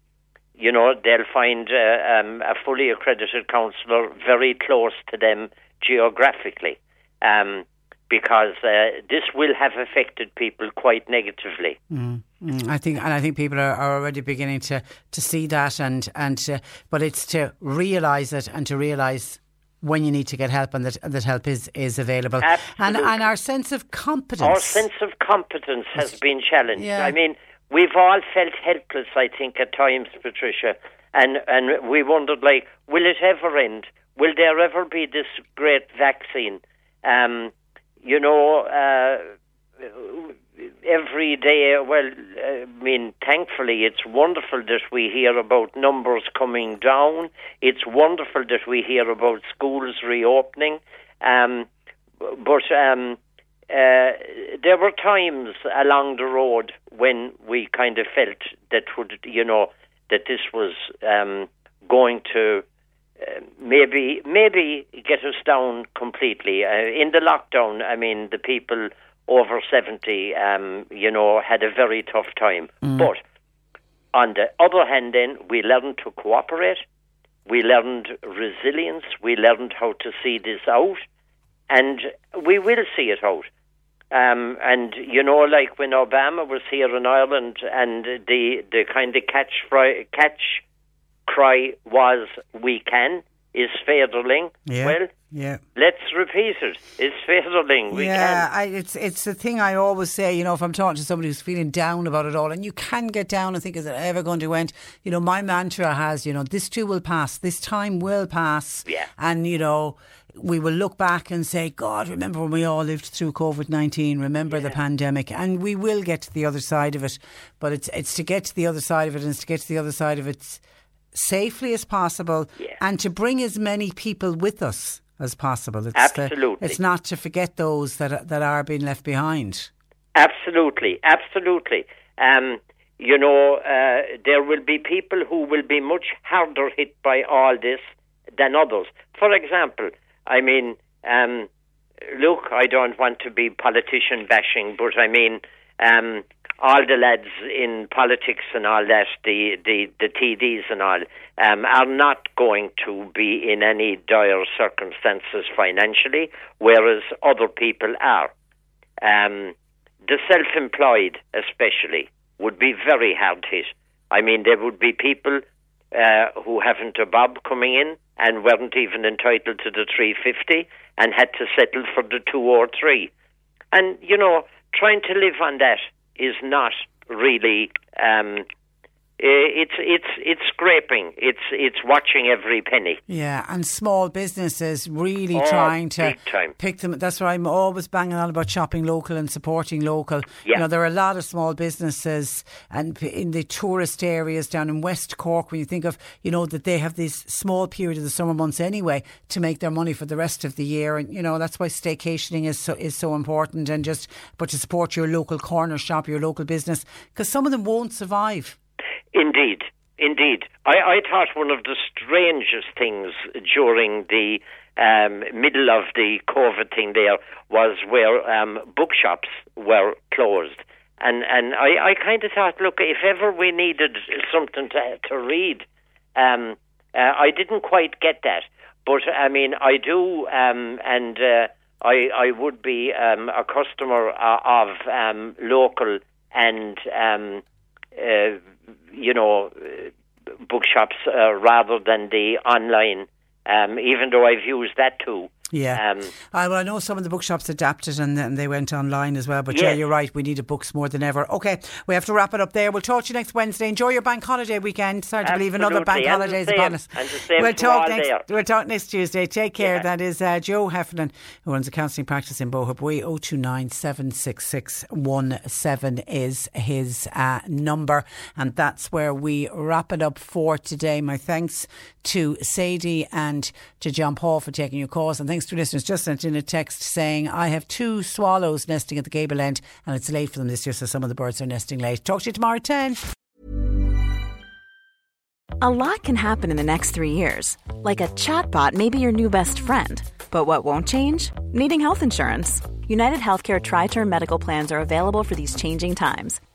Speaker 12: you know, they'll find uh, um, a fully accredited counsellor very close to them geographically. Um, because uh, this will have affected people quite negatively.
Speaker 1: Mm. Mm, I think, and I think people are, are already beginning to, to see that, and and to, but it's to realise it and to realise when you need to get help and that that help is, is available. And
Speaker 12: Absolutely.
Speaker 1: and our sense of competence.
Speaker 12: Our sense of competence has been challenged.
Speaker 1: Yeah.
Speaker 12: I mean, we've all felt helpless, I think, at times, Patricia, and and we wondered, like, will it ever end? Will there ever be this great vaccine? Um, you know, uh, every day. Well, I mean, thankfully, it's wonderful that we hear about numbers coming down. It's wonderful that we hear about schools reopening. Um, but um, uh, there were times along the road when we kind of felt that would, you know, that this was um, going to uh, maybe maybe get us down completely. Uh, in the lockdown, I mean, the people over 70, um, you know, had a very tough time. But on the other hand, then, we learned to cooperate. We learned resilience. We learned how to see this out. And we will see it out. Um, and, you know, like when Obama was here in Ireland and the, the kind of catch, fry, catch cry was, we can, is féidir linn.
Speaker 1: Yeah.
Speaker 12: Well,
Speaker 1: yeah.
Speaker 12: let's repeat it. it. Is féidir linn. We
Speaker 1: yeah,
Speaker 12: can.
Speaker 1: I, it's it's the thing I always say. You know, if I'm talking to somebody who's feeling down about it all, and you can get down and think, is it ever going to end? You know, my mantra has, you know, this too will pass. This time will pass.
Speaker 12: Yeah.
Speaker 1: And you know, we will look back and say, God, remember when we all lived through COVID nineteen? Remember the pandemic, and we will get to the other side of it. But it's it's to get to the other side of it, and it's to get to the other side of it safely as possible, and to bring as many people with us as possible. It's the-
Speaker 12: Absolutely.
Speaker 1: it's not to forget those that that are being left behind.
Speaker 12: Absolutely, absolutely. Um, you know, uh, there will be people who will be much harder hit by all this than others. For example, I mean, um, look, I don't want to be politician bashing, but I mean, um, all the lads in politics and all that, the, the, the TDs and all, um, are not going to be in any dire circumstances financially, whereas other people are. Um, the self-employed, especially, would be very hard hit. I mean, there would be people uh, who haven't a bob coming in and weren't even entitled to the 350 and had to settle for the two or three. And, you know, trying to live on that is not really. Um, Eh, it's it's it's scraping. It's it's watching every penny.
Speaker 1: Yeah, and small businesses really
Speaker 12: Oh,
Speaker 1: trying to pick them. That's why I'm always banging on about shopping local and supporting local.
Speaker 12: Yeah.
Speaker 1: You know, there are a lot of small businesses and in the tourist areas down in West Cork, when you think of, you know, that they have this small period of the summer months anyway to make their money for the rest of the year. And, you know, that's why staycationing is so, is so important and just, but to support your local corner shop, your local business, because some of them won't survive.
Speaker 12: Indeed, indeed. I, I thought one of the strangest things during the um, middle of the COVID thing there was where um, bookshops were closed. And and I, I kind of thought, look, if ever we needed something to to read, um, uh, I didn't quite get that. But I mean, I do, um, and uh, I I would be um, a customer uh, of um, local and you know uh, bookshops uh, rather than the online. Um, even though I've used that too.
Speaker 1: Yeah.
Speaker 12: Um,
Speaker 1: I, well, I know some of the bookshops adapted and then they went online as well. But yeah, you're right. We needed books more than ever. Okay, we have to wrap it up there. We'll talk to you next Wednesday. Enjoy your bank holiday weekend. Sorry to believe another bank
Speaker 12: and
Speaker 1: holiday is upon us.
Speaker 12: and the same
Speaker 1: we'll talk next.
Speaker 12: there.
Speaker 1: We'll talk next Tuesday. Take care. That is uh, Joe Heffernan, who runs a counselling practice in Bohabui. 029 766 17 is his uh, number, and that's where we wrap it up for today. My thanks to Sadie and to John Paul for taking your calls, and thanks to listeners. Just sent in a text saying, I have two swallows nesting at the gable end, and it's late for them this year, so some of the birds are nesting late. Talk to you tomorrow at 10.
Speaker 13: A lot can happen in the next three years. Like a chatbot may be your new best friend. But what won't change? Needing health insurance. United Healthcare Tri Term Medical Plans are available for these changing times.